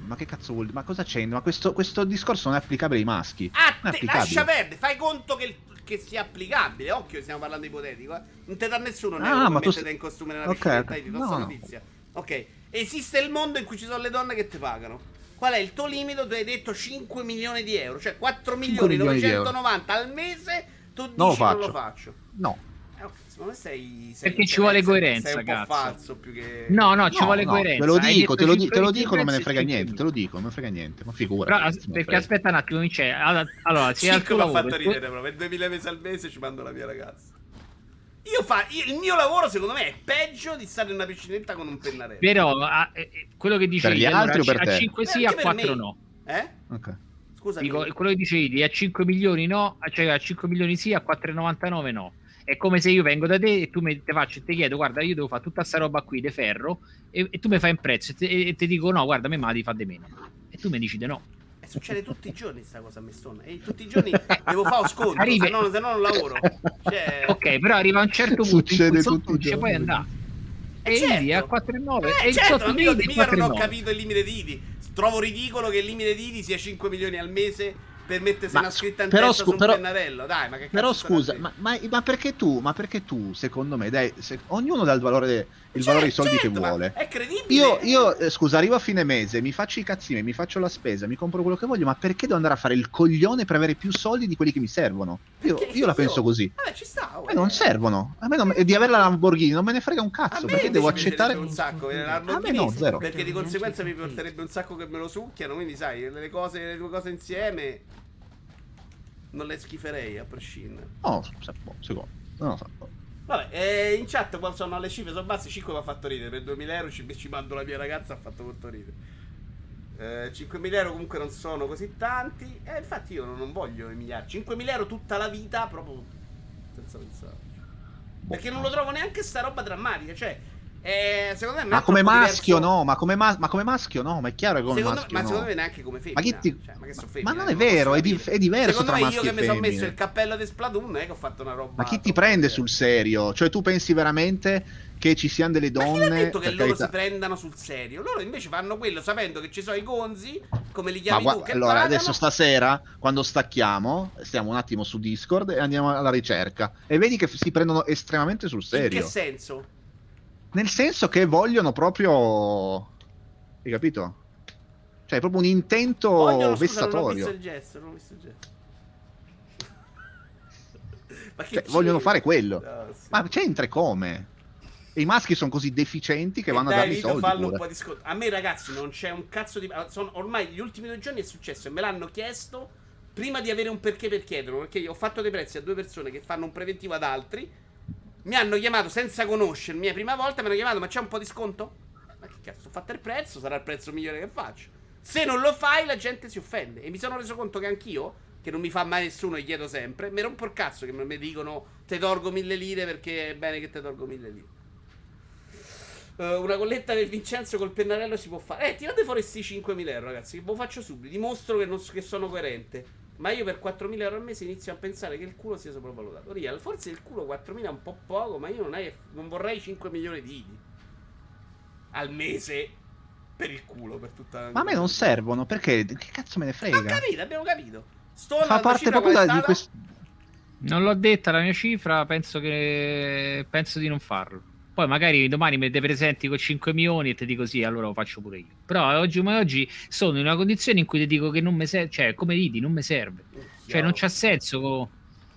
Ma che cazzo vuol dire? Ma cosa c'è? Ma questo, questo discorso non è applicabile ai maschi. Ah, te, lascia perdere, fai conto che, che sia applicabile. Occhio, stiamo parlando ipotetico. Eh. Non te dà nessuno un Ah, ma tu mettere st- in costume nella Ok, piscinetta. ok. Io ti do No, notizia. Ok, esiste il mondo in cui ci sono le donne che ti pagano. Qual è il tuo limite? Tu hai detto 5 milioni di euro, cioè 4 milioni milioni di euro. 990 al mese. Tu dici Non lo non lo faccio. faccio. No. Eh, secondo me sei, sei Perché ci vuole coerenza, Sei un po' cazzo. falso più che. No, no, ci No, vuole no, coerenza. Te lo dico, te lo, di- 5 te lo dico, non me ne frega 5 niente. Te lo dico, non me ne frega niente. Ma figura. Però, perché aspetta un attimo, Vince. Allora, allora se al 5 tuo mi ha lavoro... fatto ridere proprio. 2000 mesi al mese ci mando la mia ragazza. Io fa, io- il mio lavoro, secondo me, è peggio di stare in una piscinetta con un pennarello. Però ah, eh, quello che dicevi Per gli allora, altri o per a te? 5 sì, Eh, a anche per 4 me. no. Eh? Ok. Scusa, Dico, quello che dicevi a 5 milioni no, cioè a 5 milioni sì, a 4,99 no. È come se io vengo da te e tu mi te faccio e ti chiedo, guarda, io devo fare tutta sta roba qui di ferro e, e tu mi fai un prezzo e, te- ti dico no, guarda, a me la devi fare di meno. E tu mi dici di no. E succede tutti i giorni sta cosa a Mestone. E tutti i giorni devo fare un sconto, Arrivi- se no, se no non lavoro. Cioè... Ok, però arriva a un certo punto in Succede cui tutti puoi giorni. andare. Eh, E certo. lì a 4,9 Eh, e il certo, ma mica, di mica non ho 4,9. capito il limite di Idi. Trovo ridicolo che il limite di Idi sia 5 milioni al mese per mettersi Ma una scritta in però scu- però- pennarello. Dai, ma che cazzo Però scusa, ma, ma- ma perché tu? Ma perché tu, secondo me, dai, se- ognuno dà il valore, il Cioè, valore dei soldi certo, che vuole. È credibile. Io, io, eh, scusa, arrivo a fine mese, mi faccio i cazzini, mi faccio la spesa, mi compro quello che voglio, ma perché devo andare a fare il coglione per avere più soldi di quelli che mi servono? Io, io la penso così. Vabbè, ci sta. A oh, me non eh. servono. A me non- di avere la Lamborghini non me ne frega un cazzo. Perché devo accettare. un sacco la A me no, zero. Perché di conseguenza mi porterebbe un sacco che me lo succhiano. Quindi, sai, le, cose, le due cose insieme non le schiferei a prescindere. No, se- secondo. Non lo so. Vabbè, eh, in chat quando sono le cifre sono basse, 5 mi ha fatto ridere. Per 2000 euro ci, ci mando la mia ragazza, ha fatto molto ridere. Eh, 5.000 euro comunque non sono così tanti. E infatti io non, non voglio umiliare. 5.000 euro tutta la vita, proprio senza pensare. Perché non lo trovo neanche sta roba drammatica. Cioè, eh, secondo me. Ma come maschio diverso- no, ma come, ma- ma come maschio no, ma è chiaro che come Secondo, maschio ma no. secondo me neanche come femmina. Ma ti- Cioè, ma so Ma femmina, non è vero, è di- è diverso Secondo me io che mi sono messo il cappello di Splatoon non è che ho fatto una roba. Ma chi ti prende sul serio? Cioè, tu pensi veramente che ci siano delle Ma donne. ha detto che loro carità- si prendano sul serio? Loro invece fanno quello sapendo che ci sono i gonzi, come li Ma chiami gua- tu, che allora, pagano. adesso stasera, quando stacchiamo, stiamo un attimo su Discord e andiamo alla ricerca. E vedi che si prendono estremamente sul In serio. che senso? Nel senso che vogliono proprio. Hai capito? Cioè, è proprio un intento Vogliono, scusa, non ho vessatorio. visto il gesto, non ho visto il gesto. Ma Cioè, vogliono fare quello. No, sì. Ma c'entra come? E i maschi sono così deficienti che E vanno a dai, dargli i Vito, soldi. fallo un po' di sconto. A me, ragazzi, non c'è un cazzo di. ah, sono- ormai gli ultimi due giorni è successo e me l'hanno chiesto prima di avere un perché per chiederlo. Perché io ho fatto dei prezzi a due persone che fanno un preventivo ad altri. Mi hanno chiamato senza conoscermi. La prima volta mi hanno chiamato, ma c'è un po' di sconto? Ma che cazzo, ho fatto il prezzo, sarà il prezzo migliore che faccio. Se non lo fai, la gente si offende. E mi sono reso conto che anch'io, che non mi fa mai nessuno, gli chiedo sempre, mi rompo il cazzo che mi dicono te torgo mille lire perché è bene che te torgo mille lire. Eh, una colletta del Vincenzo col pennarello si può fare. Eh, tirate fuori sti 5.000 euro, ragazzi. Che ve lo faccio subito. Dimostro che, non che sono coerente. Ma io per 4.000 euro al mese inizio a pensare che il culo sia sopravvalutato. Real, forse il culo 4.000 è un po' poco, ma io non, hai- non vorrei 5 milioni di IDI al mese per il culo. Per tutta Ma a me non servono perché che cazzo me ne Ho frega? capito, abbiamo capito. Stone Fa la parte proprio è da- di questo. Non l'ho detta la mia cifra, penso che penso di non farlo. Poi magari domani mi presenti con 5 milioni e ti dico sì, allora lo faccio pure io. Però oggi come oggi sono in una condizione in cui ti dico che non mi serve, cioè come ridi, non mi serve. Cioè non c'ha senso. co-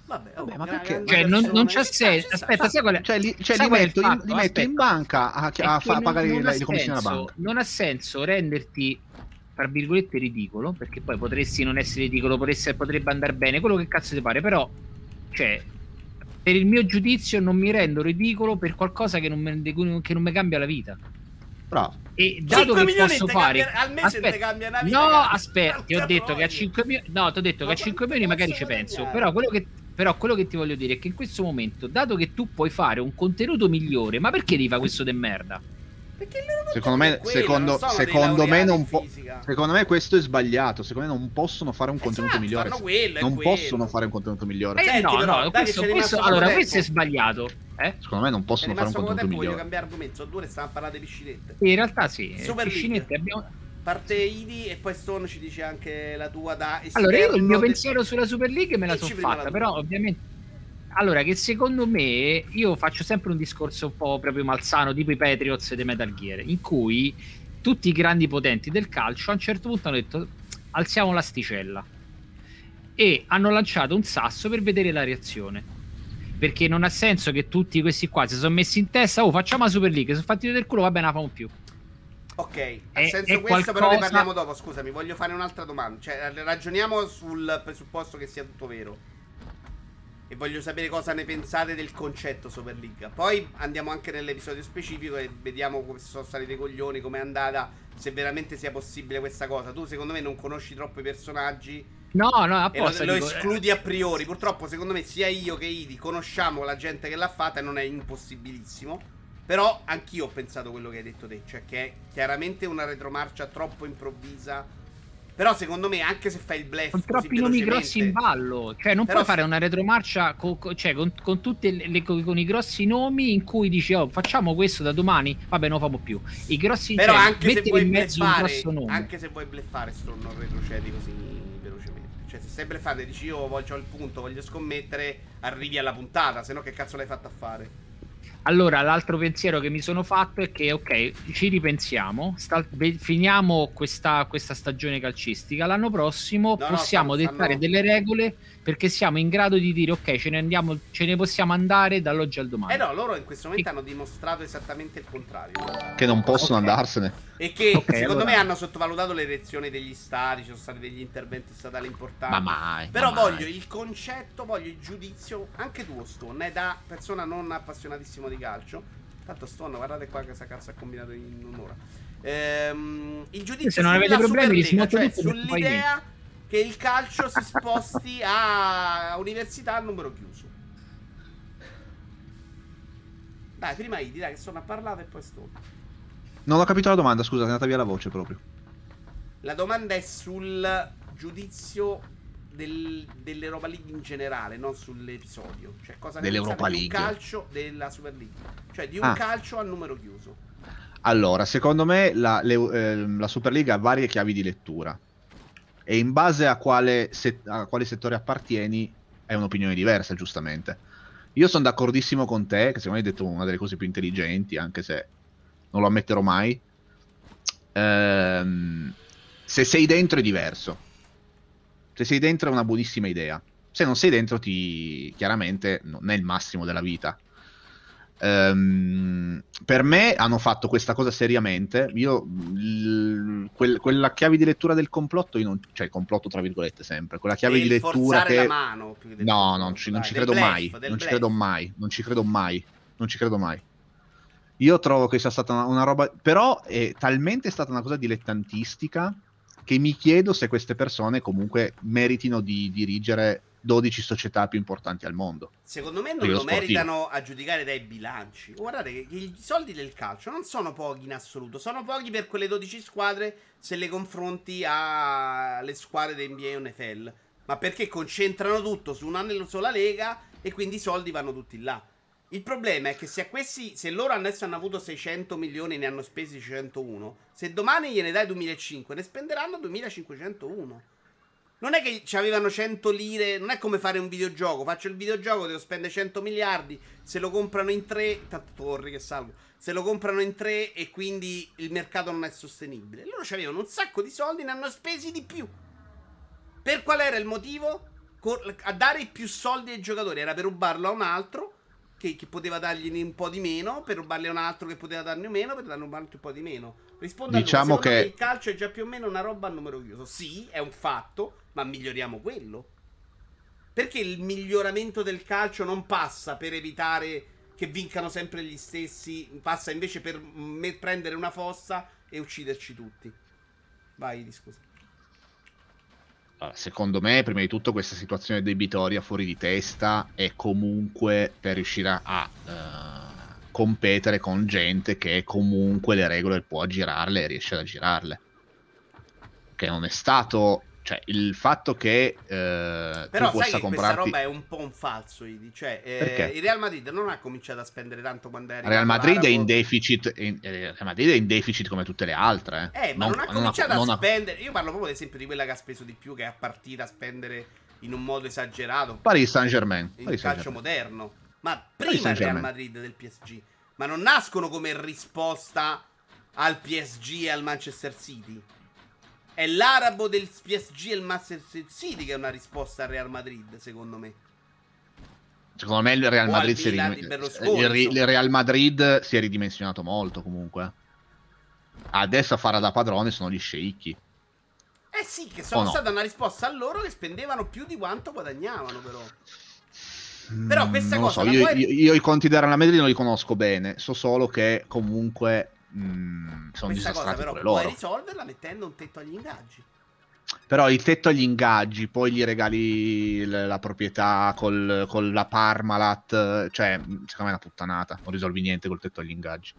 Vabbè, oh, Vabbè, ma perché? Cioè non, non sta, senso. Aspetta, sai qual è? Cioè, li, cioè, li qual è il metto, fatto? li metto in banca a, a fa- non- pagare non le, ha le commissioni alla senso- banca. Non ha senso renderti, tra virgolette, ridicolo, perché poi potresti non essere ridicolo, potresti- potrebbe andare bene, quello che cazzo ti pare, però, cioè, per il mio giudizio non mi rendo ridicolo per qualcosa che non cui- che non mi cambia la vita. Bravo. E dato 5 che milioni posso fare cambia- al mese te cambia una vita, no aspetta ti ho detto che a troia. 5 milioni no ti ho detto Ma che a 5 quanto milioni magari ci penso però quello che però quello che ti voglio dire è che in questo momento dato che tu puoi fare un contenuto migliore ma perché devi fare questo de merda Secondo contenuto me, quello, secondo, non sono dei secondo me non fisica. Secondo me questo è sbagliato. Secondo me non possono fare un contenuto Esatto, migliore. fanno quello, non quello. possono fare un contenuto migliore. eh, Senti, no però, no dai questo, questo- allora tempo. questo è sbagliato eh? Secondo me non possono fare un contenuto tempo, voglio migliore. cambiare argomento. Sono due ore stavamo parlare di piscinette. in realtà sì Super eh, piscinette abbiamo Parte Idi e poi Stone ci dice anche la tua da esterno. Allora, io il mio pensiero sulla Super League me la sono fatta, però ovviamente... Allora, che secondo me io faccio sempre un discorso un po' proprio malsano, tipo i Patriots di Metal Gear, in cui tutti i grandi potenti del calcio a un certo punto hanno detto alziamo l'asticella e hanno lanciato un sasso per vedere la reazione. Perché non ha senso che tutti questi qua si sono messi in testa, oh facciamo la Super League, sono fatti del culo, va bene, la famo più. Ok, a È- senso è questo però ne qualcosa- parliamo dopo, scusami, voglio fare un'altra domanda. Cioè, ragioniamo sul presupposto che sia tutto vero. E voglio sapere cosa ne pensate del concetto Super League. Poi andiamo anche nell'episodio specifico e vediamo come sono stati dei coglioni, com'è andata, se veramente sia possibile questa cosa. Tu secondo me non conosci troppo i personaggi No, no, e lo, apposta. lo dico, escludi a priori. Purtroppo secondo me sia io che Idi conosciamo la gente che l'ha fatta e non è impossibilissimo. Però anch'io ho pensato quello che hai detto te, cioè che è chiaramente una retromarcia troppo improvvisa. Però secondo me anche se fai il blef con troppi nomi grossi in ballo. Cioè, non puoi se- fare una retromarcia co- co- cioè, con, con le, con i grossi nomi in cui dici, oh, facciamo questo da domani, vabbè, non lo famo più. I grossi Però cioè, anche se vuoi in mezzo un bleffare, grosso nome. anche se vuoi bleffare, sto non retrocedi così velocemente. Cioè, se stai bleffando e dici io voglio il punto, voglio scommettere, arrivi alla puntata, se no che cazzo l'hai fatta a fare? Allora, l'altro pensiero che mi sono fatto è che, ok, ci ripensiamo, sta- finiamo questa, questa stagione calcistica, l'anno prossimo No, no, possiamo stanno- dettare delle regole perché siamo in grado di dire, ok, ce ne, andiamo, ce ne possiamo andare dall'oggi al domani. Eh no, loro in questo momento E- hanno dimostrato esattamente il contrario. Che non possono Ok. andarsene. E che Ok, secondo allora- me hanno sottovalutato le elezioni degli stati, ci sono stati degli interventi statali importanti. Ma mai. Però ma mai. voglio il concetto, voglio il giudizio, anche tuo Stone, eh, da persona non appassionatissimo di calcio. Tanto Stone, guardate qua che cazzo ha combinato in un'ora. Ehm, il giudizio Se non avete problemi, Superlega, rismonto cioè perché poi sull'idea che il calcio si sposti a università a numero chiuso. Dai, prima Idi, dai, che Stone ha parlato e poi Stone. Non ho capito la domanda, scusa, è andata via la voce proprio. La domanda è sul giudizio del- dell'Europa League in generale, non sull'episodio. Cioè, cosa ne Dell'Europa pensate di un League. calcio della Super League? Cioè, di un Ah. calcio a numero chiuso. Allora, secondo me la, le- ehm, la Superliga ha varie chiavi di lettura. E in base a quale, se- a quale settore appartieni, hai un'opinione diversa, giustamente. Io sono d'accordissimo con te, che secondo me hai detto una delle cose più intelligenti, anche se non lo ammetterò mai. Ehm, se sei dentro è diverso. Se sei dentro è una buonissima idea. Se non sei dentro, ti chiaramente non è il massimo della vita. Ehm, per me hanno fatto questa cosa seriamente. Io, l- quel- quella chiave di lettura del complotto, non, cioè il complotto tra virgolette sempre, quella chiave di lettura che... la mano che No, non ci, non ci credo bluff, mai. Non ci bluff. credo mai. Non ci credo mai. Non ci credo mai. Io trovo che sia stata una, una roba. Però è talmente stata una cosa dilettantistica che mi chiedo se queste persone comunque meritino di dirigere 12 società più importanti al mondo. Secondo me non lo sportivo. meritano a giudicare dai bilanci. Guardate che, i soldi del calcio non sono pochi in assoluto, sono pochi per quelle 12 squadre se le confronti alle squadre di NBA o NFL. Ma perché concentrano tutto su una sola lega e quindi i soldi vanno tutti là. Il problema è che se a questi, se loro adesso hanno avuto 600 milioni e ne hanno spesi 101, se domani gliene dai 2005 ne spenderanno 2501. Non è che ci avevano 100 lire, non è come fare un videogioco. Faccio il videogioco, devo spendere 100 miliardi. Se lo comprano in tre, tanto torri che salgo. Se lo comprano in tre e quindi il mercato non è sostenibile. Loro ci avevano un sacco di soldi ne hanno spesi di più. Per qual era il motivo? A dare più soldi ai giocatori era per rubarlo a un altro che, che poteva dargli un po' di meno, per rubarli a un altro che poteva darne meno, per darne un po' di meno. Rispondo Diciamo a lui, secondo che- me il calcio è già più o meno una roba a numero chiuso. Sì, è un fatto, ma miglioriamo quello. Perché il miglioramento del calcio non passa per evitare che vincano sempre gli stessi, passa invece per me- prendere una fossa e ucciderci tutti. Vai, scusa. Secondo me, prima di tutto, questa situazione debitoria fuori di testa è comunque per riuscire a, eh, competere con gente che comunque le regole può aggirarle e riesce ad aggirarle. Che non è stato. Cioè, il fatto che eh, Però tu sai che comprarti. questa roba è un po' un falso, Idi. Cioè, eh, il Real Madrid non ha cominciato a spendere tanto quando era Real Madrid è in deficit. in- eh, Real Madrid è in deficit come tutte le altre. Eh, ma non, ha ha- cominciato non a ha- spendere. Io parlo proprio ad esempio di quella che ha speso di più, che è a partita a spendere in un modo esagerato. Paris Saint Germain. il calcio moderno. Ma prima il. Real Madrid del PSG. Ma non nascono come risposta al PSG e al Manchester City. È l'arabo del PSG e il Manchester City che è una risposta al Real Madrid, secondo me. Secondo me il Real Madrid, si Berlusconi, il, Real Madrid si è ridimensionato molto comunque. Adesso a fare da padrone sono gli sceicchi. Eh sì, che sono no? stata una risposta a loro che spendevano più di quanto guadagnavano, però. Però questa Mm, Non cosa so, io, puoi- io- io i conti del Real Madrid non li conosco bene. So solo che comunque mm, sono Questa cosa disastrati però pure puoi loro. risolverla mettendo un tetto agli ingaggi. Però il tetto agli ingaggi, poi gli regali la proprietà col, con la Parmalat. Cioè, secondo me è una puttanata. Non risolvi niente col tetto agli ingaggi.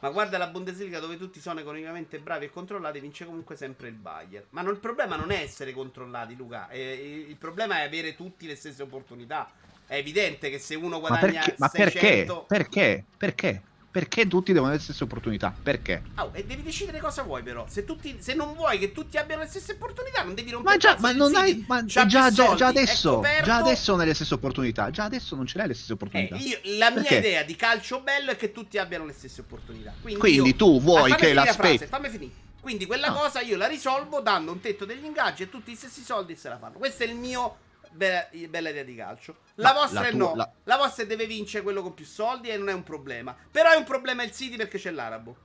Ma guarda la Bundesliga dove tutti sono economicamente bravi e controllati, vince comunque sempre il Bayern. Ma non- il problema non è essere controllati, Luca. eh, il problema è avere tutti le stesse opportunità. È evidente che se uno Ma guadagna perché? Ma 600... perché? Perché? Perché? Perché tutti devono avere le stesse opportunità? Perché? Oh, e devi decidere cosa vuoi, però. Se, tutti, se non vuoi che tutti abbiano le stesse opportunità, non devi rompere Ma già, ma non hai. Ma già, già, già adesso. Già adesso non hai le stesse opportunità. Già adesso non ce l'hai le stesse opportunità. Eh, io- la mia Perché? idea di calcio bello è che tutti abbiano le stesse opportunità. Quindi, Quindi io- tu vuoi Ah, che la frase, Fammi finire. Quindi quella No. cosa io la risolvo dando un tetto degli ingaggi e tutti i stessi soldi se la fanno. Questo è il mio be- bella idea di calcio. La No, vostra la è tua- no. la- La vostra deve vincere quello con più soldi e non è un problema. Però è un problema il City perché c'è l'arabo.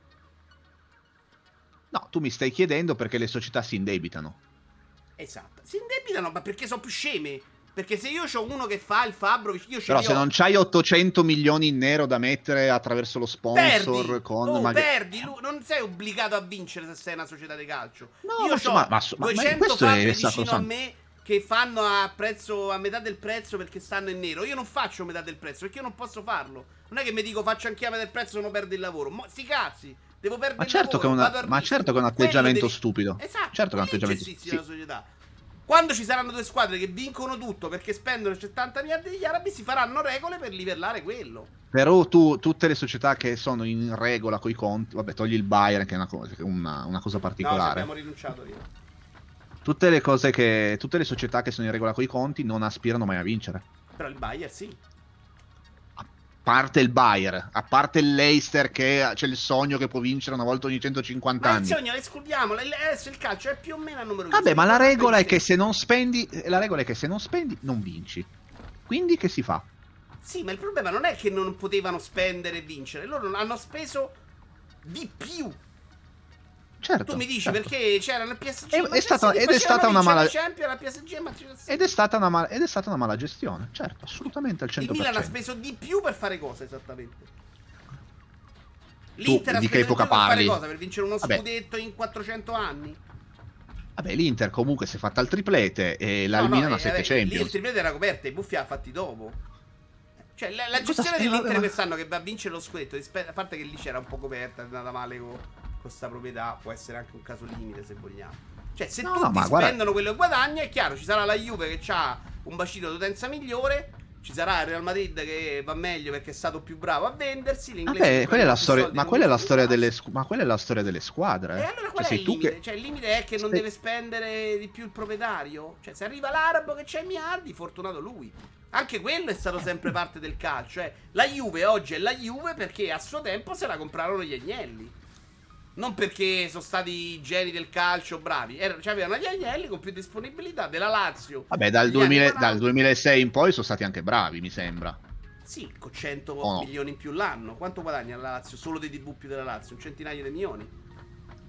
No, tu mi stai chiedendo perché le società si indebitano. Esatto. Si indebitano, ma perché sono più sceme. Perché se io ho uno che fa il fabbro, io Però se ho. non c'hai 800 milioni in nero da mettere attraverso lo sponsor perdi, con oh, magari- perdi, non sei obbligato a vincere se sei una società di calcio. No, Io ma ho ma- ma so- ma- ma 200 questo è vicino a me che fanno a prezzo a metà del prezzo perché stanno in nero. Io non faccio metà del prezzo perché io non posso farlo. Non è che mi dico faccio anche a metà del prezzo non perdo il lavoro. Mo, sti cazzi, devo perdere Ma il certo, lavoro, una- ma certo che è un atteggiamento devi- stupido. Esatto, Certo che è un atteggiamento stupido. la società. Quando ci saranno due squadre che vincono tutto perché spendono 70 miliardi di arabi, si faranno regole per livellare quello. Però tu, tutte le società che sono in regola con i conti, vabbè, togli il Bayern che è una una, una cosa No, particolare. abbiamo rinunciato io. Tutte le cose che, tutte le società che sono in regola con i conti non aspirano mai a vincere. Però il Bayern sì. A parte il Bayern, a parte il Leicester che c'è il sogno che può vincere una volta ogni 150 Ma il anni. sogno, escludiamo. Adesso il calcio è più o meno a numero Vabbè, chiuso. ma la regola è il che se non spendi, la regola è che se non spendi non vinci. Quindi che si fa? Sì, ma il problema non è che non potevano spendere e vincere, loro hanno speso di più. Certo. Tu mi dici certo. perché c'era nel PSG È- è stata- ed è stata una mala- la Champions, la PSG e City. Ed è, stata una mala, ed è stata una mala gestione, certo, assolutamente al 100%. Il Milan ha speso di più per fare cosa esattamente? Tu L'Inter ha di che epoca più per parli? fare cosa? Per vincere uno Vabbè. scudetto in 400 anni? Vabbè, l'Inter comunque si è fatta il triplete e la No, no, Milan ha eh, 7 vabbè, Lì il Champions. triplete era coperto, i buffi ha fatti dopo. Cioè, la, la gestione dell'Inter ma- quest'anno che va a vincere lo scudetto, a parte che lì c'era un po' coperta, è andata male con questa proprietà, può essere anche un caso limite se vogliamo. Cioè, se No, tutti no, guarda- spendono quello che guadagna, è chiaro, ci sarà la Juve che ha un bacino d'utenza migliore, ci sarà il Real Madrid che va meglio perché è stato più bravo a vendersi, l'inglese Vabbè, quella è la storia, ma quella è la storia delle, squ- ma quella è la storia delle squadre. E allora qual Cioè, è il limite? che- Cioè, il limite è che non Spe- deve spendere di più il proprietario? Cioè, se arriva l'arabo che c'ha i miliardi, fortunato lui. Anche quello è stato sempre parte del calcio. Cioè, la Juve oggi è la Juve perché a suo tempo se la comprarono gli Agnelli. Non perché sono stati i geni del calcio bravi. Erano, cioè, avevano gli Agnelli con più disponibilità della Lazio. Vabbè, dal, negli anni 2000 40. dal 2006 in poi sono stati anche bravi, mi sembra. Sì, con 100 O no? milioni in più l'anno. Quanto guadagna la Lazio? Solo dei più della Lazio? Un centinaio di milioni.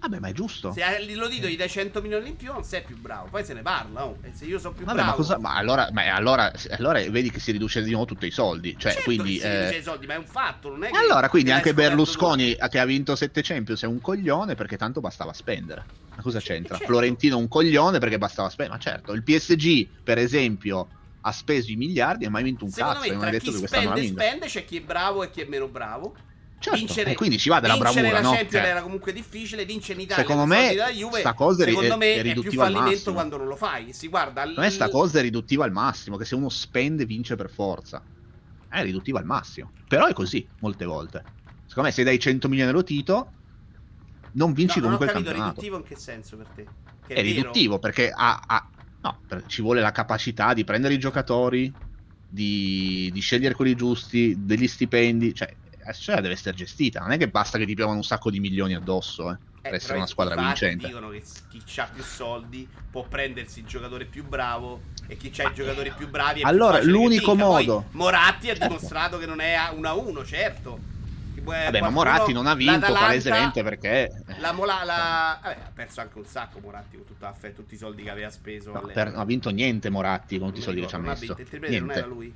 Vabbè, ma è giusto. Se Lillo Dito gli dai 100 milioni in più, non sei più bravo. Poi se ne parla. Oh. E se io sono più Vabbè, bravo. ma, cosa, ma allora, ma allora, allora vedi che si riduce di nuovo tutti i soldi. Cioè, Certo quindi. che si eh, riduce i soldi, ma è un fatto. Non è che allora, quindi anche Berlusconi, che ha vinto 7 Champions, è un coglione perché tanto bastava spendere. Ma cosa c'entra? certo. Florentino un coglione perché bastava spendere. Ma certo, il PSG, per esempio, ha speso i miliardi e mai vinto un. Secondo cazzo. Me, non è tra detto chi spende spende, c'è chi è bravo e chi è meno bravo. Certo, vincere, e quindi ci va della bravura, la no? Champions Cioè, era comunque difficile. Vincere in Italia Secondo me, Juve, cosa è secondo è- me è è, più fallimento quando non lo fai. Si guarda. Secondo me sta cosa è riduttiva al massimo, che se uno spende vince per forza. È riduttiva al massimo. Però è così, molte volte. Secondo me se dai 100 milioni allo Tito, non vinci No, non ho comunque il capito campionato. riduttivo in che senso per te? Che È vero. riduttivo perché ha, ha- no, per- ci vuole la capacità di prendere i giocatori, di, di scegliere quelli giusti, degli stipendi. Cioè, la società deve essere gestita. Non è che basta che ti piovano un sacco di milioni addosso eh, per Eh, essere una squadra vincente. dicono che chi ha più soldi può prendersi il giocatore più bravo e chi ha i giocatori più bravi è più allora, che l'unico vinca. Poi modo- Moratti ha Certo. dimostrato che non è 1-1, certo. Vabbè, ma qualcuno- Moratti non ha vinto palesemente perché. La Mola, la... Vabbè, ha perso anche un sacco Moratti con tutta la fe- tutti i soldi che aveva speso. No, all'epoca. per- non ha vinto niente Moratti con tutti i soldi che ci ha messo. vinto. Il triplete non Niente. era lui.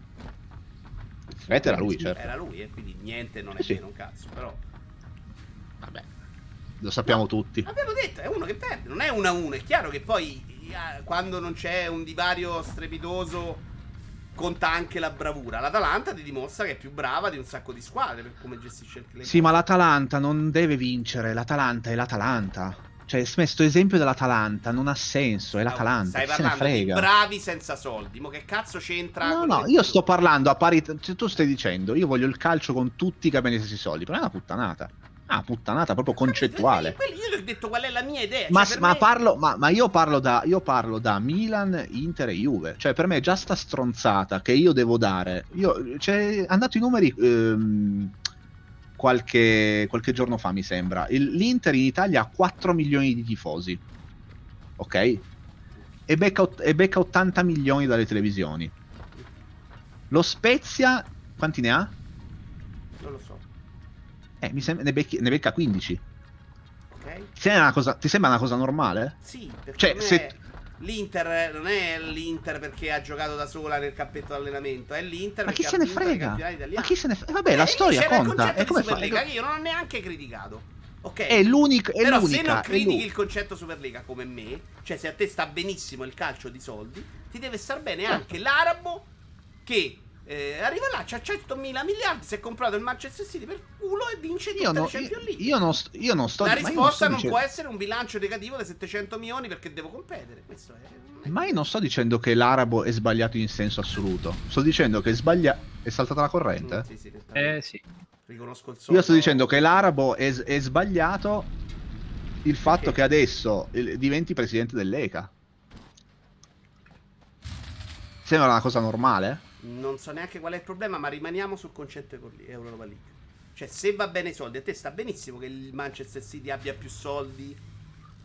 Aspetta, era lui, certo. Era lui, e quindi niente non è Sì. vero un cazzo. Però Vabbè, lo sappiamo tutti. Abbiamo detto, è uno che perde, non è 1 a 1. È chiaro che poi eh, quando non c'è un divario strepitoso conta anche la bravura. L'Atalanta ti dimostra che è più brava di un sacco di squadre per come gestisce il club. Sì, ma l'Atalanta non deve vincere. L'Atalanta è l'Atalanta. Cioè, questo esempio dell'Atalanta non ha senso. È l'Atalanta. Stai chi se parlando di bravi senza soldi. Ma che cazzo c'entra? No, no, io sto parlando a parità. Cioè, tu stai dicendo, io voglio il calcio con tutti i che abbiano gli stessi soldi. Però è una puttanata. Ah, puttanata proprio concettuale. Io ti ho detto qual è la mia idea. Ma, cioè, ma me- parlo, ma, ma io, parlo da, io parlo da Milan, Inter e Juve. Cioè, per me già sta stronzata che io devo dare. Io, cioè, hanno dato i numeri ehm, qualche, qualche giorno fa, mi sembra. Il- L'Inter in Italia ha 4 milioni di tifosi. Ok? E becca, e becca 80 milioni dalle televisioni. Lo Spezia, quanti ne ha? Non lo so. Eh, mi sembra, ne, becchi- ne becca 15. Ok? Ti sembra una cosa, ti sembra una cosa normale? Sì, Cioè, non se- l'Inter non è l'Inter perché ha giocato da sola nel campetto d'allenamento, è l'Inter Ma chi perché se ha ne vinto i frega? campionati italiani. Ma chi se ne frega? Vabbè, la Eh, storia c'era il conta. di come fa? Superlega che io non ho neanche criticato. Ok? È l'unica. È Però l'unica. se non è critichi il concetto Superlega come me, cioè se a te sta benissimo il calcio di soldi, ti deve star bene anche l'arabo che eh, arriva là, c'ha 100.000 miliardi, si è comprato il Manchester City per culo e vince tutte Io, le no- Champions io, League. io non sto, io non sto La io non risposta sto non, dicendo- può essere un bilancio negativo di 700 milioni perché devo competere. Questo è. Ma io non sto dicendo che l'arabo è sbagliato in senso assoluto. Sto dicendo che sbaglia. È saltata la corrente? Mm, sì, sì, Eh sì. Riconosco il soldo. Io sto dicendo che l'arabo è, è sbagliato il fatto Perché? che adesso diventi presidente dell'ECA. Sembra una cosa normale? Non so neanche qual è il problema, ma rimaniamo sul concetto di Europa League. Cioè, se va bene i soldi, a te sta benissimo che il Manchester City abbia più soldi,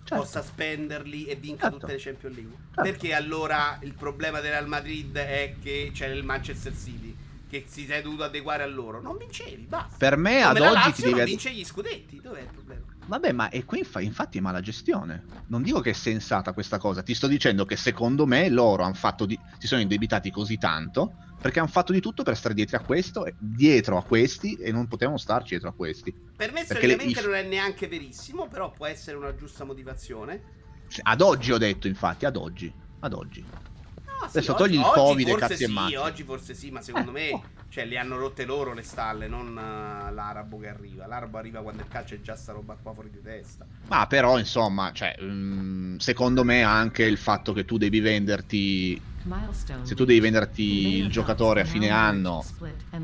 Certo. possa spenderli e vinca Certo. tutte le Champions League. Certo. Perché allora il problema del Real Madrid è che c'è il Manchester City? che si sei dovuto adeguare a loro. Non vincevi, basta. Per me Come ad la oggi Lazio ti non devi... vince gli scudetti. Dov'è il problema? Vabbè, ma è qui infa- infatti è mala gestione. Non dico che è sensata questa cosa, ti sto dicendo che secondo me loro han fatto di- si sono indebitati così tanto perché hanno fatto di tutto per stare dietro a questo, e- dietro a questi e non potevano starci dietro a questi. Per me le- storicamente i- non è neanche verissimo, però può essere una giusta motivazione. Ad oggi ho detto, infatti, ad oggi. Ad oggi. No, sì, Adesso oggi- togli il Covid e cazzi e sì, mazzi. Oggi forse sì, ma secondo Eh, me oh. cioè, le hanno rotte loro le stalle, non eh, l'arabo che arriva. L'arabo arriva quando il calcio è già sta roba qua fuori di testa. Ma però, insomma, cioè, mm, secondo me anche il fatto che tu devi venderti Milestone se tu devi venderti il giocatore a fine anno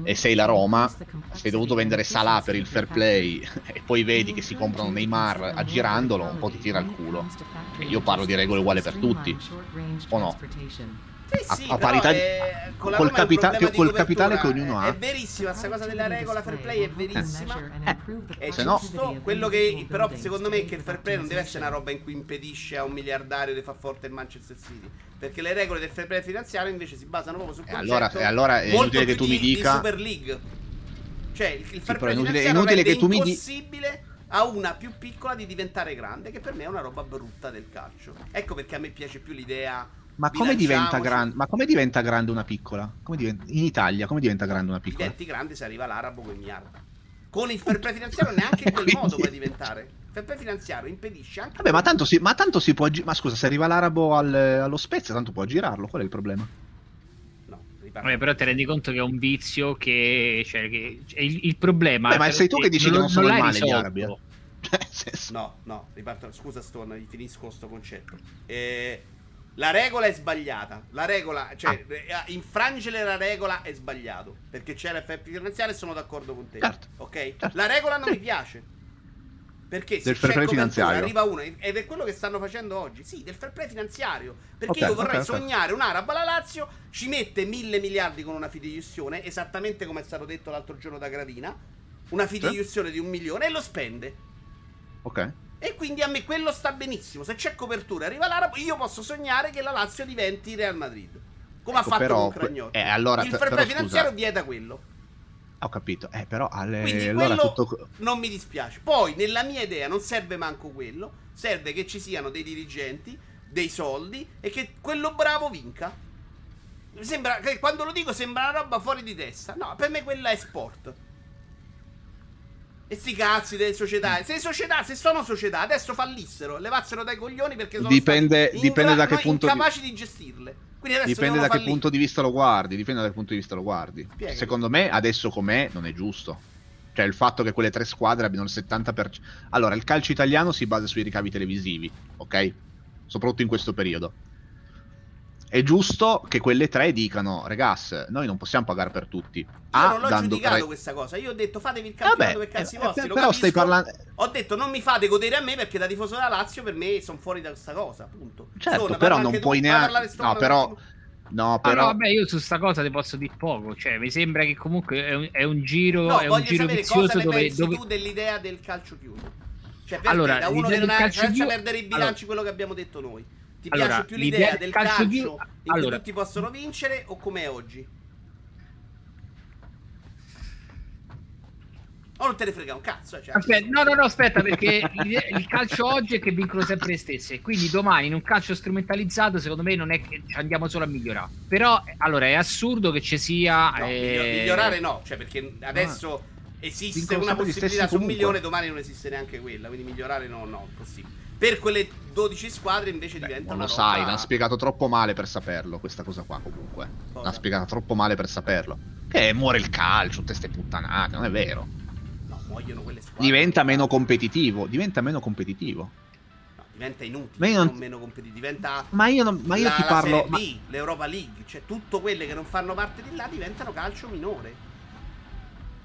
e sei la Roma, se hai dovuto vendere Salah per il fair play e poi vedi che si comprano Neymar aggirandolo, un po' ti tira il culo. E io parlo di regole uguali per tutti. O no? Sì, A- sì, a però parità di- è- con la col è capita- col capitale copertura. che ognuno ha. È verissima questa cosa della regola fair play, è verissima. È Se no- giusto, quello che però secondo me è che il fair play non deve essere una roba in cui impedisce a un miliardario di far forte il Manchester City. Perché le regole del fair play finanziario invece si basano proprio sul E concetto allora- e allora è molto inutile che tu mi di- di dica- Super League. Cioè il, il fair è play inutile- è finanziario inutile rende che tu mi di- impossibile a una più piccola di diventare grande, che per me è una roba brutta del calcio. Ecco perché a me piace più l'idea Ma come grande? Ma come diventa grande una piccola? Come diventa- In Italia, come diventa grande una piccola? diventi grande se arriva l'arabo con i miliardi. Con il fair play finanziario neanche in quel Quindi- modo puoi diventare. Il fair play finanziario impedisce anche Vabbè, ma tanto si, ma tanto si può. gi- Ma scusa, se arriva l'arabo al- allo Spezia, tanto può girarlo. Qual è il problema? No, riparto. Vabbè, però ti rendi conto che è un vizio che, cioè, che cioè, il, il problema Beh, ma sei tu che dici che non, non sono il male gli risolto. arabi, eh. Cioè, No, no, riparto. Scusa, Stone, finisco questo concetto. Eh, la regola è sbagliata. La regola, cioè, Ah. eh, infrangere la regola è sbagliato. Perché c'è l'effetto finanziario e sono d'accordo con te. Certo, Ok? certo. La regola non mi piace. Perché se Del fair play finanziario. arriva uno ed è quello che stanno facendo oggi. Sì, del fair play finanziario. Perché Ok, io vorrei ok, ok. sognare un arabo alla Lazio, ci mette mille miliardi con una fideiussione, esattamente come è stato detto l'altro giorno da Gravina. Una fideiussione di un milione e lo spende. Ok. E quindi a me quello sta benissimo. Se c'è copertura, arriva l'arabo, io posso sognare che la Lazio diventi Real Madrid. Come Ecco, ha fatto però, con Cragnotti. eh, allora, il fair play finanziario scusa. vieta quello. Ho capito. Eh, però alle... Quindi allora tutto. non mi dispiace. Poi, nella mia idea, non serve manco quello. Serve che ci siano dei dirigenti, dei soldi e che quello bravo vinca. Sembra che quando lo dico sembra una roba fuori di testa. No, per me quella è sport. E sti cazzi delle società. Se società, se sono società, adesso fallissero, levassero dai coglioni perché sono Dipende- dipende da che punto di- incapaci di gestirle. Quindi adesso Dipende da devono che fallire. punto di vista lo guardi. Dipende da che punto di vista lo guardi. Spiegami. Secondo me, adesso com'è, non è giusto. Cioè, il fatto che quelle tre squadre abbiano il 70%. Allora, il calcio italiano si basa sui ricavi televisivi, ok? Soprattutto in questo periodo. È giusto che quelle tre dicano, regas, noi non possiamo pagare per tutti. Io A, non l'ho dando giudicato tre- questa cosa. Io ho detto fatevi il campionato Vabbè, per cazzi eh, vostri. eh, però stai capisco. parlando- Ho detto non mi fate godere a me perché da tifoso della Lazio per me sono fuori da questa cosa. Punto. Certo, Stone, però non puoi neanche- no, però-. No, Ah, però... no, vabbè, io su sta cosa ti posso dire poco. Cioè, mi sembra che comunque è un, è un giro, No, è un voglio giro sapere vizioso cosa ne dove, pensi dove- tu dell'idea del calcio chiuso. Cioè, per Allora, te, da uno che non del ha chiuso- perdere i bilanci allora- quello che abbiamo detto noi. Ti Allora, piace più l'idea l'idea del calcio calcio, in cui allora- tutti possono vincere o com'è oggi? O non te ne frega un cazzo, cioè. Aspetta, no, no, no, aspetta, perché il calcio oggi è che vincono sempre le stesse. Quindi domani in un calcio strumentalizzato, secondo me, non è che ci andiamo solo a migliorare. Però, eh, allora, è assurdo che ci sia. No, eh, miglio- migliorare no, cioè perché adesso esiste Vincono una possibilità su un milione, domani non esiste neanche quella, quindi migliorare no, no, possibile. Per quelle 12 squadre invece Beh, diventa non lo roba- sai, l'hanno spiegato troppo male per saperlo, questa cosa qua comunque. Cosa? L'hanno spiegata troppo male per saperlo. Che muore il calcio, tutte ste puttanate, non è vero. No, muoiono quelle squadre. Diventa meno competitivo, diventa meno competitivo. Diventa inutile, Ma io non- non meno competitivo, diventa Ma io, non- ma io la, ti parlo... Serie ma- B, l'Europa League, cioè tutte quelle che non fanno parte di là diventano calcio minore.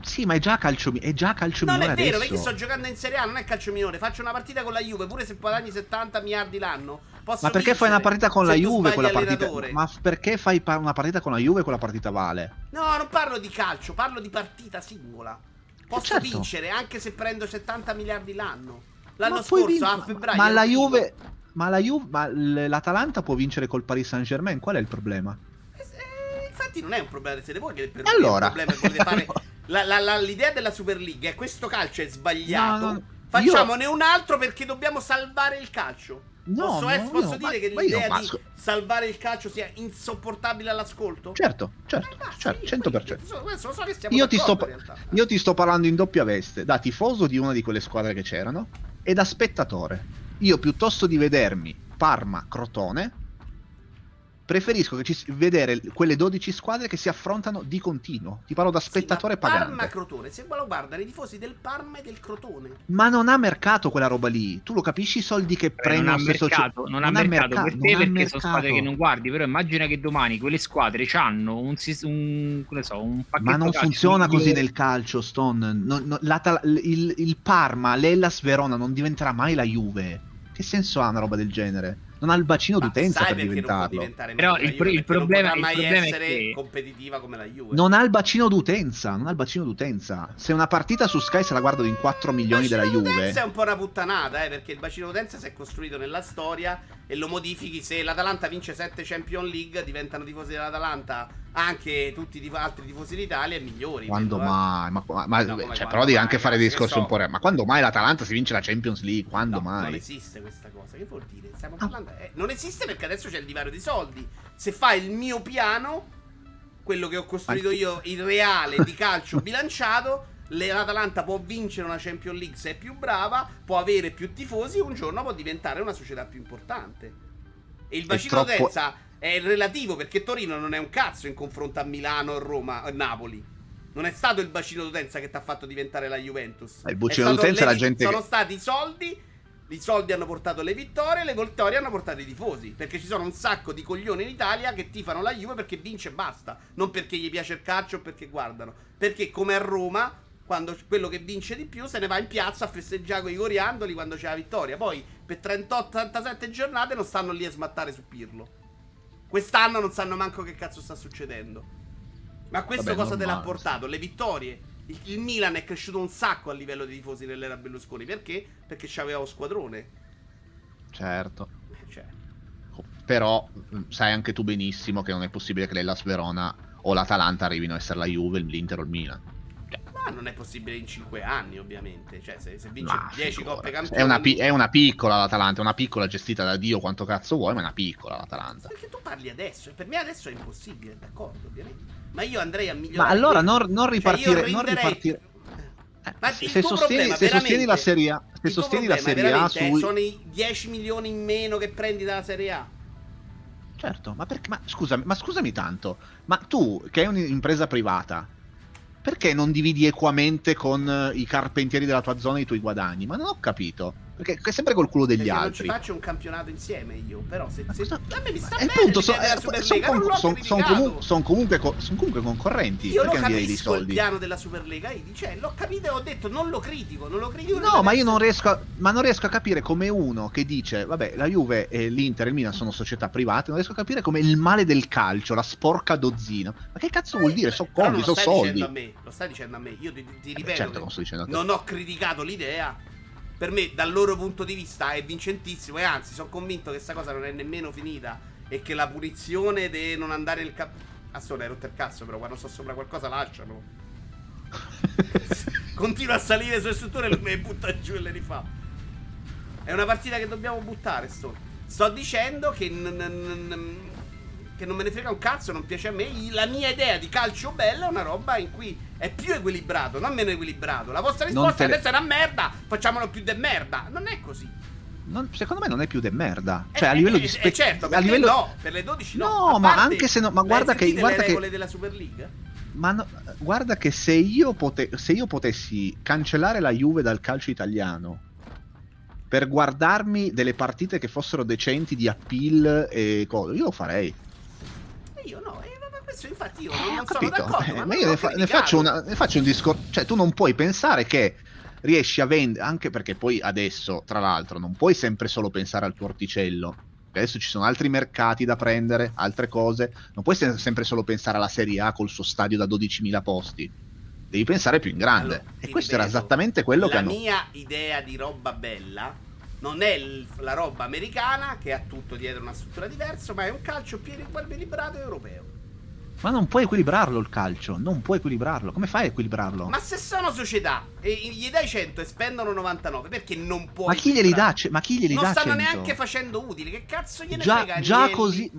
Sì, ma è già calcio, è già calcio Non è minore vero, adesso. perché sto giocando in Serie A, non è calcio minore. Faccio una partita con la Juve, pure se guadagni 70 miliardi l'anno. Posso Ma perché fai una partita con la Juve quella partita? Ma perché fai una partita con la Juve quella partita vale? No, non parlo di calcio, parlo di partita singola. Posso certo. vincere anche se prendo 70 miliardi l'anno. L'anno Ma scorso, vincere- a febbraio. Ma la. Juve ma la Juve ma l'Atalanta può vincere col Paris Saint-Germain, qual è il problema? Infatti non è un problema siete voi che per Allora. il problema è fare la- la- la- l'idea della Super League è questo calcio è sbagliato. No, no, Facciamone un altro perché dobbiamo salvare il calcio. No, posso no, es- posso no, dire che io- l'idea di salvare il calcio sia insopportabile all'ascolto? Certo, certo, Eh, certo, io- 100%. io- so stiamo Io ti, sto, io ti sto parlando in doppia veste, da tifoso di una di quelle squadre che c'erano e da spettatore. Io piuttosto di vedermi Parma-Crotone, preferisco che ci vedere quelle 12 squadre che si affrontano di continuo. Ti parlo da spettatore sì, pagante. Parma Crotone, se lo guardano i tifosi del Parma e del Crotone. Ma non ha mercato quella roba lì. Tu lo capisci i soldi che non prendono soci- mercato, non ha mercato per non te ha perché sono mercato. squadre che non guardi, però immagina che domani quelle squadre hanno un, un, so, un pacchetto Ma non calcio funziona così nel calcio, Stone. Non- non- il, il Parma, l'Ellas Verona non diventerà mai la Juve. Che senso ha una roba del genere? Non ha il bacino Ma d'utenza sai per perché non può diventarlo. diventare Però il Juve? il Perché non problema- potrà il mai problema è essere che- competitiva come la Juve. Non ha il bacino d'utenza, non ha il bacino d'utenza. Se una partita su Sky se la guardano in 4 milioni della bacino Juve. d'utenza è un po' una puttanata, eh, perché il bacino d'utenza si è costruito nella storia e lo modifichi se l'Atalanta vince 7 Champions League, diventano tifosi dell'Atalanta anche tutti i tif- altri tifosi d'Italia e migliori. Quando vedo, eh. mai? Ma, ma- ma- No, cioè, quando però devi anche fare ragazzi, discorsi so. un po' re- Ma quando mai l'Atalanta si vince la Champions League? Quando No, mai? Non esiste questa cosa. Che vuol dire? Stiamo Ah. parlando. eh, non esiste perché adesso c'è il divario di soldi. Se fai il mio piano, quello che ho costruito io, il reale di calcio bilanciato. L'Atalanta può vincere una Champions League se è più brava, può avere più tifosi e un giorno può diventare una società più importante. E il bacino troppo- d'utenza è relativo perché Torino non è un cazzo in confronto a Milano, Roma e Napoli. Non è stato il bacino d'utenza che ti ha fatto diventare la Juventus. Il bacino d'utenza le- la gente Sono stati i soldi. I soldi hanno portato le vittorie, le vittorie hanno portato i tifosi. Perché ci sono un sacco di coglioni in Italia che tifano la Juve perché vince e basta. Non perché gli piace il calcio o perché guardano. Perché come a Roma, quando quello che vince di più se ne va in piazza a festeggiare con i coriandoli quando c'è la vittoria. Poi per 38-37 giornate non stanno lì a smattare su Pirlo. Quest'anno non sanno manco che cazzo sta succedendo. Ma questo Vabbè, cosa te l'ha portato? Le vittorie. Il, il Milan è cresciuto un sacco a livello di tifosi nell'era Berlusconi. Perché? Perché c'aveva lo squadrone. Certo. Eh, Cioè, Però mh, sai anche tu benissimo che non è possibile che l'Ellas Verona o l'Atalanta arrivino a essere la Juve, l'Inter o il Milan. Ma non è possibile in 5 anni, ovviamente. Cioè, se, se vince Ma 10 figurati. coppe campioni. È una, pi- è una piccola l'Atalanta, è una piccola gestita da Dio quanto cazzo vuoi, ma è una piccola l'Atalanta. Perché tu parli adesso? E per me adesso è impossibile, d'accordo, ovviamente. Ma io andrei a migliorare. Ma allora non, non Cioè, io ripartire, non renderei- ripartire. Eh, Ma se il se tuo sostieni, problema, se sostieni la Serie A, se sostieni la Serie A eh, sui... sono i 10 milioni in meno che prendi dalla Serie A. Certo, ma perché? Ma scusami, ma scusami tanto, ma tu che hai un'impresa privata, perché non dividi equamente con eh, i carpentieri della tua zona i tuoi guadagni? Ma non ho capito. Perché è sempre col culo degli Perché altri. non ci faccio un campionato insieme io. Però se, se cosa- a me mi sta Eh, bene l'idea so- eh, Superlega, son non l'ho con- son- son comu- son comunque, co- son comunque concorrenti. Io perché non dai dei capisco il soldi? piano della Superlega, Idi, cioè l'ho capito e ho detto non lo critico, non lo critico. No, ma io non riesco, a, ma non riesco a capire come uno che dice, vabbè, la Juve e l'Inter e il Milan sono società private, non riesco a capire come il male del calcio, la sporca dozzina. Ma che cazzo vuol dire? Sono soldi, sono soldi. dicendo a me, lo stai dicendo a me. Io ti, ti Eh, ripeto certo che che non sto dicendo a te. non ho criticato l'idea. Per me, dal loro punto di vista, è vincentissimo. E anzi, sono convinto che questa cosa non è nemmeno finita. E che la punizione di non andare nel cap. Ah, sto, hai rotto il cazzo, però quando sto sopra qualcosa lascialo. Continua a salire sulle strutture e me le butta giù e le rifà. È una partita che dobbiamo buttare, sto. Sto dicendo che, n- n- n- che non me ne frega un cazzo, non piace a me. La mia idea di calcio bello è una roba in cui è più equilibrato, non meno equilibrato. La vostra risposta adesso è una merda, facciamolo più de merda. Non è così. Non- secondo me non è più de merda. Cioè, Eh, a livello eh, di eh, spe- certo, per a livello no, per le 12 no. No, ma anche se no- ma guarda che- guarda le che- regole della Super League? Ma no- guarda che se io, pote- se io potessi cancellare la Juve dal calcio italiano per guardarmi delle partite che fossero decenti di appeal e cose, io lo farei. E io no, ma questo infatti io Eh, non ho sono d'accordo. Eh, ma ma non io ne, fa- ne faccio una- ne faccio un discorso. Cioè, tu non puoi pensare che riesci a vendere, anche perché poi adesso, tra l'altro, non puoi sempre solo pensare al tuo orticello. Adesso ci sono altri mercati da prendere, altre cose. Non puoi se- sempre solo pensare alla Serie A col suo stadio da 12.000 posti. Devi pensare più in grande. Allora, e questo era ripeto, esattamente quello la che hanno. mia idea di roba bella non è il- la roba americana che ha tutto dietro una struttura diversa, ma è un calcio più equilibrato e europeo. Ma non puoi equilibrarlo il calcio, non puoi equilibrarlo. Come fai a equilibrarlo? Ma se sono società e gli dai 100 e spendono 99, perché non puoi? Ma chi glieli dà? ce- Ma chi glieli Non dà stanno 100? neanche facendo utili. Che cazzo gliene già, frega? già Agnelli? così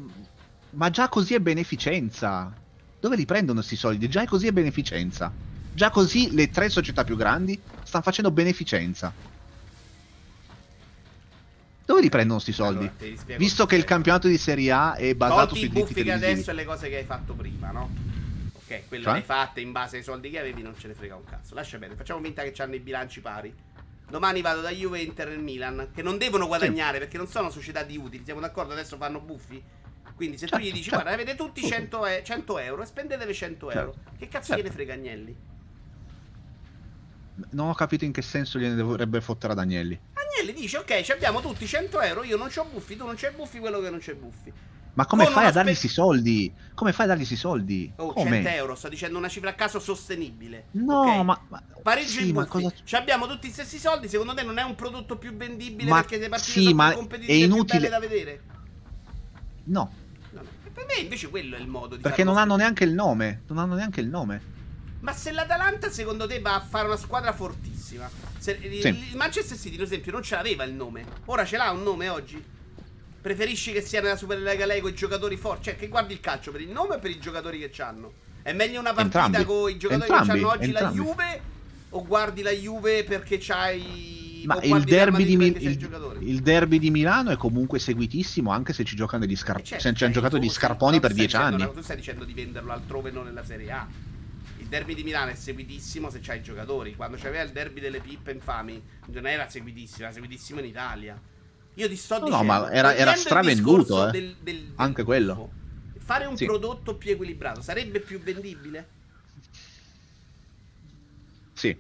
ma già così è beneficenza dove li prendono questi soldi già così è beneficenza già così le tre società più grandi stanno facendo beneficenza dove li prendono questi soldi Allora, visto che il campionato di Serie A è basato Tolti sui i diritti buffi che televisivi adesso e le cose che hai fatto prima, no? Ok, quelle Cioè? le hai fatte in base ai soldi che avevi, non ce ne frega un cazzo. Lascia bene, facciamo finta che hanno i bilanci pari. Domani vado da Juve, Inter e Milan, che non devono guadagnare perché non sono società di utili. Siamo d'accordo? Adesso fanno buffi. Quindi se tu Certo, gli dici, certo. guarda, avete tutti 100, e- 100 euro e spendetele 100 euro. Che cazzo Certo. gliene frega Agnelli? Non ho capito in che senso gliene dovrebbe fottere ad Agnelli Agnelli dice, ok, ci abbiamo tutti 100 euro, io non c'ho buffi, tu non c'hai buffi, quello che non c'è buffi. ma come Con fai a dargli spe- questi soldi come fai a dargli questi soldi Oh, come 100 euro, sto dicendo una cifra a caso sostenibile. no ok? ma, ma Pareggio sì, ma cosa Ci abbiamo tutti gli stessi soldi. Secondo te non è un prodotto più vendibile Ma- perché le partite sì, sono ma più competitive è inutile- da vedere? no No, per me invece quello è il modo di perché non hanno neanche il nome non hanno neanche il nome. Ma se l'Atalanta secondo te va a fare una squadra fortissima, se il, Sì. il Manchester City, ad esempio, non ce l'aveva il nome. Ora ce l'ha un nome oggi? Preferisci che sia nella Superlega lei con i giocatori forti? Cioè, che guardi il calcio per il nome o per i giocatori che c'hanno? È meglio una partita Entrambi. con i giocatori Entrambi, che c'hanno oggi entrambi. la Juve? O guardi la Juve perché c'hai. Ma il derby, di Madrid Mi- perché c'hai il, il derby di Milano è comunque seguitissimo anche se ci giocano degli Eh scarponi. certo, se ci hanno cioè, giocato tu- gli sì, scarponi per dieci dicendo- anni. Tu stai dicendo di venderlo altrove, non nella Serie A. Derby di Milano è seguitissimo se c'hai i giocatori. Quando c'aveva il derby delle pippe infami, non era seguitissimo, era seguitissimo in Italia. Io ti sto No, no, dicendo. ma era- era stravenduto, eh. del- del- del Anche quello. Fare un Sì. prodotto più equilibrato sarebbe più vendibile? Sì,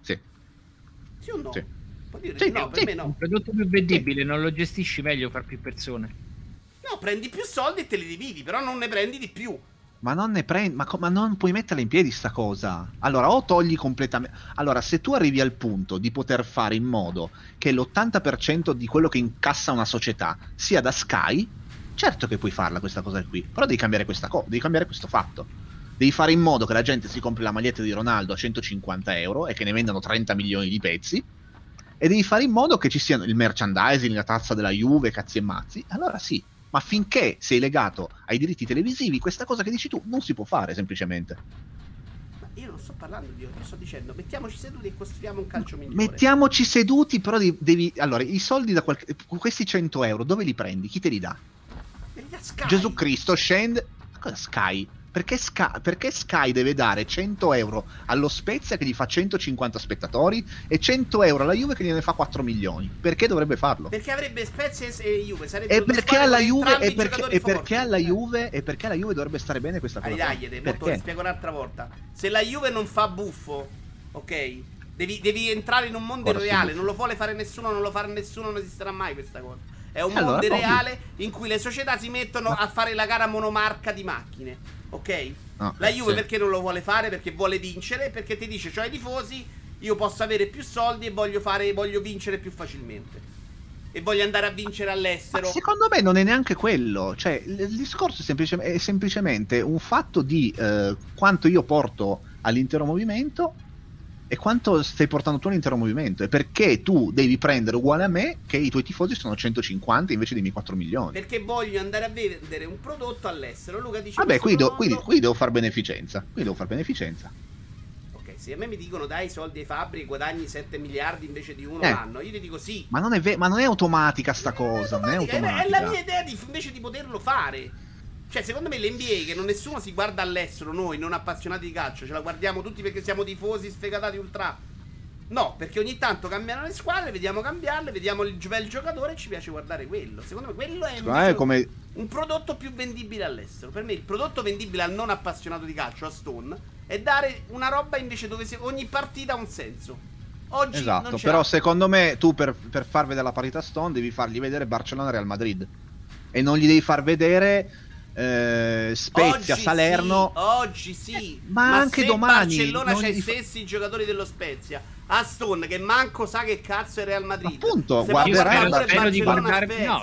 sì. Sì o no? Sì. Può dire Sì, no, per sì. me Un no. prodotto più vendibile, non lo gestisci meglio far più persone. No, prendi più soldi e te li dividi, però non ne prendi di più. Ma non ne prendi, ma, co- ma non puoi metterla in piedi sta cosa. Allora, o togli completamente. Allora, se tu arrivi al punto di poter fare in modo che l'80% di quello che incassa una società sia da Sky, certo che puoi farla questa cosa qui. Però devi cambiare questa cosa, devi cambiare questo fatto. Devi fare in modo che la gente si compri la maglietta di Ronaldo a 150 euro e che ne vendano 30 milioni di pezzi. E devi fare in modo che ci siano il merchandising, la tazza della Juve, cazzi e mazzi. Allora sì, ma finché sei legato ai diritti televisivi, questa cosa che dici tu non si può fare semplicemente. Ma io non sto parlando di io sto dicendo mettiamoci seduti e costruiamo un calcio migliore. Mettiamoci seduti, però devi. Allora, i soldi da qualche. Questi 100 euro, dove li prendi? Chi te li dà? Gesù Cristo scende. Ma cosa Sky? Perché Sky, perché Sky deve dare 100 euro allo Spezia che gli fa 150 spettatori e 100 euro alla Juve che gliene fa 4 milioni? Perché dovrebbe farlo? Perché avrebbe Spezia e Juve. Sarebbe E perché alla Juve, e perché, e perché alla Juve, e perché alla Juve dovrebbe stare bene questa cosa? Dai, dai, dai, ti spiego un'altra volta. Se la Juve non fa buffo, ok? Devi, devi entrare in un mondo Ora sì, reale. buffo. Non lo vuole fare nessuno, non lo farà nessuno, non esisterà mai questa cosa. È un allora mondo reale in cui le società si mettono a fare la gara monomarca di macchine, ok? No, La Juve sì. perché non lo vuole fare? Perché vuole vincere, perché ti dice, cioè i tifosi, io posso avere più soldi e voglio, fare, voglio vincere più facilmente. E voglio andare a vincere Ma all'estero. secondo me non è neanche quello. Cioè, il, il discorso è, semplice- è semplicemente un fatto di eh, quanto io porto all'intero movimento e quanto stai portando tu all'intero movimento. E perché tu devi prendere uguale a me che i tuoi tifosi sono 150 invece dei miei 4 milioni. Perché voglio andare a vendere un prodotto all'estero. Luca dice: Vabbè, qui, do- qui- qui devo fare beneficenza. Qui devo fare beneficenza. Ok, se a me mi dicono dai i soldi ai fabbri guadagni 7 miliardi invece di uno Eh. l'anno, io ti dico sì. Ma non è, ve- ma non è automatica sta cosa. Non è automatica, è- automatica. È la mia idea di, invece di poterlo fare. Cioè, secondo me l'NBA che non nessuno si guarda all'estero, noi non appassionati di calcio, ce la guardiamo tutti perché siamo tifosi sfegatati ultra. No, perché ogni tanto cambiano le squadre, vediamo cambiarle, vediamo il bel giocatore e ci piace guardare quello. Secondo me quello è è come un prodotto più vendibile all'estero. Per me il prodotto vendibile al non appassionato di calcio, a Stone, è dare una roba invece dove ogni partita ha un senso. Oggi Esatto, però l'ha. secondo me tu per, per far vedere la parità Stone devi fargli vedere Barcellona e Real Madrid e non gli devi far vedere eh, Spezia, Oggi Salerno. sì, oggi sì. Ma anche se domani Barcellona non c'ha i gli stessi giocatori dello Spezia. A Stone che manco sa che cazzo è Real Madrid. Appunto, Barcellona Spero- di Barcellona, guardarmi- no.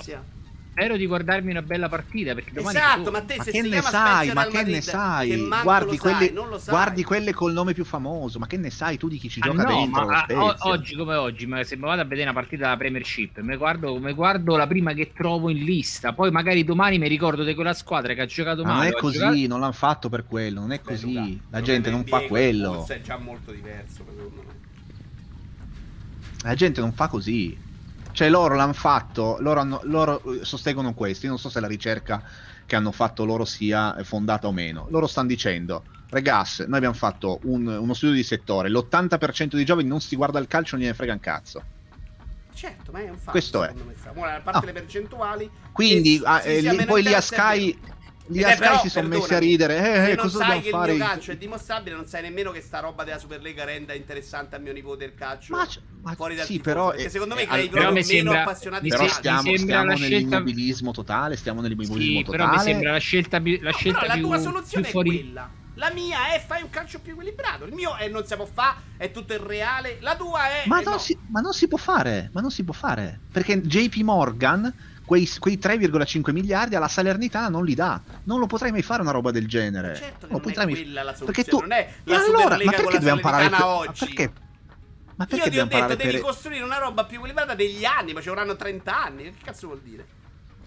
Spero di guardarmi una bella partita perché domani Esatto, ma te Ma se che si ne sai, ma che ne sai? Guardi lo quelle, sai, non lo sai. guardi quelle col nome più famoso, ma che ne sai tu di chi ci Ah, gioca no, dentro? ma Spezia? oggi come oggi, ma se mi vado a vedere una partita della Premiership, mi guardo, mi guardo la prima che trovo in lista, poi magari domani mi ricordo di quella squadra che ha giocato Ma non male. è così, giocato- non l'hanno fatto per quello, non è Beh, così. Luca, La gente non fa quello. Forse è già molto diverso, secondo me. La gente non fa così. Cioè loro l'hanno fatto, loro, hanno- loro eh, sostengono questo. Io non so se la ricerca che hanno fatto loro sia fondata o meno. Loro stanno dicendo, regas, noi abbiamo fatto un- uno studio di settore, l'80% dei giovani non si guarda il calcio, non gliene frega un cazzo. Certo, ma è un fatto. Questo è. me. Ora, a parte Ah. le percentuali. Quindi ah, eh, sia lì- poi lì a Sky, vero. lì Ed a è Sky però, si sono messi a ridere. Eh, se eh, non cosa sai che il fare? mio calcio è dimostrabile, non sai nemmeno che sta roba della Superlega renda interessante a mio nipote il calcio. Ma, ma fuori dal sì, tifoso, però, perché eh, secondo me eh, crei però proprio mi meno sembra- appassionati mi però di calcio. stiamo, sembra stiamo la scelta- nell'immobilismo totale, stiamo nell'immobilismo Sì, totale. però mi sembra la scelta la scelta Allora, la più, tua più soluzione fuori... è quella. La mia è fai un calcio più equilibrato. Il mio è non si può fare, è tutto irreale. La tua è. Ma eh, non, no. si, ma non si può fare, ma non si può fare. Perché JP Morgan quei, quei 3,5 miliardi alla Salernitana non li dà. Non lo potrai mai fare una roba del genere. Certo non lo potrai mai- quella la Perché soluzione, tu... non è la allora, ma con perché la dobbiamo parlare Salernitana per- oggi? Ma perché? Ma perché Io ti ho detto, parlare devi per... costruire una roba più equilibrata degli anni, ma ci vorranno 30 anni. Che cazzo vuol dire?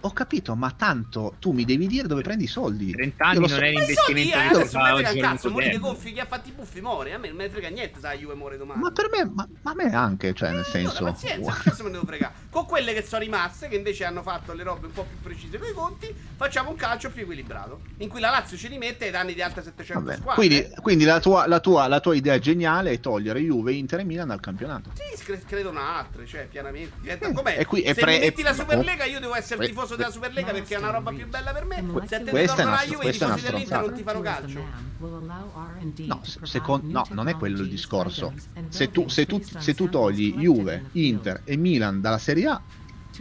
Ho capito, ma tanto tu mi devi dire dove prendi i soldi. 30 anni non so- è Ma l'investimento eh, che adesso non fa me frega a cazzo, morire tempo. gonfi, chi ha fatti i buffi muore. A me non me ne frega niente, sai, Juve muore domani. Ma per me, ma, ma a me anche, cioè, nel senso... Allora, pazienza, che cazzo me ne devo fregare? Con quelle che sono rimaste, che invece hanno fatto le robe un po' più precise con i conti, facciamo un calcio più equilibrato. In cui la Lazio ci rimette ai danni di altre 700 Vabbè. squadre. Quindi, quindi la, tua, la, tua, la tua idea geniale è togliere Juve, Inter e Milan dal campionato. Sì, cre- credo altre, cioè, pianamente. Diventa Eh, com'è? e qui- e Se pre- mi metti la Superlega, io devo essere que- tifoso della Superlega perché è una roba più bella per me. Se te questa una- la Juve, i questa è una tifosi dell'Inter non ti fanno calcio. No, to se- provide secon- new no, non è quello il discorso. Se tu, se tu, se tu togli Juve. Inter e Milan dalla Serie A,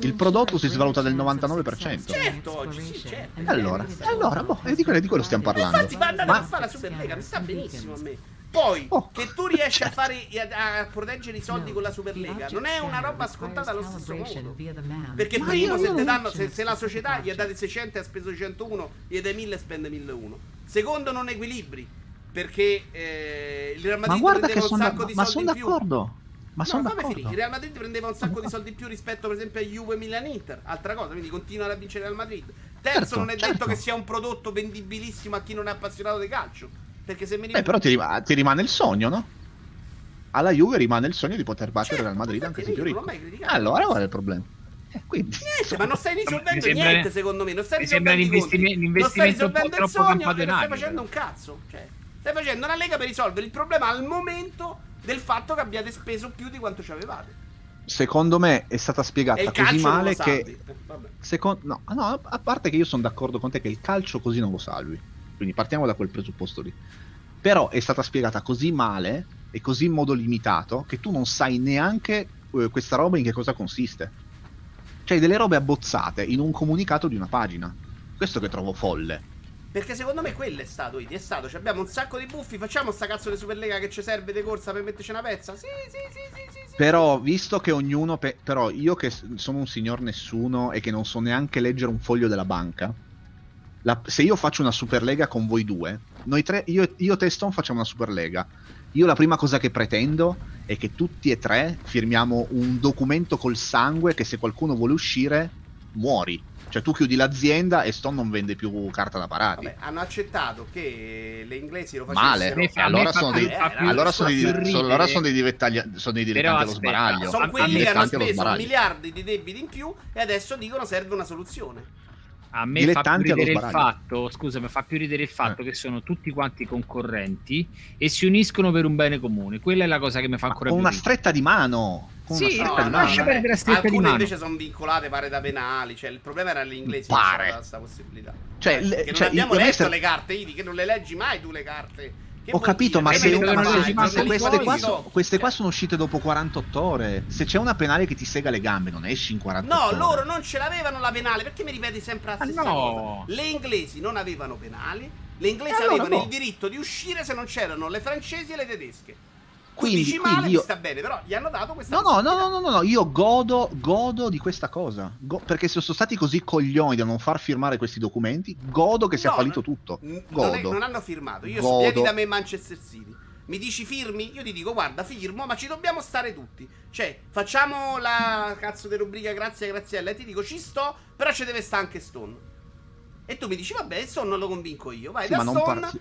il prodotto si svaluta del greater chance of 99%. success in Certo, oggi sì, certo. Allora, allora, boh, di quello- di quello stiamo parlando. Infatti, ma andate Ma- a fare la Superlega, mi sta benissimo a me. Poi, Oh, che tu riesci certo. a fare a, a proteggere i soldi con la Superlega non è una roba scontata allo stesso modo. Perché Ma primo, se, danno, se, se la società gli ha date 600 e ha speso 101, gli dai 1000 e spende 1001. Secondo, non equilibri. Perché eh, il Real Ma Madrid prendeva un sacco di ma soldi son in più. d'accordo. Ma no, sono d'accordo. finire. Il Real Madrid prendeva un sacco di soldi in più rispetto, per esempio, a Juve, Milan, Inter. Altra cosa, quindi continuano a vincere Real Madrid. Terzo, Certo, non è detto certo. che sia un prodotto vendibilissimo a chi non è appassionato di calcio. Perché se mi Eh, però ti, rima- ti rimane il sogno, no? Alla Juve rimane il sogno di poter battere Certo, Real Madrid anche se criticato. Allora qual è il problema? Eh, quindi, Niente, ma non stai risolvendo sembra- niente, secondo me. Non stai risolvendo i conti. l'investime- Non stai l'investimento risolvendo il sogno e non stai facendo un cazzo. Cioè, stai facendo una lega per risolvere il problema al momento del fatto che abbiate speso più di quanto ci avevate. secondo me è stata spiegata il così male che Eh, vabbè. Secon- no, no, a parte che io sono d'accordo con te che il calcio così non lo salvi. Quindi partiamo da quel presupposto lì. Però è stata spiegata così male e così in modo limitato che tu non sai neanche eh, questa roba in che cosa consiste. Cioè delle robe abbozzate in un comunicato di una pagina. Questo che trovo folle. Perché secondo me quello è stato, Idi, è stato. Cioè, abbiamo un sacco di buffi, facciamo sta cazzo di Superlega che ci serve di corsa per metterci una pezza? Sì, sì, sì, sì, sì, sì. Però, visto che ognuno. pe- però, io che sono un signor nessuno e che non so neanche leggere un foglio della banca. La- se io faccio una Superlega con voi due, noi tre, io, io e Stone facciamo una Superlega. Io la prima cosa che pretendo è che tutti e tre firmiamo un documento col sangue che se qualcuno vuole uscire, muori. Cioè tu chiudi l'azienda e Stone non vende più carta da parati. Vabbè, hanno accettato che le inglesi lo Male. facessero. Me allora sono più- dei, allora sono dei, dilettanti allo sbaraglio. Sono quelli che hanno speso miliardi di debiti in più e adesso dicono serve una soluzione. A me fa più ridere il fatto, scusa, mi fa più ridere il fatto Eh. che sono tutti quanti concorrenti e si uniscono per un bene comune. Quella è la cosa che mi fa ancora con più una ridere. stretta di mano. Con Sì, una stretta no, di no, mano. lascia perdere la stretta di Alcune mano. invece sono vincolate, pare da penali. Cioè, il problema era gli inglesi che Pare. questa possibilità. Cioè, Eh, le- che non cioè, abbiamo letto se- le carte, Idi, che non le leggi mai tu le carte. Ho capito, dire? ma se, non ma se- ma se queste, qua, no. sono, queste qua sono uscite dopo 48 ore. Se c'è una penale che ti sega le gambe, non esci in 48 No, ore. loro non ce l'avevano la penale. Perché mi ripeti sempre la Ah, stessa no. cosa? Le inglesi non avevano penali. Le inglesi E allora, avevano boh. il diritto di uscire se non c'erano le francesi e le tedesche. Quindi, dici male, quindi io... sta bene, però gli hanno dato questa No, no, no, no, no, no, io godo, godo di questa cosa. Go- perché se sono stati così coglioni da non far firmare questi documenti, godo che sia No, fallito no, tutto. N- non, è- Godo. non hanno firmato. Io Godo. vieni da me Manchester City. Mi dici firmi? Io ti dico guarda, firmo, ma ci dobbiamo stare tutti. Cioè, facciamo la cazzo di rubrica grazie Graziella e ti dico ci sto, però ci deve stare anche Stone. E tu mi dici vabbè, Stone non lo convinco io. Vai Sì, da non Stone. par-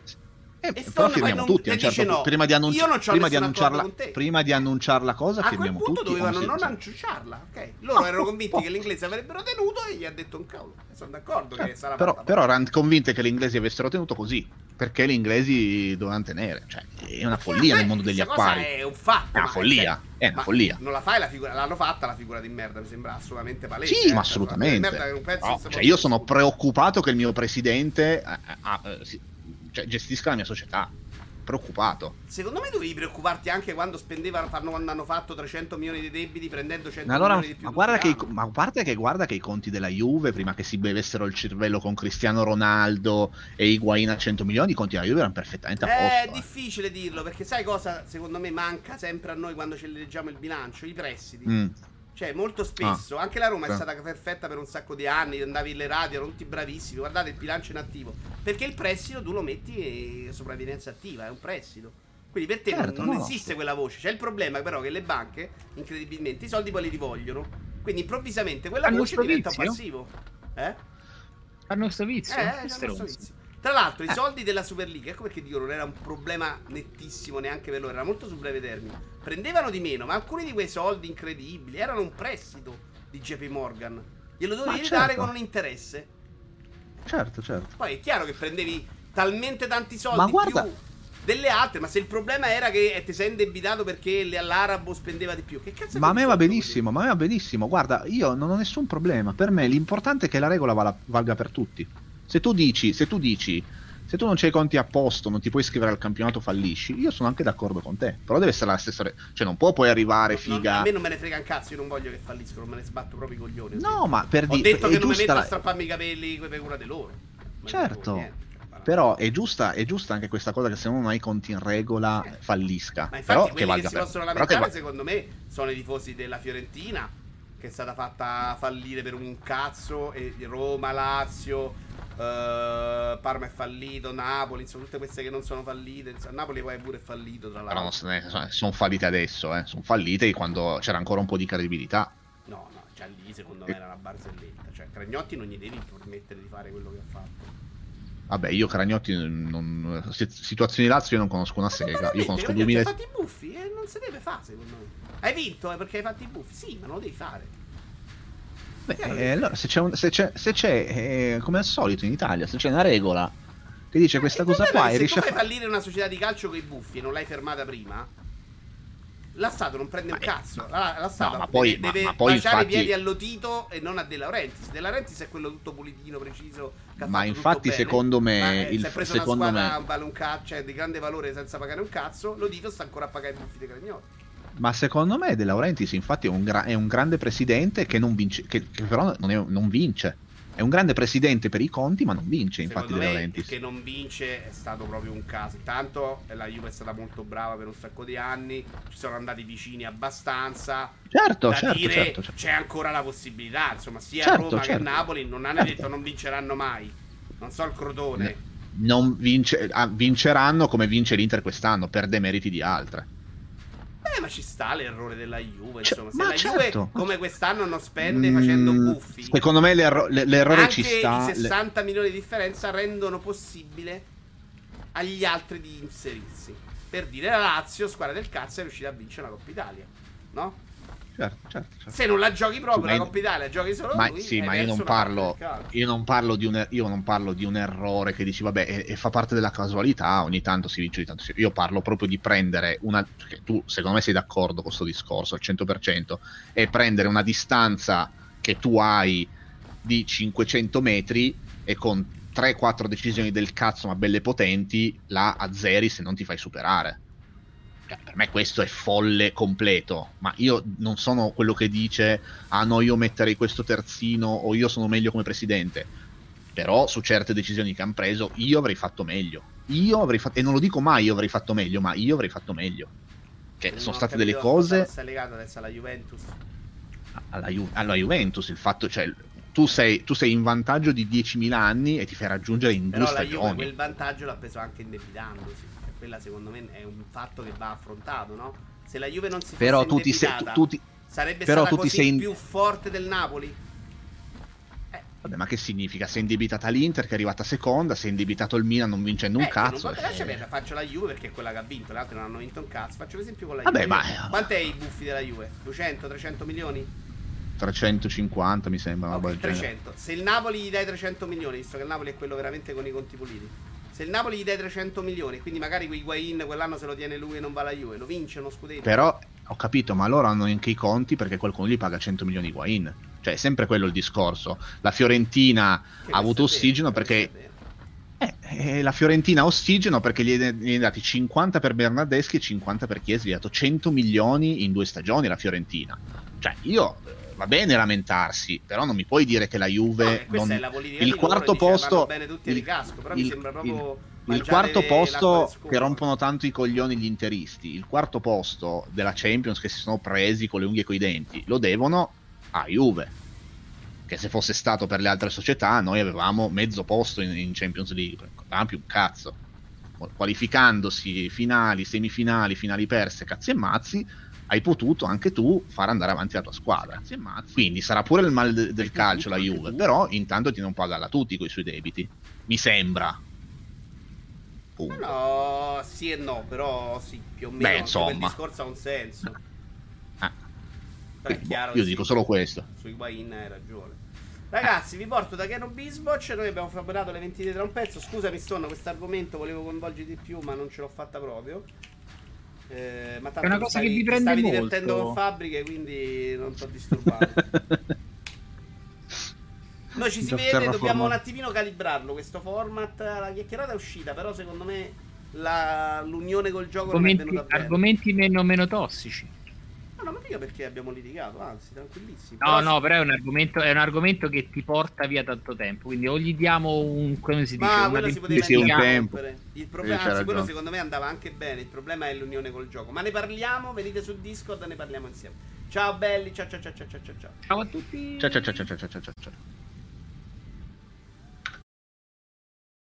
Eh, E però firmiamo non- tutti. a un certo punto. no. prima di, annunci- prima di annunciarla, prima di annunciare la cosa, a quel firmiamo punto tutti. dovevano non annunciarla, ok? Loro No, erano convinti po- che l'inglese avrebbero tenuto e gli ha detto un cavolo. E sono d'accordo che Certo, sarà però, fatta però erano convinte che gli inglesi avessero tenuto così. Perché gli inglesi dovevano tenere. Cioè, è una follia nel mondo degli acquari. È un fatto. È una follia, cioè, è una follia. Non la fai la figura, l'hanno fatta la figura di merda, mi sembra assolutamente palese. Sì, eh, ma cioè, assolutamente. merda che No, cioè, io sono preoccupato che il mio presidente eh, eh, eh, si- cioè, gestisca la mia società. Preoccupato. Secondo me dovevi preoccuparti anche quando spendevano, fanno, quando hanno fatto 300 milioni di debiti prendendo 100 Allora, milioni di più. ma, guarda che, ma a parte che guarda che i conti della Juve, prima che si bevessero il cervello con Cristiano Ronaldo e Higuain a 100 milioni, i conti della Juve erano perfettamente a. È posto. eh. difficile dirlo perché sai cosa secondo me manca sempre a noi quando ci leggiamo il bilancio? I prestiti. Mm. Cioè, molto spesso, anche la Roma è Sì. stata perfetta per un sacco di anni, andavi alle radio, erano tutti bravissimi, guardate il bilancio in attivo. Perché il prestito tu lo metti e sopravvivenza attiva, è un prestito. Quindi per te non- Certo, non, no. esiste quella voce. C'è il problema però che le banche, incredibilmente, i soldi poi li rivogliono. Quindi improvvisamente quella Hanno voce diventa vizio? passivo. Eh? Fanno sto vizio. Eh, questo vizio. Tra l'altro, i Eh. soldi della Superliga, ecco perché dico non era un problema nettissimo neanche per loro, era molto su breve termine. Prendevano di meno, ma alcuni di quei soldi incredibili erano un prestito di JP Morgan. Glielo dovevi certo. con un interesse. Certo, certo. Poi è chiaro che prendevi talmente tanti soldi Ma guarda- più delle altre, ma se il problema era che ti sei indebitato perché le- l'Arabo spendeva di più, che cazzo Ma a me va benissimo, ma a me va benissimo. Guarda, io non ho nessun problema. Per me l'importante è che la regola valga per tutti. Se tu dici, se tu dici, se tu non c'hai i conti a posto, non ti puoi iscrivere al campionato, fallisci. Io sono anche d'accordo con te. Però deve essere la stessa. re- Cioè, non può poi arrivare? Non- figa. a me non me ne frega un cazzo, io non voglio che falliscono, me ne sbatto proprio i coglioni. No, ma per Ho dire. detto è che non mi metto la- a strapparmi i capelli per cura di loro. Ma Certo. Però è giusta, è giusta anche questa cosa che se non hai i conti in regola Sì. fallisca. Ma infatti Però quelli che che, valga si per possono che lamentare, va- secondo me, sono i tifosi della Fiorentina, che è stata fatta fallire per un cazzo, e Roma, Lazio, eh, Parma è fallito, Napoli, insomma, tutte queste che non sono fallite. insomma, Napoli poi è pure fallito, tra Però l'altro. ne- sono- sono fallite adesso, eh. Sono fallite quando c'era ancora un po' di credibilità. No, no, già lì secondo me era una barzelletta. Cioè, Cragnotti non gli devi permettere di fare quello che ha fatto. Vabbè, io Cragnotti non, si- situazioni Lazio io non conosco una sega. Io conosco Cragnotti 2000 ha fatto i buffi e non si deve fare, secondo me. Hai vinto eh, perché hai fatto i buffi? Sì, ma non lo devi fare. Beh, eh, che- allora, se c'è, un- se c'è, se c'è, eh, come al solito in Italia, se c'è una regola che dice questa Il cosa qua e se riesce a fare... fallire una società di calcio con i buffi e non l'hai fermata prima, la Stato non prende un Ma- cazzo. La, la Stato No, ma poi- deve, ma- deve ma poi baciare infatti- i piedi all'Otito e non a De Laurentiis. De Laurentiis è quello tutto pulitino, preciso. Ma infatti, secondo me, eh, il- si è preso secondo una squadra me- vale un cazzo, cioè, di grande valore senza pagare un cazzo. L'Otito sta ancora a pagare i buffi dei Cragnotti. Ma secondo me De Laurentiis infatti è un, gra- è un grande presidente che non vince, che, che però non, è- non vince. È un grande presidente per i conti, ma non vince, infatti Secondo De Laurentiis. che non vince è stato proprio un caso. Tanto la Juve è stata molto brava per un sacco di anni, ci sono andati vicini abbastanza. Certo, da certo, dire certo, certo. c'è ancora la possibilità. Insomma, sia Certo, Roma certo. che Napoli non hanno Certo. detto non vinceranno mai. Non so il crotone. Non vince- ah, vinceranno come vince l'Inter quest'anno, per demeriti di altre. Eh, ma ci sta l'errore della Juve. Cioè, Insomma, se la certo. Juve come quest'anno non spende facendo Mm, buffi, Secondo me l'erro- l- l'errore anche ci sta. i le- 60 milioni di differenza rendono possibile agli altri di inserirsi. Per dire la Lazio, squadra del cazzo, è riuscita a vincere una Coppa Italia. No? Certo, certo, certo. Se non la giochi proprio Sì, la Coppa Italia, giochi solo Ma, lui, sì, ma io non, parlo, io, non parlo di un, er- io non parlo di un errore che dici, vabbè, e, e fa parte della casualità, ogni tanto si vince, ogni tanto si... Io parlo proprio di prendere una... Che tu, secondo me, sei d'accordo con questo discorso al 100%, e prendere una distanza che tu hai di 500 metri e con 3-4 decisioni del cazzo, ma belle potenti, la azzeri se non ti fai superare. Cioè, per me questo è folle completo, ma io non sono quello che dice ah no io metterei questo terzino o io sono meglio come presidente, però su certe decisioni che hanno preso io avrei fatto meglio, io avrei fatto, e non lo dico mai io avrei fatto meglio, ma io avrei fatto meglio. che Non sono state delle cose Sta legato adesso alla Juventus. alla, Ju- alla Juventus, il fatto, cioè, tu sei, tu sei in vantaggio di 10.000 anni e ti fai raggiungere in due Però stagioni. quel vantaggio l'ha preso anche indebitandosi. Quella secondo me è un fatto che va affrontato, no? Se la Juve non si fosse Però tu ti sei... tu- tu ti- sarebbe però stata tu così sei in- più forte del Napoli? Vabbè, ma che significa? Sei indebitata l'Inter che è arrivata seconda, sei indebitato il Milan non vincendo un Eh, che cazzo. Non eh. perdere, faccio la Juve perché è quella che ha vinto, le altre non hanno vinto un cazzo. Faccio l'esempio con la Vabbè, Juve. ma- Quant'è i buffi della Juve? 200, 300 milioni? 350 mi sembra. una Ok, roba del genere. 300. Se il Napoli gli dai 300 milioni, visto che il Napoli è quello veramente con i conti puliti. Se il Napoli gli dai 300 milioni, quindi magari quei Guain quell'anno se lo tiene lui e non va la Juve, lo vince uno scudetto. Però ho capito, ma loro hanno anche i conti perché qualcuno gli paga 100 milioni di Guain. Cioè, è sempre quello il discorso. La Fiorentina Che ha avuto vero, ossigeno perché. Eh, eh, la Fiorentina ha ossigeno perché gli è, gli è dati 50 per Bernardeschi e 50 per Chiesa, gli ha dato 100 milioni in due stagioni la Fiorentina. Cioè, io va bene lamentarsi, però non mi puoi dire che la Juve No, eh, non- è la politica il quarto posto bene tutti a il- mi il- sembra proprio il- il quarto posto che rompono tanto i coglioni gli interisti, il quarto posto della Champions che si sono presi con le unghie e coi denti, lo devono a Juve. Che se fosse stato per le altre società, noi avevamo mezzo posto in, in Champions League, non più un cazzo. Qualificandosi finali, semifinali, finali perse, cazzi e mazzi, hai potuto anche tu far andare avanti la tua squadra. Quindi sarà pure il male de- del calcio la Juve, però intanto tiene un po' a galla tutti con i suoi debiti. Mi sembra. Punto. No, sì e no, però sì, più o meno. Beh, insomma. Quel discorso ha un senso. Ah. Però è Quindi, chiaro boh, io che dico sì, solo questo. Sui Guain hai ragione. Ragazzi, vi porto da Canon Bisboc. Noi abbiamo fabbricato le 20 tra un pezzo. Scusami, Stone, questo argomento volevo coinvolgere di più, ma non ce l'ho fatta proprio. Eh, ma tanto È una cosa stavi- che vi prende stavi molto. divertendo con fabbriche, quindi non ti ho disturbato. Noi ci si vede, dobbiamo terraformato. un attimino calibrarlo questo format. La chiacchierata è uscita, però secondo me la- l'unione col gioco non è Argomenti, venuta bene. argomenti meno, meno tossici. No, no, ma mica perché abbiamo litigato, anzi, tranquillissimi. No, Però- no, però è un, argomento, è un argomento che ti porta via tanto tempo. Quindi o gli diamo un. come si dice? Ma una quello si poteva Sì, un tempo. Il problema, anzi, quello secondo me andava anche bene. Il problema è l'unione col gioco. Ma ne parliamo, venite su Discord e ne parliamo insieme. Ciao belli, ciao ciao ciao ciao ciao ciao. Ciao a tutti. Ciao ciao ciao ciao ciao ciao ciao.